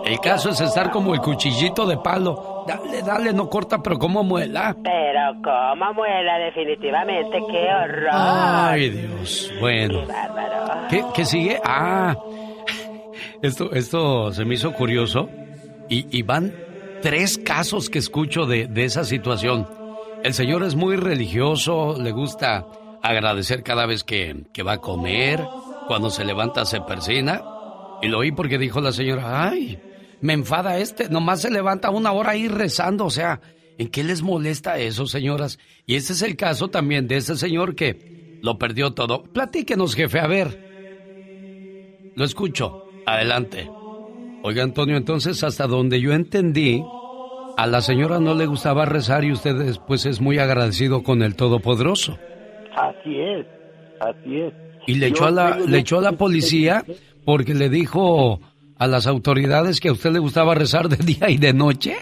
El caso es estar como el cuchillito de palo. Dale, dale, no corta, pero como muela. Pero como muela, definitivamente, qué horror. Ay, Dios. Bueno. Qué bárbaro. ¿Qué, qué sigue? Ah, esto, esto se me hizo curioso. Y, van tres casos que escucho de, de esa situación. El señor es muy religioso, le gusta agradecer cada vez que, que va a comer, cuando se levanta se persina. Y lo oí porque dijo la señora, ay, me enfada este, nomás se levanta una hora ahí rezando, o sea, ¿en qué les molesta eso, señoras? Y este es el caso también de ese señor que lo perdió todo. Platíquenos, jefe, a ver. Lo escucho, adelante. Oiga, Antonio, entonces hasta donde yo entendí, a la señora no le gustaba rezar y usted después es muy agradecido con el Todopoderoso. Así es, así es. Y le Yo echó a la, le echó a la policía porque le dijo a las autoridades que a usted le gustaba rezar de día y de noche.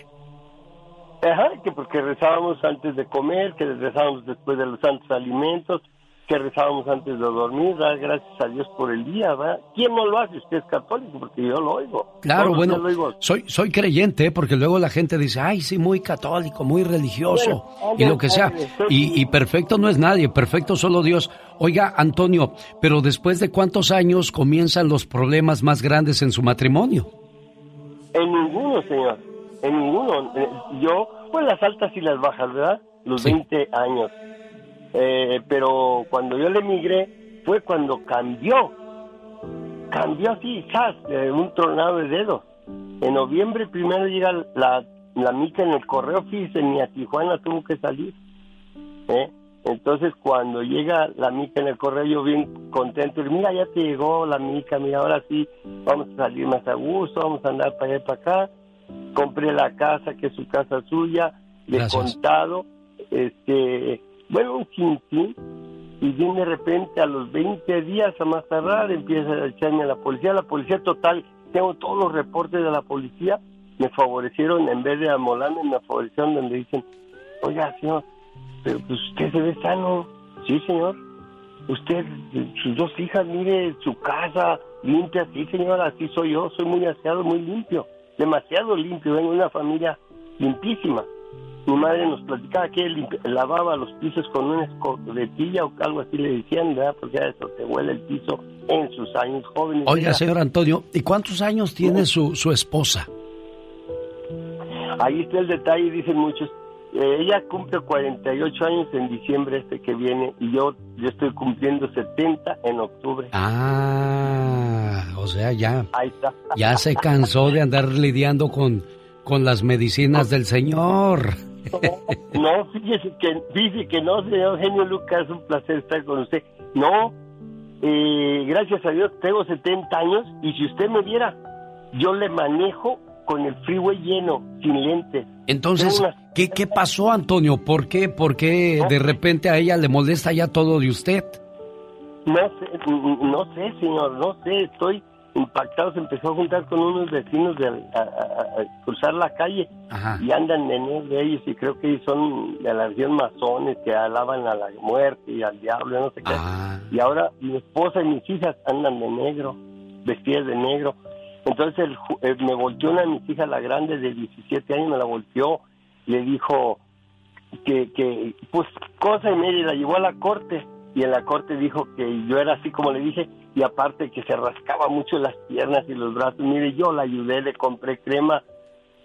Ajá, que porque rezábamos antes de comer, que rezábamos después de los santos alimentos, que rezábamos antes de dormir, dar gracias a Dios por el día, ¿verdad? ¿Quién no lo hace? Usted es católico, porque yo lo oigo. Claro, bueno, yo lo oigo. soy, soy creyente, ¿eh? porque luego la gente dice, ay, sí, muy católico, muy religioso, Bueno, y lo que sea. Y, y perfecto no es nadie, perfecto solo Dios. Oiga, Antonio, pero después de cuántos años comienzan los problemas más grandes en su matrimonio? En ninguno, señor. En ninguno. Eh, Yo, pues las altas y las bajas, ¿verdad? Los 20 años. Eh, pero cuando yo le emigré fue cuando cambió. Cambió así, ¡zas! de un tronado de dedos. En noviembre primero llega la, la mica en el correo, fíjese, ni a Tijuana tuvo que salir. ¿eh? Entonces cuando llega la mica en el correo, yo bien contento, y mira, ya te llegó la mica, mira, ahora sí, vamos a salir más a gusto, vamos a andar para allá y para acá. Compré la casa, que es su casa suya, de Gracias. contado, este, bueno, un chinchín, y bien de repente a los 20 días a más tardar empieza a echarme a la policía, la policía total, tengo todos los reportes de la policía, me favorecieron, en vez de amolarme, me favorecieron donde dicen, oiga, señor, pero pues usted se ve sano. Sí, señor. Usted, sus dos hijas, mire su casa limpia. Sí, señor, así soy yo. Soy muy aseado, muy limpio. Demasiado limpio. Vengo de una familia limpísima. Mi madre nos platicaba que él lavaba los pisos con una escobetilla o algo así le decían, ¿verdad? Porque a eso te huele el piso en sus años jóvenes. Oiga, señor Antonio, ¿y cuántos años tiene su, su esposa? Ahí está el detalle, dicen muchos. Eh, ella cumple 48 años en diciembre este que viene y yo yo estoy cumpliendo 70 en octubre. Ah, o sea, ya, Ahí está. ya se cansó de andar lidiando con, con las medicinas del Señor. No, fíjese que, fíjese que no, señor Genio Lucas, un placer estar con usted. No, eh, gracias a Dios tengo 70 años y si usted me viera, yo le manejo con el freeway lleno, sin lentes. Entonces, una- ¿qué, ¿qué pasó, Antonio? ¿Por qué, por qué de repente a ella le molesta ya todo de usted? No sé, no sé, señor, no sé, estoy impactado. Se empezó a juntar con unos vecinos de, a, a- a cruzar la calle Ajá. y andan de negro ellos y creo que ellos son de la región masones que alaban a la muerte y al diablo, no sé qué. Y ahora mi esposa y mis hijas andan de negro, vestidas de negro. Entonces el ju- eh, me volteó una de mis hijas, la grande de 17 años, me la volteó, le dijo que, que pues cosa y media, y la llevó a la corte y en la corte dijo que yo era así como le dije y aparte que se rascaba mucho las piernas y los brazos. Mire, yo la ayudé, le compré crema.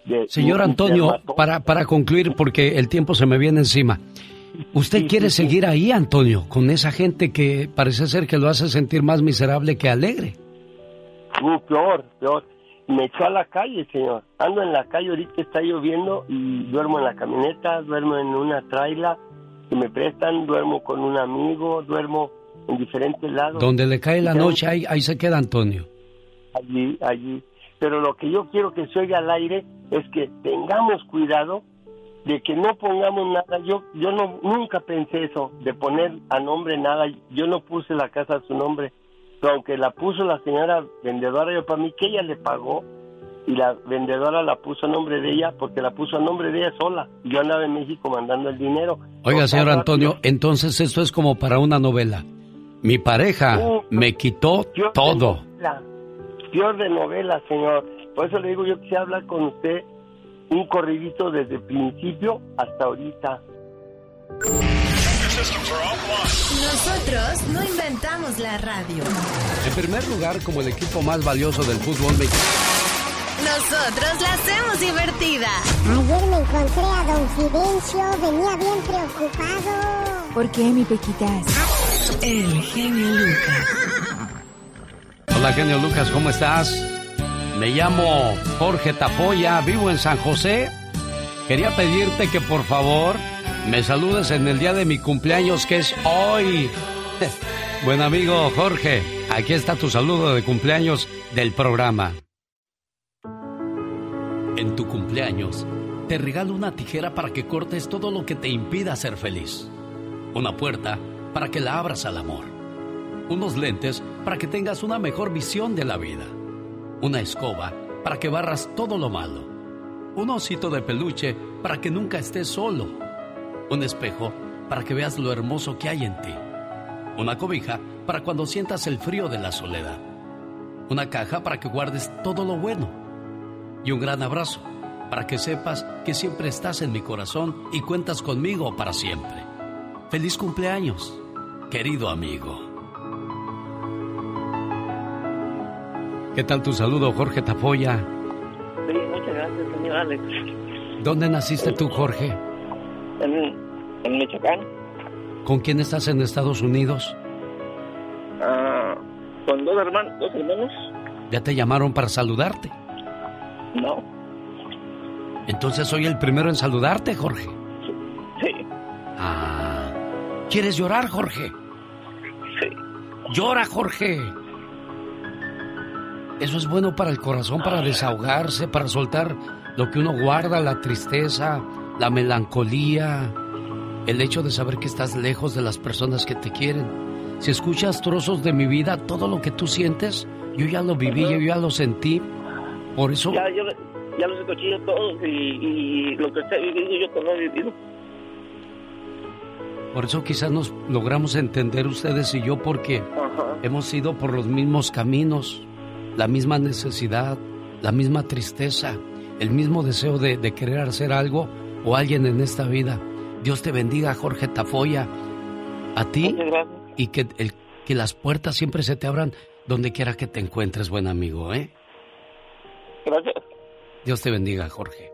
De, Señor Antonio, para, para concluir, porque el tiempo se me viene encima. ¿Usted quiere seguir ahí, Antonio, con esa gente que parece ser que lo hace sentir más miserable que alegre? Uh, peor, peor. Me echó a la calle, señor. Ando en la calle, ahorita está lloviendo y duermo en la camioneta, duermo en una traila que me prestan, duermo con un amigo, duermo en diferentes lados. Donde le cae la noche, ahí, ahí se queda Antonio. allí, allí. Pero lo que yo quiero que se oiga al aire es que tengamos cuidado de que no pongamos nada. Yo yo no nunca pensé eso de poner a nombre nada. Yo no puse la casa a su nombre, pero aunque la puso la señora vendedora, yo para mí que ella le pagó y la vendedora la puso a nombre de ella porque la puso a nombre de ella sola. Yo andaba en México mandando el dinero. Oiga, señor Antonio, entonces esto es como para una novela. Mi pareja me quitó todo. novela, peor de novela, señor. Por eso le digo, yo quisiera hablar con usted un corridito desde el principio hasta ahorita. Nosotros no inventamos la radio. En primer lugar, como el equipo más valioso del fútbol mexicano. Nosotros la hacemos divertida. Ayer me encontré a don Fidencio, venía bien preocupado. ¿Por qué, mi Pequitas? El genio Lucas. Hola, genio Lucas, ¿cómo estás? Me llamo Jorge Tafoya, vivo en San José. Quería pedirte que por favor me saludes en el día de mi cumpleaños, que es hoy. Buen amigo Jorge, aquí está tu saludo de cumpleaños del programa. En tu cumpleaños, te regalo una tijera para que cortes todo lo que te impida ser feliz. Una puerta para que la abras al amor. Unos lentes para que tengas una mejor visión de la vida. Una escoba para que barras todo lo malo. Un osito de peluche para que nunca estés solo. Un espejo para que veas lo hermoso que hay en ti. Una cobija para cuando sientas el frío de la soledad. Una caja para que guardes todo lo bueno. Y un gran abrazo para que sepas que siempre estás en mi corazón y cuentas conmigo para siempre. Feliz cumpleaños, querido amigo. ¿Qué tal tu saludo, Jorge Tafoya? Sí, muchas gracias, señor Alex. ¿Dónde naciste tú, Jorge? En, en Michoacán, ¿Con quién estás en Estados Unidos? ah, con dos hermanos, dos hermanos. Ya te llamaron para saludarte. No, Entonces soy el primero en saludarte, Jorge. sí, Ah. ¿Quieres llorar, Jorge? Sí. Llora, Jorge. Eso es bueno para el corazón, para desahogarse, para soltar lo que uno guarda, la tristeza, la melancolía, el hecho de saber que estás lejos de las personas que te quieren. Si escuchas trozos de mi vida, todo lo que tú sientes, yo ya lo viví, yo ya lo sentí. Por eso, ya, yo, ya los escuché yo todos y, y lo que usted ha vivido yo todo lo he vivido. por eso quizás nos logramos entender ustedes y yo porque Ajá. hemos ido por los mismos caminos, la misma necesidad, la misma tristeza, el mismo deseo de, de querer hacer algo o alguien en esta vida. Dios te bendiga, Jorge Tafoya, a ti y que, el, que las puertas siempre se te abran donde quiera que te encuentres, buen amigo, ¿eh? Gracias. Dios te bendiga, Jorge.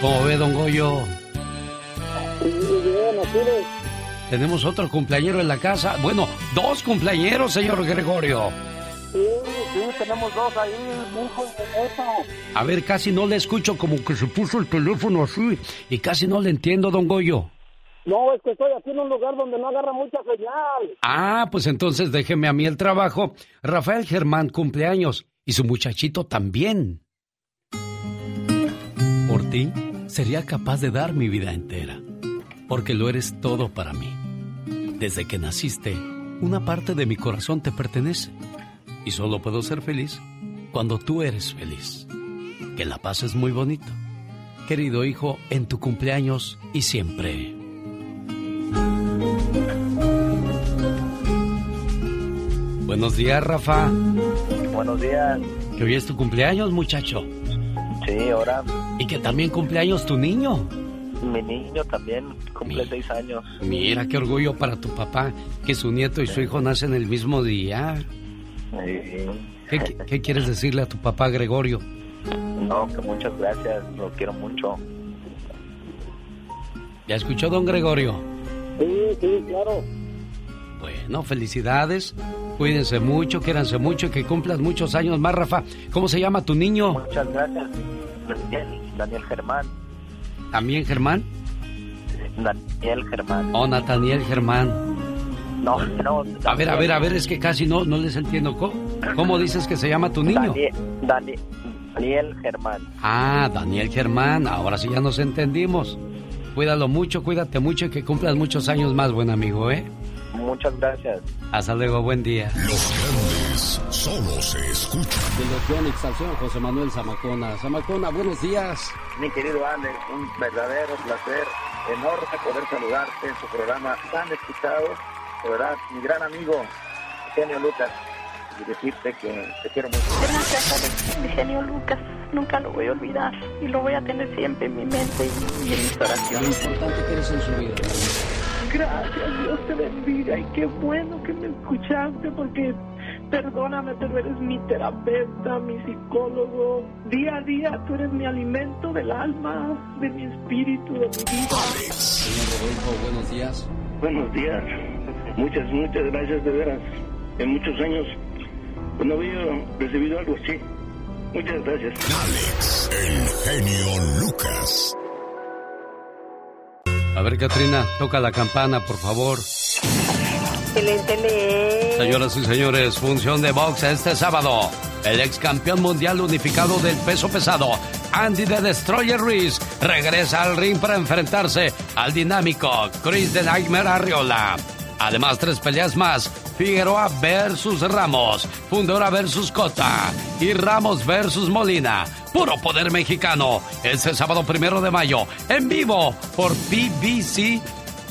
¿Cómo ve, don Goyo? Bien, así es. Tenemos otro cumpleañero en la casa. Bueno, dos cumpleañeros, señor Gregorio. Sí, sí, tenemos dos ahí, mi hijo y eso. A ver, casi no le escucho como que se puso el teléfono así y casi no le entiendo, don Goyo. No, es que estoy aquí en un lugar donde no agarra mucha señal. Ah, pues entonces déjeme a mí el trabajo. Rafael Germán cumpleaños y su muchachito también. Por ti sería capaz de dar mi vida entera, porque lo eres todo para mí. Desde que naciste, una parte de mi corazón te pertenece y solo puedo ser feliz cuando tú eres feliz. Que la paz es muy bonito. Querido hijo, en tu cumpleaños y siempre. Buenos días, Rafa. Buenos días. Que hoy es tu cumpleaños, muchacho. Sí, ahora Y que también cumpleaños tu niño. mi niño también cumple seis años. Mira qué orgullo para tu papá que su nieto y su hijo nacen el mismo día. Sí. ¿Qué, qué quieres decirle a tu papá, Gregorio? No, que muchas gracias, lo quiero mucho. ¿Ya escuchó, don Gregorio? Sí, sí, claro. Bueno, felicidades. Cuídense mucho, quiéranse mucho y que cumplas muchos años más, Rafa. ¿Cómo se llama tu niño? Muchas gracias. Daniel, Daniel Germán. ¿También Germán? Daniel Germán. Oh, Nathaniel Germán. No, no. A ver, a ver, a ver, es que casi no, no les entiendo. ¿Cómo, cómo dices que se llama tu niño? Daniel, Dani- Daniel Germán. Ah, Daniel Germán, ahora sí ya nos entendimos. Cuídalo mucho, cuídate mucho y que cumplas muchos años más, buen amigo, ¿eh? Muchas gracias. Hasta luego, buen día. Los grandes solo se escuchan. De los Yonix al señor José Manuel Zamacona. Zamacona, buenos días. Mi querido Alex, un verdadero placer, enorme poder saludarte en su programa tan escuchado. De verdad, mi gran amigo, Genio Lucas, y decirte que te quiero mucho. Gracias. Mi genio Lucas. Nunca lo voy a olvidar. Y lo voy a tener siempre en mi mente y, en mis Lo oraciones. importante que eres en su vida. Gracias, Dios te bendiga. Y qué bueno que me escuchaste porque, perdóname, pero eres mi terapeuta, mi psicólogo. Día a día tú eres mi alimento del alma, de mi espíritu, de mi vida. Señor Rodolfo, buenos días. Buenos días. Muchas, muchas gracias de veras. En muchos años pues, no había recibido algo así. Muchas gracias. Alex, el genio Lucas. A ver, Katrina, toca la campana, por favor. Excelente. Señoras y señores, función de box este sábado. El ex campeón mundial unificado del peso pesado, Andy the Destroyer Ruiz, regresa al ring para enfrentarse al dinámico Chris the Nightmare Arriola. Además, tres peleas más. Figueroa versus Ramos, Fundora versus Cota y Ramos versus Molina. Puro poder mexicano. Este sábado primero de mayo, en vivo por BBC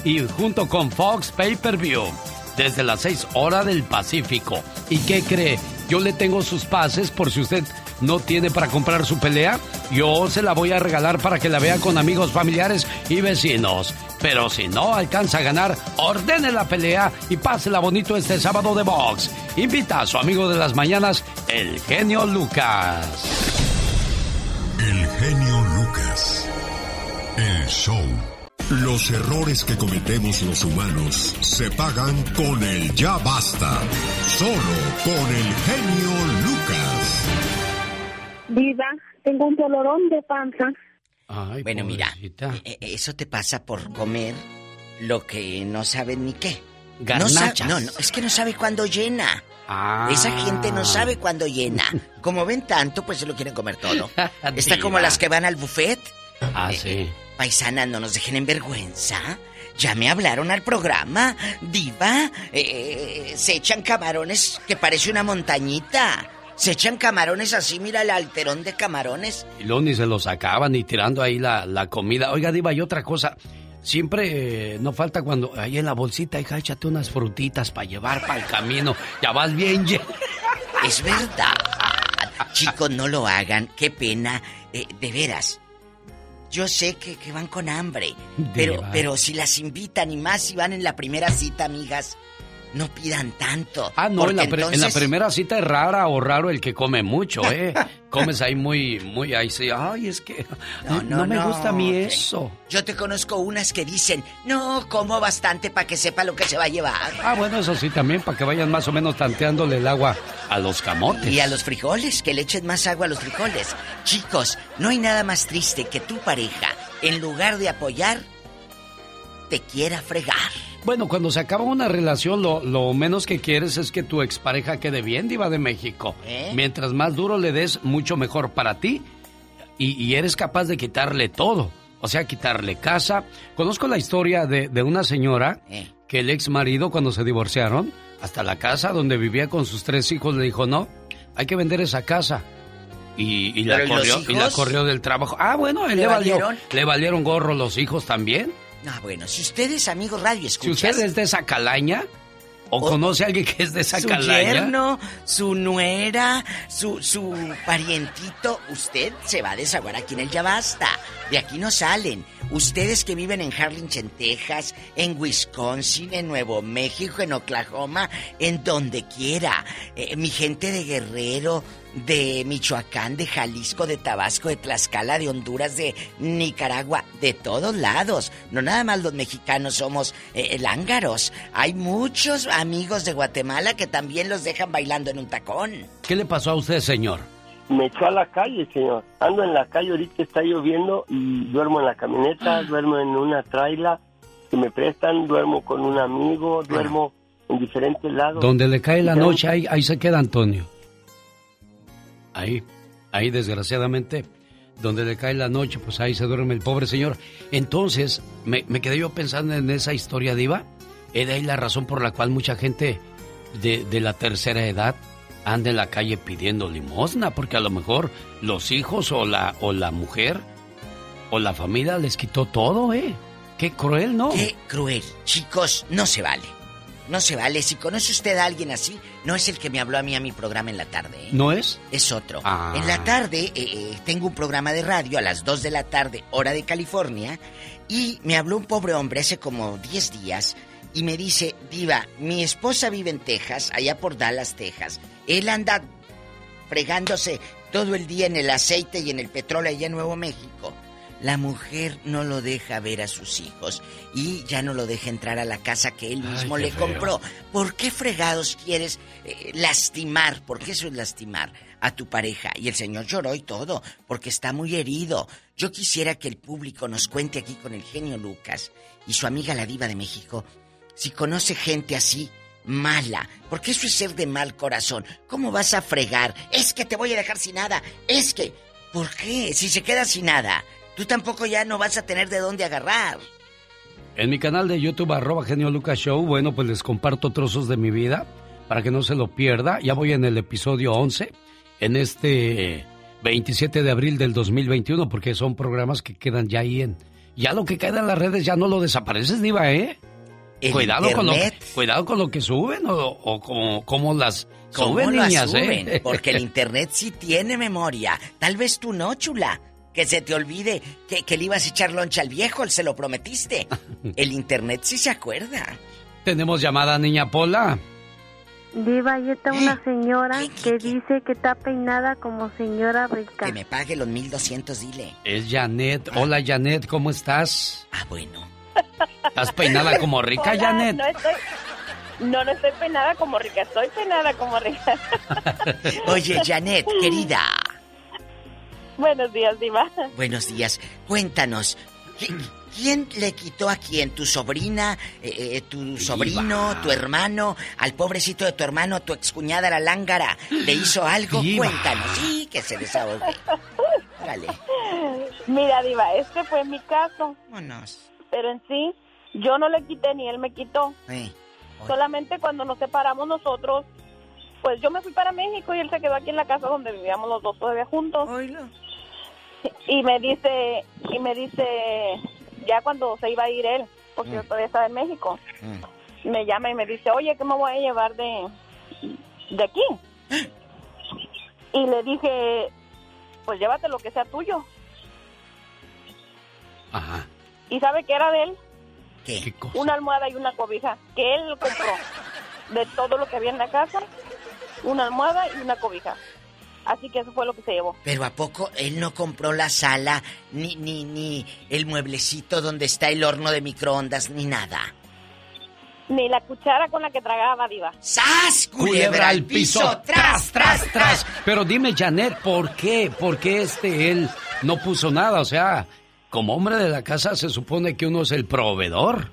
y junto con Fox Pay Per View. Desde las 6 horas del Pacífico. ¿Y qué cree? Yo le tengo sus pases por si usted no tiene para comprar su pelea. Yo se la voy a regalar para que la vea con amigos, familiares y vecinos. Pero si no alcanza a ganar, ordene la pelea y pásela bonito este sábado de box. Invita a su amigo de las mañanas, el genio Lucas. El genio Lucas. El show. Los errores que cometemos los humanos se pagan con el ya basta. Solo con el genio Lucas. Diva, tengo un dolorón de panza. bueno, mira, eh, eso te pasa por comer lo que no saben ni qué. No, Garnachas. no, no, es que no sabe cuándo llena. Ah. Esa gente no sabe cuándo llena. Como ven tanto, pues se lo quieren comer todo. Está como las que van al buffet. Ah, sí. Paisana, no nos dejen en vergüenza. Ya me hablaron al programa. Diva, eh, se echan camarones que parece una montañita. Se echan camarones así, mira el alterón de camarones. Y luego ni se lo sacaban ni tirando ahí la, la comida. Oiga, Diva, y otra cosa. Siempre eh, no falta cuando ahí en la bolsita, hija, échate unas frutitas para llevar para el camino. Ya vas bien lleno. Es verdad. Chicos, no lo hagan. Qué pena. Eh, de veras. Yo sé que, que van con hambre. Pero, Diva. pero si las invitan y más si van en la primera cita, amigas, no pidan tanto. Ah, no, en la, en la primera cita es rara o raro el que come mucho, ¿eh? Comes ahí muy, muy, ahí sí. Ay, es que no, me gusta a mí eso. Yo te conozco unas que dicen, no, como bastante para que sepa lo que se va a llevar. Ah, bueno, eso sí también, para que vayan más o menos tanteándole el agua a los camotes. Y a los frijoles, que le echen más agua a los frijoles. Chicos, no hay nada más triste que tu pareja, en lugar de apoyar, te quiera fregar. Bueno, cuando se acaba una relación, lo, lo menos que quieres es que tu expareja quede bien, Diva de México. ¿Eh? Mientras más duro le des, mucho mejor para ti. Y, y eres capaz de quitarle todo. O sea, quitarle casa. Conozco la historia de, de una señora ¿Eh? que el ex marido, cuando se divorciaron, hasta la casa donde vivía con sus tres hijos, le dijo: No, hay que vender esa casa. Y, y la, ¿Pero y los corrió, y la corrió del trabajo. Ah, bueno, él ¿Le le, valió, valieron? le valieron gorro los hijos también. Ah, bueno, si ustedes, amigos radio, Si escuchas... usted es de esa calaña o, conoce a alguien que es de esa su calaña, yerno, su nuera, su, su parientito, usted se va a desaguar aquí en el Ya Basta. De aquí no salen. Ustedes que viven en Harlingen, Texas, en Wisconsin, en Nuevo México, en Oklahoma, en donde quiera. Eh, mi gente de Guerrero, de Michoacán, de Jalisco, de Tabasco, de Tlaxcala, de Honduras, de Nicaragua, de todos lados. No nada más los mexicanos somos eh, lángaros. Hay muchos amigos de Guatemala que también los dejan bailando en un tacón. ¿qué le pasó a usted, señor? Me echó a la calle, señor. Ando en la calle, ahorita está lloviendo y duermo en la camioneta, duermo en una traila que me prestan, duermo con un amigo, duermo en diferentes lados. Donde le cae la noche, ahí, ahí se queda Antonio. Ahí, ahí desgraciadamente, donde le cae la noche, pues ahí se duerme el pobre señor. Entonces, me, me quedé yo pensando en esa historia diva. Es de ahí la razón por la cual mucha gente de, de la tercera edad anda en la calle pidiendo limosna, porque a lo mejor los hijos o la, o la mujer o la familia les quitó todo, ¿eh? Qué cruel, ¿no? Qué cruel. Chicos, no se vale. No se vale. Si conoce usted a alguien así, no es el que me habló a mí a mi programa en la tarde. ¿eh? ¿No es? Es otro. Ah. En la tarde eh, eh, tengo un programa de radio a las 2 de la tarde, hora de California, y me habló un pobre hombre hace como 10 días y me dice, Diva, mi esposa vive en Texas, allá por Dallas, Texas. Él anda fregándose todo el día en el aceite y en el petróleo allá en Nuevo México. La mujer no lo deja ver a sus hijos y ya no lo deja entrar a la casa que él mismo le feo. compró. ¿Por qué fregados quieres eh, lastimar? Porque eso es lastimar a tu pareja. Y el señor lloró y todo, porque está muy herido. Yo quisiera que el público nos cuente aquí con el genio Lucas y su amiga la diva de México, si conoce gente así mala, porque eso es ser de mal corazón. ¿Cómo vas a fregar? Es que te voy a dejar sin nada. Es que... ¿Por qué? Si se queda sin nada, tú tampoco ya no vas a tener de dónde agarrar. En mi canal de YouTube, arroba genio Lucas Show, bueno, pues les comparto trozos de mi vida para que no se lo pierda. Ya voy en el episodio 11, en este 27 de abril del 2021, porque son programas que quedan ya ahí en... Ya lo que queda en las redes ya no lo desapareces, Diva, ¿eh? Cuidado con, lo, cuidado con lo que suben o, o como, como las suben, niñas, ¿eh? Porque el internet sí tiene memoria. Tal vez tú no, chula. Que se te olvide que, que le ibas a echar loncha al viejo, se lo prometiste. El internet sí se acuerda. Tenemos llamada, niña Pola. Diva, ahí está una señora que dice que está peinada como señora rica. Que me pague los 1200, dile. Es Janet. Hola, Janet, ¿cómo estás? Ah, bueno. ¿Estás peinada como rica, Hola, Janet? No, estoy, no, no estoy peinada como rica, estoy peinada como rica. Oye, Janet, querida. Buenos días, Diva. Buenos días. Cuéntanos, ¿qui- ¿quién le quitó a quién? ¿Tu sobrina? eh, eh, ¿Tu sobrino? ¿Tu hermano? ¿Al pobrecito de tu hermano? ¿Tu excuñada, la lángara? ¿Le hizo algo? Diva. Cuéntanos. Sí, que se desahogue. Órale. Mira, Diva, este fue mi caso. Vámonos. Pero en sí, yo no le quité ni él me quitó. Solamente cuando nos separamos nosotros, pues yo me fui para México y él se quedó aquí en la casa donde vivíamos los dos todavía juntos. Y me dice, y me dice, ya cuando se iba a ir él, porque yo todavía estaba en México, me llama y me dice, oye, ¿qué me voy a llevar de, de aquí? Y le dije, pues llévate lo que sea tuyo. Ajá. ¿Y sabe qué era de él? ¿Qué? Una almohada y una cobija, que él compró de todo lo que había en la casa, una almohada y una cobija. Así que eso fue lo que se llevó. Pero ¿a poco él no compró la sala, ni, ni, ni el mueblecito donde está el horno de microondas, ni nada? Ni la cuchara con la que tragaba, diva. ¡Sas! Culebra al piso, tras, tras, tras. Pero dime, Janet, ¿por qué? ¿Por qué este él no puso nada? O sea, como hombre de la casa se supone que uno es el proveedor.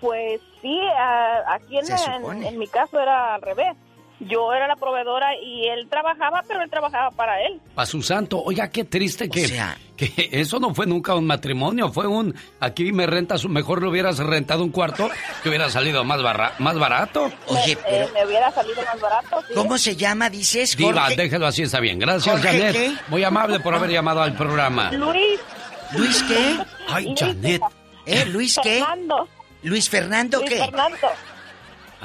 Pues sí, a- aquí en, en- en mi caso era al revés. Yo era la proveedora y él trabajaba, pero él trabajaba para él. Pa' su santo. Oiga, qué triste que, que eso no fue nunca un matrimonio, fue un aquí me rentas, mejor lo hubieras rentado un cuarto que hubiera salido más, barra- más barato. Oye, Eh, me hubiera salido más barato. sí. ¿Cómo se llama, dices, Diva, Jorge? déjelo así, está bien. Gracias, ¿Jorge Janet. qué? Muy amable por haber llamado al programa. Luis. ¿Luis qué? Ay, Janet. ¿Eh? ¿Luis qué? Fernando. ¿Luis Fernando Luis qué? Fernando.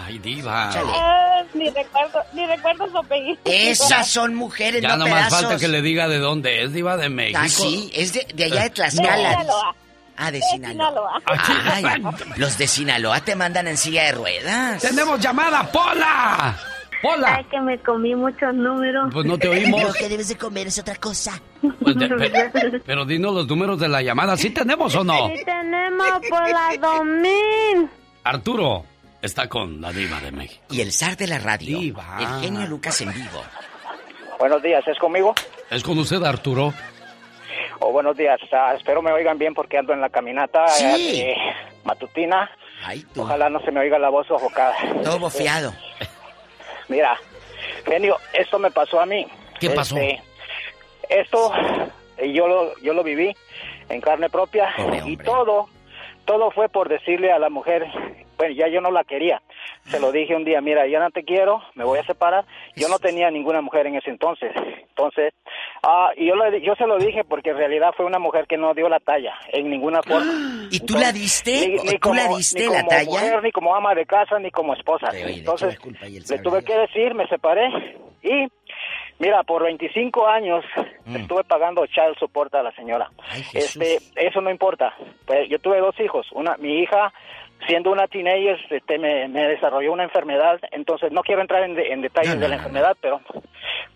Ay, Diva. Ah, ni recuerdo, ni recuerdo su apellido. Esas son mujeres, Ya no más falta que le diga de dónde es, Diva de México. Ah, sí, es de, de allá de No. Tlaxcala. Sinaloa. Ah, de De Sinaloa. Sinaloa. Ay, los de Sinaloa te mandan en silla de ruedas. ¡Tenemos llamada, Pola! ¡Pola! Ay, que me comí muchos números. Pues no te oímos. Lo que debes de comer es otra cosa. Pues de- pe- pero dinos los números de la llamada, ¿sí tenemos o no? Sí tenemos por la 2000. Arturo está con la diva de México. Y el zar de la radio. El genio Lucas en vivo. Buenos días, ¿es conmigo? ¿Es con usted, Arturo? O buenos días, ah, espero me oigan bien porque ando en la caminata Sí. eh, matutina. Ojalá no se me oiga la voz sofocada. Todo bofiado. Mira, genio, esto me pasó a mí. ¿Qué pasó? Este, esto eh, yo lo, yo lo viví en carne propia y todo, todo fue por decirle a la mujer, bueno, ya yo no la quería. Se lo dije un día, mira, ya no te quiero, me voy a separar. Yo no tenía ninguna mujer en ese entonces. Entonces, ah, y yo, le- yo se lo dije porque en realidad fue una mujer que no dio la talla en ninguna forma. ¿Y tú la diste? ¿O tú la diste ni la como talla? mujer, ni como ama de casa, ni como esposa. Entonces, le tuve que decir, me separé y mira, por 25 años estuve pagando child support a la señora. este, eso no importa. Pues, yo tuve dos hijos, una mi hija siendo una teenager este, me, me desarrolló una enfermedad, entonces no quiero entrar en, de- en detalles de la enfermedad, pero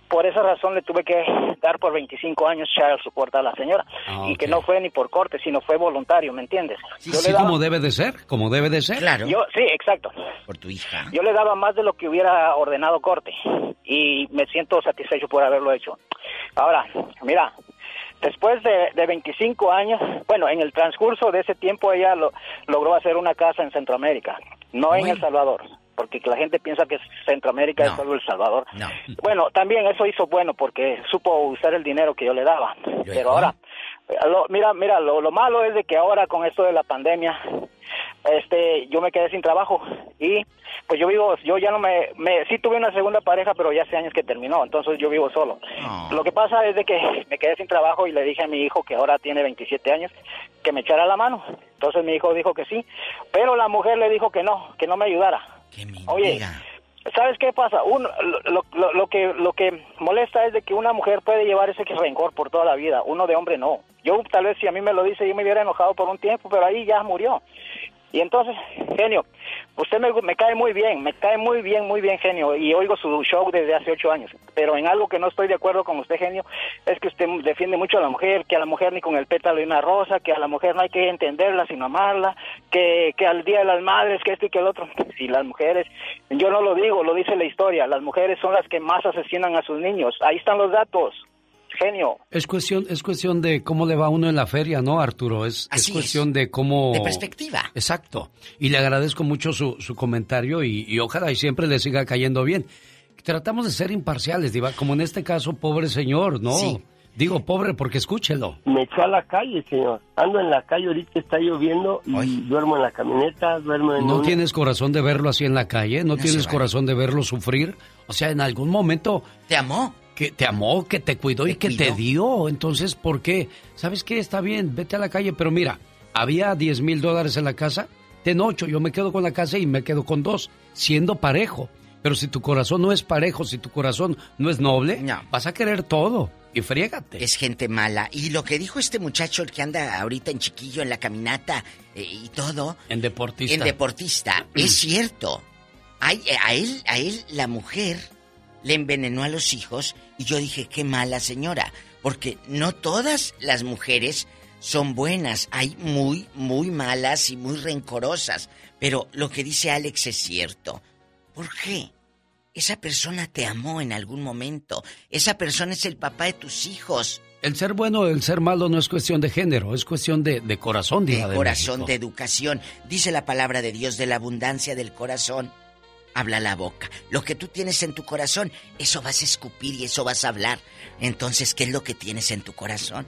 por esa razón le tuve que dar por 25 años child support a la señora Ah, y que no fue ni por corte, sino fue voluntario, ¿me entiendes? Yo Sí, le daba- como debe de ser, como debe de ser. yo, sí, exacto. Por tu hija. Yo le daba más de lo que hubiera ordenado corte y me siento satisfecho por haberlo hecho. Ahora, mira, después de, de 25 años, bueno, en el transcurso de ese tiempo ella lo- logró hacer una casa en Centroamérica no en El Salvador, porque la gente piensa que Centroamérica es solo El Salvador. Bueno, también eso hizo bueno porque supo usar el dinero que yo le daba. Pero ahora, lo- mira, mira, lo, lo malo es de que ahora con esto de la pandemia, este, yo me quedé sin trabajo y pues yo vivo, yo ya no me, me, sí tuve una segunda pareja, pero ya hace años que terminó, entonces yo vivo solo. Lo que pasa es de que me quedé sin trabajo y le dije a mi hijo que ahora tiene 27 años que me echara la mano. Entonces mi hijo dijo que sí, pero la mujer le dijo que no, que no me ayudara. Oye, ¿sabes qué pasa? Uno, lo, lo- lo que lo que molesta es de que una mujer puede llevar ese rencor por toda la vida, uno de hombre no. Yo tal vez si a mí me lo dice yo me hubiera enojado por un tiempo, pero ahí ya murió. Y entonces, genio, usted me, me cae muy bien, me cae muy bien, muy bien, genio, y oigo su show desde hace ocho años. Pero en algo que no estoy de acuerdo con usted, genio, es que usted defiende mucho a la mujer, que a la mujer ni con el pétalo de una rosa, que a la mujer no hay que entenderla sino amarla, que, que al Día de las Madres, que esto y que el otro. Si las mujeres, yo no lo digo, lo dice la historia, las mujeres son las que más asesinan a sus niños. Ahí están los datos. Genio. Es cuestión, es cuestión de cómo le va a uno en la feria, ¿no, Arturo? Es, es cuestión de cómo... De perspectiva. Exacto. Y le agradezco mucho su, su comentario y, y ojalá y siempre le siga cayendo bien. Tratamos de ser imparciales, Diva, como en este caso, pobre señor, ¿no? Digo pobre porque escúchelo. Me echó a la calle, señor. Ando en la calle, ahorita está lloviendo y duermo en la camioneta, duermo en ¿No tienes corazón de verlo así en la calle? ¿No, No tienes corazón de verlo sufrir? O sea, en algún momento... ¿Te amó? Que te amó, que te cuidó y que te dio. Entonces, ¿por qué? ¿Sabes qué? Está bien, vete a la calle, pero mira, había 10 mil dólares en la casa, ten ocho, yo me quedo con la casa y me quedo con dos, siendo parejo. Pero si tu corazón no es parejo, si tu corazón no es noble, vas a querer todo y friégate. Es gente mala. Y lo que dijo este muchacho, el que anda ahorita en chiquillo, en la caminata eh, y todo, En deportista. en deportista, es cierto. Ay, eh, a él, a él la mujer le envenenó a los hijos y yo dije, qué mala señora, porque no todas las mujeres son buenas, hay muy, muy malas y muy rencorosas, pero lo que dice Alex es cierto. ¿Por qué? Esa persona te amó en algún momento, esa persona es el papá de tus hijos, El ser bueno o el ser malo no es cuestión de género, es cuestión de, de corazón, de corazón México. de educación. Dice la palabra de Dios de la abundancia del corazón. Habla la boca. Lo que tú tienes en tu corazón, eso vas a escupir y eso vas a hablar. Entonces, ¿qué es lo que tienes en tu corazón?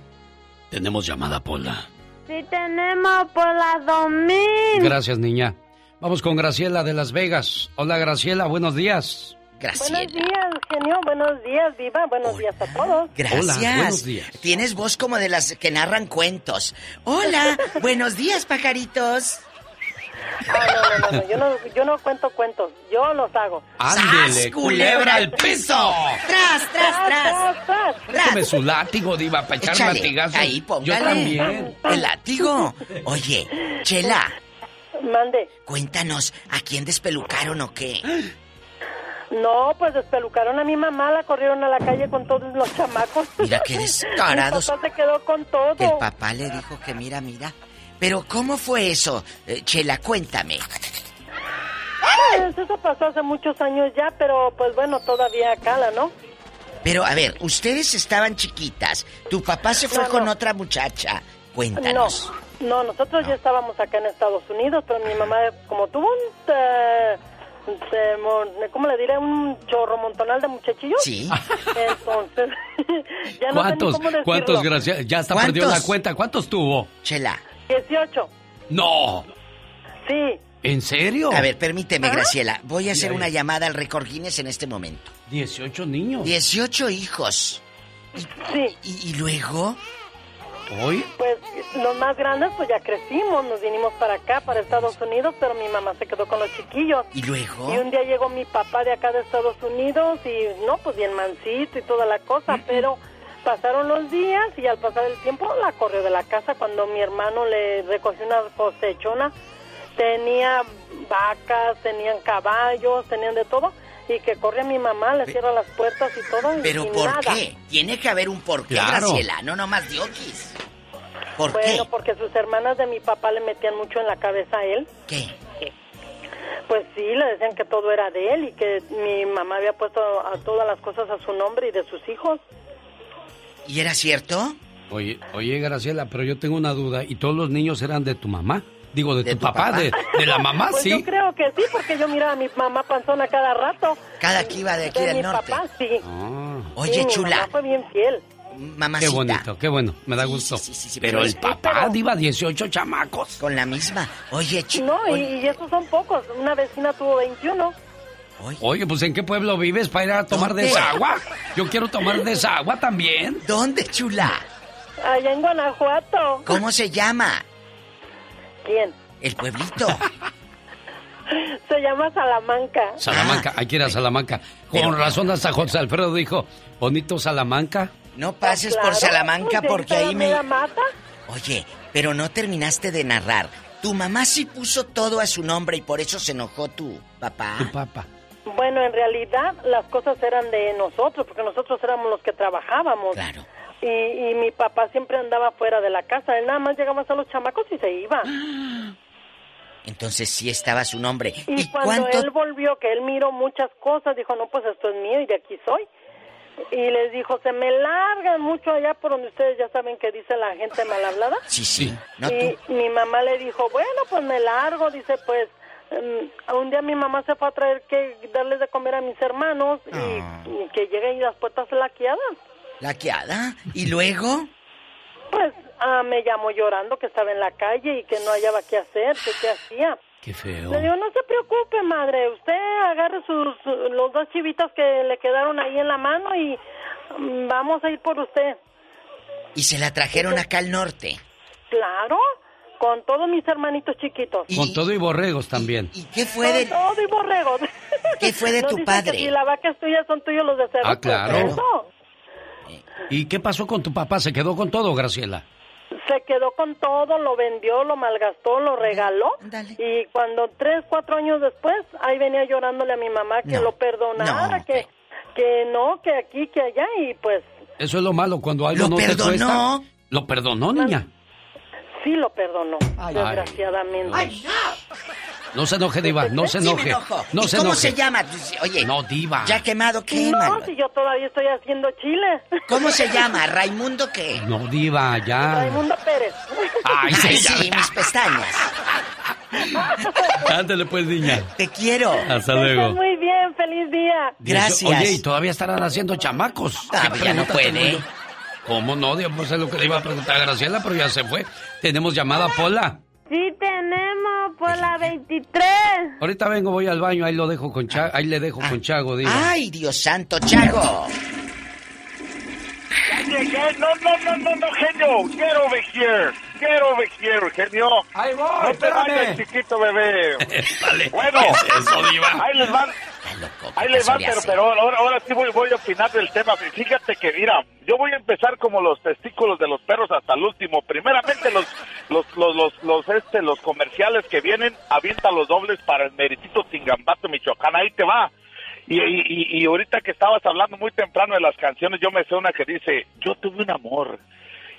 Tenemos llamada, Pola. Sí tenemos por la domingo. Gracias, niña. Vamos con Graciela de Las Vegas. Hola, Graciela, buenos días. Buenos días, genio. Buenos días, Diva. Buenos días a todos. Gracias. Hola, buenos días. Tienes voz como de las que narran cuentos. Hola, buenos días, pajaritos. Ah, no, no, no, no. Yo no, yo no cuento cuentos. Yo los hago. ¡Ándele, ¡Sas, culebra al piso! ¡Tras, tras, tras! Déjame su látigo, diva, para echar Échale, latigazos. ahí, Yo póngale. también. El látigo. Oye, Chela. Mande. Cuéntanos, ¿a quién despelucaron o qué? No, pues despelucaron a mi mamá, la corrieron a la calle con todos los chamacos. Mira qué descarados. Mi papá se quedó con todo. El papá le dijo que mira, mira. Pero ¿cómo fue eso? Eh, Chela, cuéntame. Pues eso pasó hace muchos años ya, pero pues bueno, todavía cala, ¿no? Pero a ver, ustedes estaban chiquitas. Tu papá se fue No, con no. otra muchacha. Cuéntanos. No, no, nosotros ya estábamos acá en Estados Unidos, pero mi mamá, como tuvo un... eh, ¿Cómo le diré? Un chorro montonal de muchachillos. Sí. Entonces, ya no sé ni ¿Cuántos? cómo. ¿Cuántos, Graciela? Ya hasta ¿Cuántos? perdió la cuenta. ¿Cuántos tuvo? Chela. 18. No. Sí. ¿En serio? A ver, permíteme, ¿Ah? Graciela. Voy a hacer una llamada al récord Guinness en este momento. 18 niños. 18 hijos. Sí. ¿Y, y luego? ¿Hoy? Pues los más grandes pues ya crecimos, nos vinimos para acá, para Estados Unidos, pero mi mamá se quedó con los chiquillos. ¿Y luego? Y un día llegó mi papá de acá de Estados Unidos y no, pues bien mansito y toda la cosa, pero pasaron los días y al pasar el tiempo la corrió de la casa cuando mi hermano le recogió una cosechona. Tenía vacas, tenían caballos, tenían de todo y que corre a mi mamá, le cierra las puertas y todo y ¿Pero por nada. qué? Tiene que haber un porqué, Claro. Graciela. No nomás diokis. ¿Por bueno, qué? porque sus hermanas de mi papá le metían mucho en la cabeza a él. ¿Qué? Pues sí, le decían que todo era de él y que mi mamá había puesto a todas las cosas a su nombre y de sus hijos. ¿Y era cierto? Oye, oye, Graciela, pero yo tengo una duda. ¿Y todos los niños eran de tu mamá? Digo, de, tu, papá, De, de, la mamá, pues sí. Yo creo que sí, porque yo miraba a mi mamá panzona cada rato. Cada que iba de aquí de del mi norte. papá, sí. Ah. Oye, Sí, mi chula. mamá fue bien fiel. Mamacita. Qué bonito, qué bueno, me da gusto. pero el papá, Diva, 18 chamacos. Con la misma. Oye, chula. No, y, y esos son pocos. Una vecina tuvo 21. Oye, pues ¿en qué pueblo vives para ir a tomar ¿Dónde? desagua? Yo quiero tomar desagua también. ¿Dónde, chula? Allá en Guanajuato. ¿Cómo se llama? ¿Quién? El pueblito. Se llama Salamanca. Salamanca, hay que ir a Salamanca. Con razón hasta José Alfredo dijo, bonito Salamanca. No pases por Claro, Salamanca pues, porque ahí me... mata. Oye, pero no terminaste de narrar. Tu mamá sí puso todo a su nombre y por eso se enojó tu papá. Tu papá. Bueno, en realidad las cosas eran de nosotros, porque nosotros éramos los que trabajábamos. Claro. Y, y mi papá siempre andaba fuera de la casa. Él nada más llegaba a los chamacos y se iba. Entonces sí estaba su nombre. Y, cuando cuánto- él volvió, que él miró muchas cosas, dijo, no, pues esto es mío y de aquí soy. Y les dijo, se me largan mucho allá por donde ustedes ya saben que dice la gente mal hablada. Sí, sí. No y tú. mi mamá le dijo, bueno, pues me largo, dice, pues mm, un día mi mamá se fue a traer que darles de comer a mis hermanos y- Ah. y, que lleguen y las puertas laqueadas. ¿Laqueada? ¿Y luego? Pues ah, me llamó llorando que estaba en la calle y que no hallaba qué hacer, que qué hacía. Qué feo. Le digo, no se preocupe, madre, usted agarre sus, los dos chivitas que le quedaron ahí en la mano y mm, vamos a ir por usted. Y se la trajeron acá al norte. Claro, con todos mis hermanitos chiquitos. Con todo y borregos también. ¿Y qué fue de, Con todo y borregos. qué fue de No tu padre? Que si la vaca es tuya, son tuyos los de cerdo. Ah, claro. Pues eso. ¿Y qué pasó con tu papá? ¿Se quedó con todo, Graciela? Se quedó con todo, lo vendió, lo malgastó, lo regaló. Y cuando tres, cuatro años después, ahí venía llorándole a mi mamá que No, lo perdonara, no, que, que no, que aquí, que allá. Y pues Eso es lo malo cuando algo ¿Lo no te perdonó? cuesta. Lo perdonó, niña. Sí lo perdonó, Ay. desgraciadamente. No se enoje, Diva, no se Sí me enoje. enojo. No ¿Y se cómo enoje. se llama? Oye. No, Diva. ¿Ya quemado qué, No, si yo todavía estoy haciendo chile. ¿Cómo se llama? ¿Raimundo qué? No, Diva, ya. Raimundo Pérez. Ay, sí, sí, ya. mis pestañas. Ándale pues, niña. Te quiero. Hasta luego. muy bien, feliz día. Gracias. Oye, y todavía estarán haciendo chamacos. Ah, ¿Qué ya no puede. ¿Cómo no? Dios, pues es lo que le iba a preguntar a Graciela, pero ya se fue. Tenemos llamada Pola. Sí tenemos por la 23. Ahorita vengo, voy al baño, ahí lo dejo con Chago, ahí le dejo con Chago, Diva. Ay, Dios santo, Chago. No, no, no, no, no, genio. Get over here. Get over here, genio. Ahí voy, No te vayas, chiquito bebé. Dale. Bueno, Eso, Diva. ahí les van. Ahí les van, pero, pero ahora, ahora sí voy, voy a opinar del tema. Fíjate que, mira, yo voy a empezar como los testículos de los perros hasta el último. Primeramente, los los los los, los, este, los comerciales que vienen, avienta los dobles para el meritito Tingambato, Michoacán. Ahí te va. Y, y- y ahorita que estabas hablando muy temprano de las canciones, yo me sé una que dice, yo tuve un amor.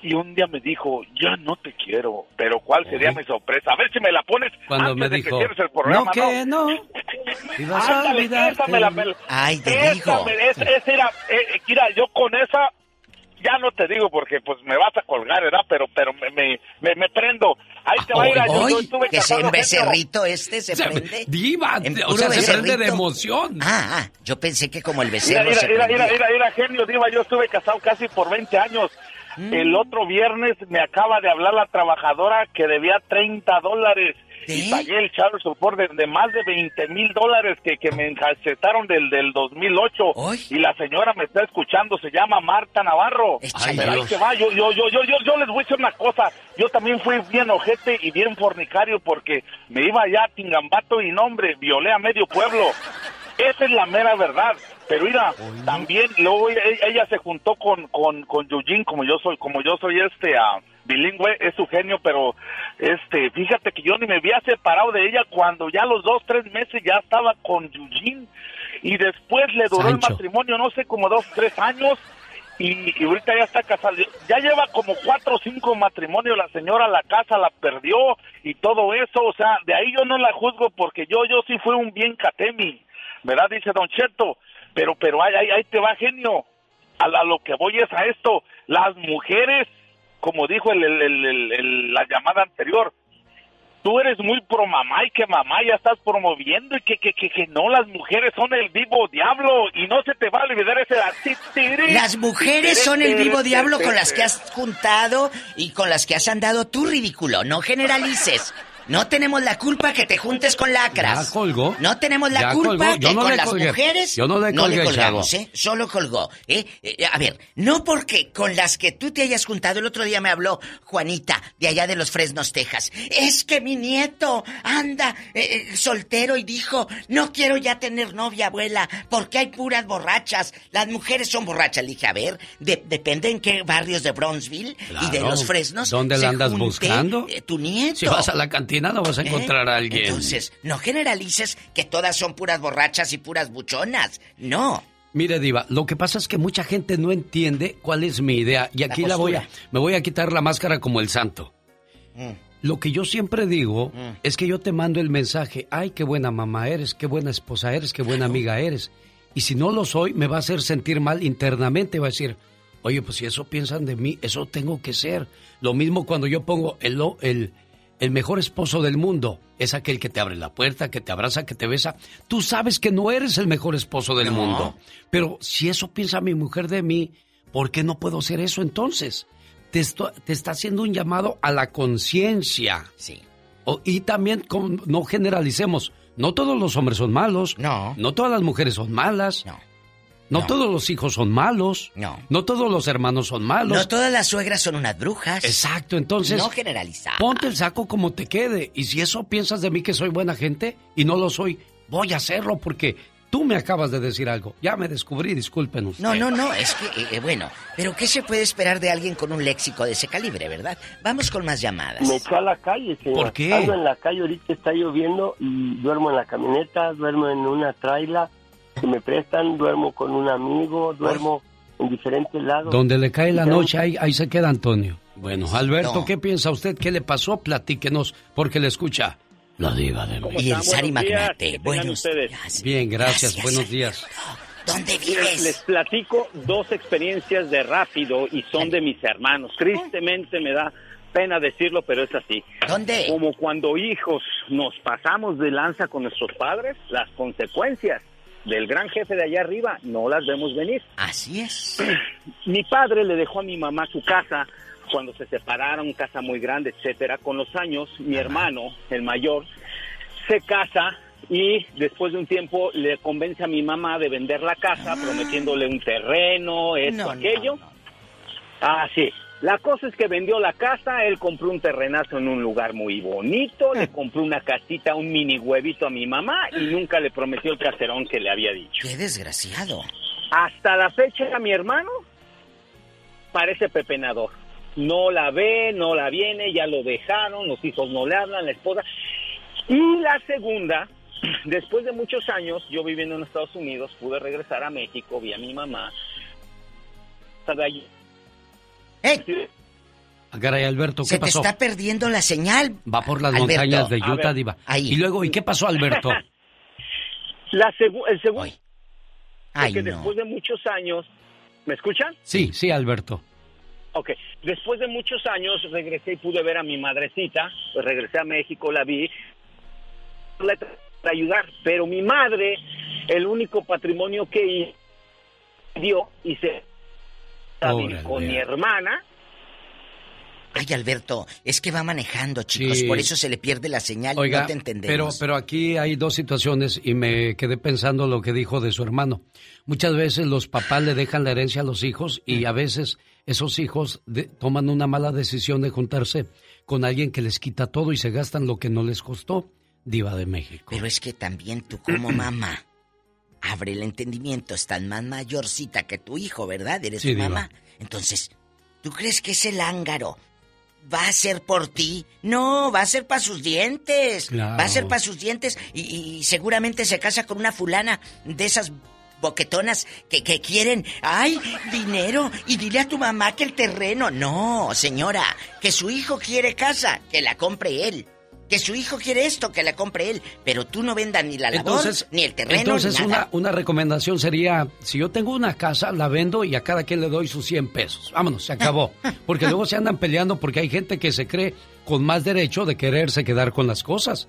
Y un día me dijo, ya no te quiero. Pero ¿cuál sería mi sorpresa? A ver si me la pones Cuando antes me de que dijo, cierres el programa, no que no. Ibas a olvidarte. esa me la- Ay, te esa me- es- esa era, eh, mira, yo con esa ya no te digo porque pues me vas a colgar, ¿verdad? Pero pero me, me, me, me prendo. Ahí te va a ir a yo, estuve que se casado, en genio. becerrito este se prende. Diva, En o sea, se prende de emoción. Ah, ah, yo pensé que como el Mira, becerro mira, se mira, mira, mira, mira, genio, diva, yo estuve casado casi por 20 años. Mm. El otro viernes me acaba de hablar la trabajadora que debía 30 dólares. Y pagué el child support de, de más de 20 mil dólares que, que me encasetaron del, del 2008. Y la señora me está escuchando, se llama Marta Navarro. Échale. Pero ahí va, yo, yo, yo, yo, yo, yo les voy a decir una cosa. Yo también fui bien ojete y bien fornicario porque me iba allá a Tingambato y nombre, violé a medio pueblo. Esa es la mera verdad. Pero mira, también luego ella, se juntó con, con, con Eugene, como yo soy, como yo soy este ah, bilingüe, es su genio, pero este, fíjate que yo ni me había separado de ella cuando ya los dos, tres meses ya estaba con Eugene y después le duró Sancho. el matrimonio, no sé, como dos, tres años y, y ahorita ya está casada. Ya lleva como cuatro o cinco matrimonios la señora, la casa la perdió y todo eso, o sea, de ahí yo no la juzgo porque yo, yo sí fui un bien catemi, ¿verdad? Dice Don Cheto, pero, pero ahí, te va genio. A, lo que voy es a esto, las mujeres, como dijo el- la llamada anterior, tú eres muy pro mamá y que mamá ya estás promoviendo y que, que, que, que no, las mujeres son el vivo diablo y no se te va a olvidar ese... Las mujeres son el vivo diablo con las que has juntado y con las que has andado tú, ridículo. No generalices. No tenemos la culpa que te juntes con lacras. Ya colgó. No tenemos la Ya culpa que no con le las colgué. mujeres Yo no le colgué, colgamos, chavo. ¿eh? Solo colgó. ¿eh? Eh, A ver, no porque con las que tú te hayas juntado, el otro día me habló Juanita, de allá de los Fresnos, Texas. Es que mi nieto anda eh, eh, soltero y dijo, no quiero ya tener novia, abuela, porque hay puras borrachas. Las mujeres son borrachas. Le dije, a ver, de- depende en qué barrios de Bronzeville y de los Fresnos. ¿Dónde la andas buscando? tu nieto. Si vas a la cantina no vas a ¿Eh? encontrar a alguien. Entonces, no generalices que todas son puras borrachas y puras buchonas. No. Mire, Diva, lo que pasa es que mucha gente no entiende cuál es mi idea. Y aquí la, voy a. Me voy a quitar la máscara como el santo. Mm. Lo que yo siempre digo es que yo te mando el mensaje, ay, qué buena mamá eres, qué buena esposa eres, qué buena amiga eres. Y si no lo soy, me va a hacer sentir mal internamente, va a decir, oye, pues si eso piensan de mí, eso tengo que ser. Lo mismo cuando yo pongo el, el, el mejor esposo del mundo, es aquel que te abre la puerta, que te abraza, que te besa. Tú sabes que no eres el mejor esposo del No. mundo. Pero si eso piensa mi mujer de mí, ¿por qué no puedo ser eso entonces? Te, esto- te está haciendo un llamado a la conciencia. Sí. O- y también con- no generalicemos. No todos los hombres son malos. No. No todas las mujeres son malas. No. No, No. todos los hijos son malos. No. No todos los hermanos son malos. No todas las suegras son unas brujas. Exacto, entonces. No generalizar. Ponte el saco como te quede. Y si eso piensas de mí que soy buena gente y no lo soy, voy a hacerlo porque tú me acabas de decir algo. Ya me descubrí, discúlpenos. No, no, no, es que, eh, eh, bueno, pero ¿qué se puede esperar de alguien con un léxico de ese calibre, verdad? Vamos con más llamadas. Me eché a la calle, señor. ¿Por qué? Ando en la calle, ahorita está lloviendo y duermo en la camioneta, duermo en una traila que me prestan, duermo con un amigo, duermo en diferentes lados. Donde le cae la noche, ahí, ahí se queda Antonio. Bueno, Alberto, No. ¿qué piensa usted? ¿Qué le pasó? Platíquenos, porque le escucha la diva de. Y el? Sari Buenos días, Magnate. Buenos ustedes. días. Bien, gracias, Gracias, buenos días. ¿Dónde Les, vives? les platico dos experiencias de rápido y son de mis hermanos. Tristemente me da pena decirlo, pero es así. ¿Dónde? Como cuando hijos nos pasamos de lanza con nuestros padres, las consecuencias del gran jefe de allá arriba no las vemos venir. Así es. Mi padre le dejó a mi mamá su casa cuando se separaron, casa muy grande, etcétera. Con los años, mi hermano, el mayor, se casa y después de un tiempo le convence a mi mamá de vender la casa, prometiéndole un terreno, esto, Ah. No, no, aquello. Ah, sí. La cosa es que vendió la casa, él compró un terrenazo en un lugar muy bonito, le compró una casita, un mini huevito a mi mamá y nunca le prometió el caserón que le había dicho. Qué desgraciado. Hasta la fecha, mi hermano parece pepenador. No la ve, no la viene, ya lo dejaron, los hijos no le hablan, la esposa. Y la segunda, después de muchos años, yo viviendo en Estados Unidos, pude regresar a México, vi a mi mamá. Estaba allí. Ah, Caray, Alberto, ¿qué Se te pasó? está perdiendo la señal. Va por las Alberto. montañas de Utah, ver, Diva. ahí. Y luego, ¿y qué pasó, Alberto? La segu- el segundo, Ay, porque no. después de muchos años, ¿me escuchan? Sí, sí, Alberto. Ok, después de muchos años regresé y pude ver a mi madrecita, pues regresé a México, la vi, de ayudar, pero mi madre, el único patrimonio que dio y se Órale. con mi hermana, Ay, Alberto, es que va manejando, chicos, Sí. por eso se le pierde la señal y Oiga, no te pero, entendemos. pero aquí hay dos situaciones y me quedé pensando lo que dijo de su hermano. Muchas veces los papás le dejan la herencia a los hijos y a veces esos hijos de- toman una mala decisión de juntarse con alguien que les quita todo y se gastan lo que no les costó. Diva de México. Pero es que también tú como mamá, abre el entendimiento, estás más mayorcita que tu hijo, ¿verdad? Eres Sí, tu diva. mamá. Entonces, ¿tú crees que ese lángaro va a ser por ti? No, va a ser para sus dientes. Claro. Va a ser para sus dientes y, y seguramente se casa con una fulana de esas boquetonas que, que quieren, ay, dinero y dile a tu mamá que el terreno. No, señora, que su hijo quiere casa, que la compre él. Que su hijo quiere esto, que le compre él, pero tú no vendas ni la labor, ni el terreno, Entonces, ni nada. Una, una recomendación sería, si yo tengo una casa, la vendo y a cada quien le doy sus 100 pesos. Vámonos, se acabó. Porque luego se andan peleando porque hay gente que se cree con más derecho de quererse quedar con las cosas.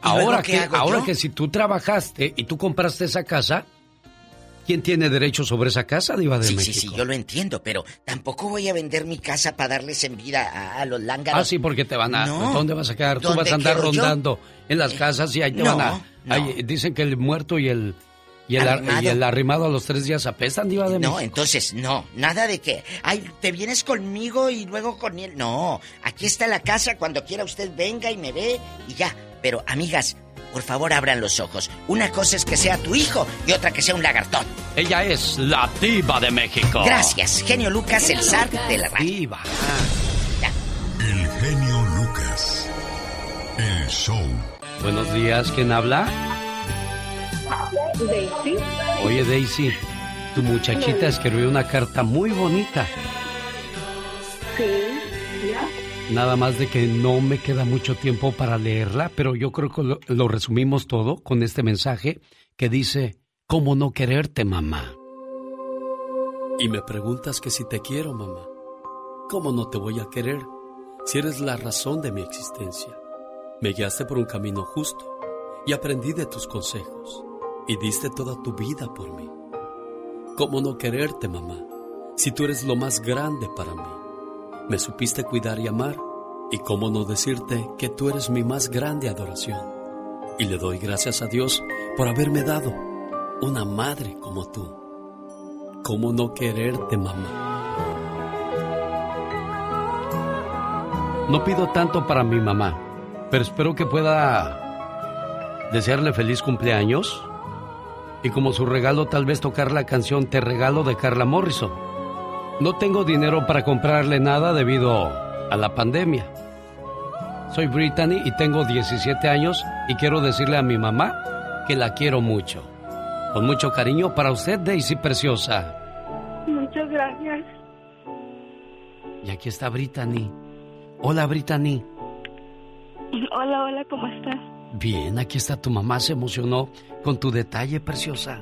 Ahora, que, ahora yo? que si tú trabajaste y tú compraste esa casa, ¿quién tiene derecho sobre esa casa, Diva de Sí, México? sí, sí, yo lo entiendo, pero tampoco voy a vender mi casa para darles envidia a, a los lángaros. Ah, sí, porque te van a... No. ¿Dónde vas a quedar? Tú ¿Dónde vas a andar yo? rondando en las casas y ahí te no, van a... no. ahí dicen que el muerto y el... Y el, ar- Arrimado. y el arrimado a los tres días apestan, Diva de No, México. entonces, no, nada de que, ay, te vienes conmigo y luego con él. No, aquí está la casa, cuando quiera usted venga y me ve y ya. Pero, amigas, por favor abran los ojos. Una cosa es que sea tu hijo y otra que sea un lagartón. Ella es la Diva de México. Gracias, genio Lucas, el zar de la radio. Diva. El genio Lucas. El show. Buenos días, ¿quién habla? Daisy. Oye, Daisy, tu muchachita escribió una carta muy bonita. Sí, ya. Nada más de que no me queda mucho tiempo para leerla, pero yo creo que lo, resumimos todo con este mensaje que dice, ¿cómo no quererte, mamá? Y me preguntas que si te quiero, mamá. ¿Cómo no te voy a querer si eres la razón de mi existencia? Me guiaste por un camino justo y aprendí de tus consejos y diste toda tu vida por mí. ¿Cómo no quererte, mamá, si tú eres lo más grande para mí? Me supiste cuidar y amar, y cómo no decirte que tú eres mi más grande adoración. Y le doy gracias a Dios por haberme dado una madre como tú. ¿Cómo no quererte, mamá? No pido tanto para mi mamá, pero espero que pueda desearle feliz cumpleaños y como su regalo tal vez tocar la canción Te regalo de Carla Morrison. No tengo dinero para comprarle nada debido a la pandemia. Soy Brittany y tengo 17 años y quiero decirle a mi mamá que la quiero mucho. Con mucho cariño para usted, Daisy Preciosa. Muchas gracias. Y aquí está Brittany. Hola, Brittany. Hola, hola, ¿cómo estás? Bien, aquí está tu mamá. Se emocionó con tu detalle, preciosa.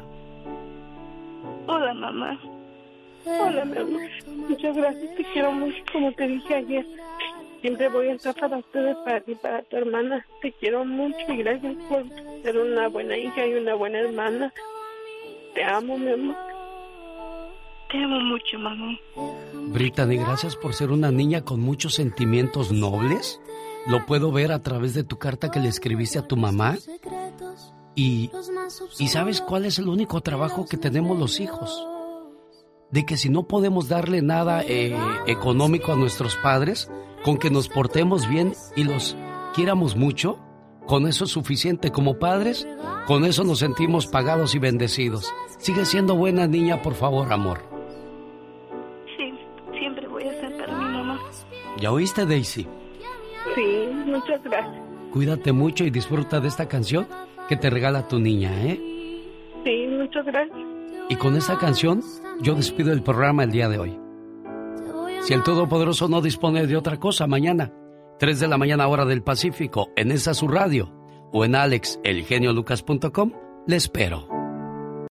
Hola, mamá. Hola, mi amor. Muchas gracias. Te quiero mucho, como te dije ayer. Siempre voy a estar para ustedes, para ti, para tu hermana. Te quiero mucho y gracias por ser una buena hija y una buena hermana. Te amo, mi amor. Te amo mucho, mamá. Brittany, gracias por ser una niña con muchos sentimientos nobles. Lo puedo ver a través de tu carta que le escribiste a tu mamá. Y, y sabes cuál es el único trabajo que tenemos los hijos. De que si no podemos darle nada eh, económico a nuestros padres, con que nos portemos bien y los quieramos mucho, con eso es suficiente como padres, con eso nos sentimos pagados y bendecidos. Sigue siendo buena niña, por favor, amor. Sí, siempre voy a estar para mi mamá. ¿Ya oíste, Daisy? Sí, muchas gracias. Cuídate mucho y disfruta de esta canción que te regala tu niña, ¿eh? Sí, muchas gracias. Y con esta canción yo despido el programa el día de hoy. Si el Todopoderoso no dispone de otra cosa, mañana, 3 de la mañana hora del Pacífico, en esa su radio o en alexelgeniolucas.com, le espero.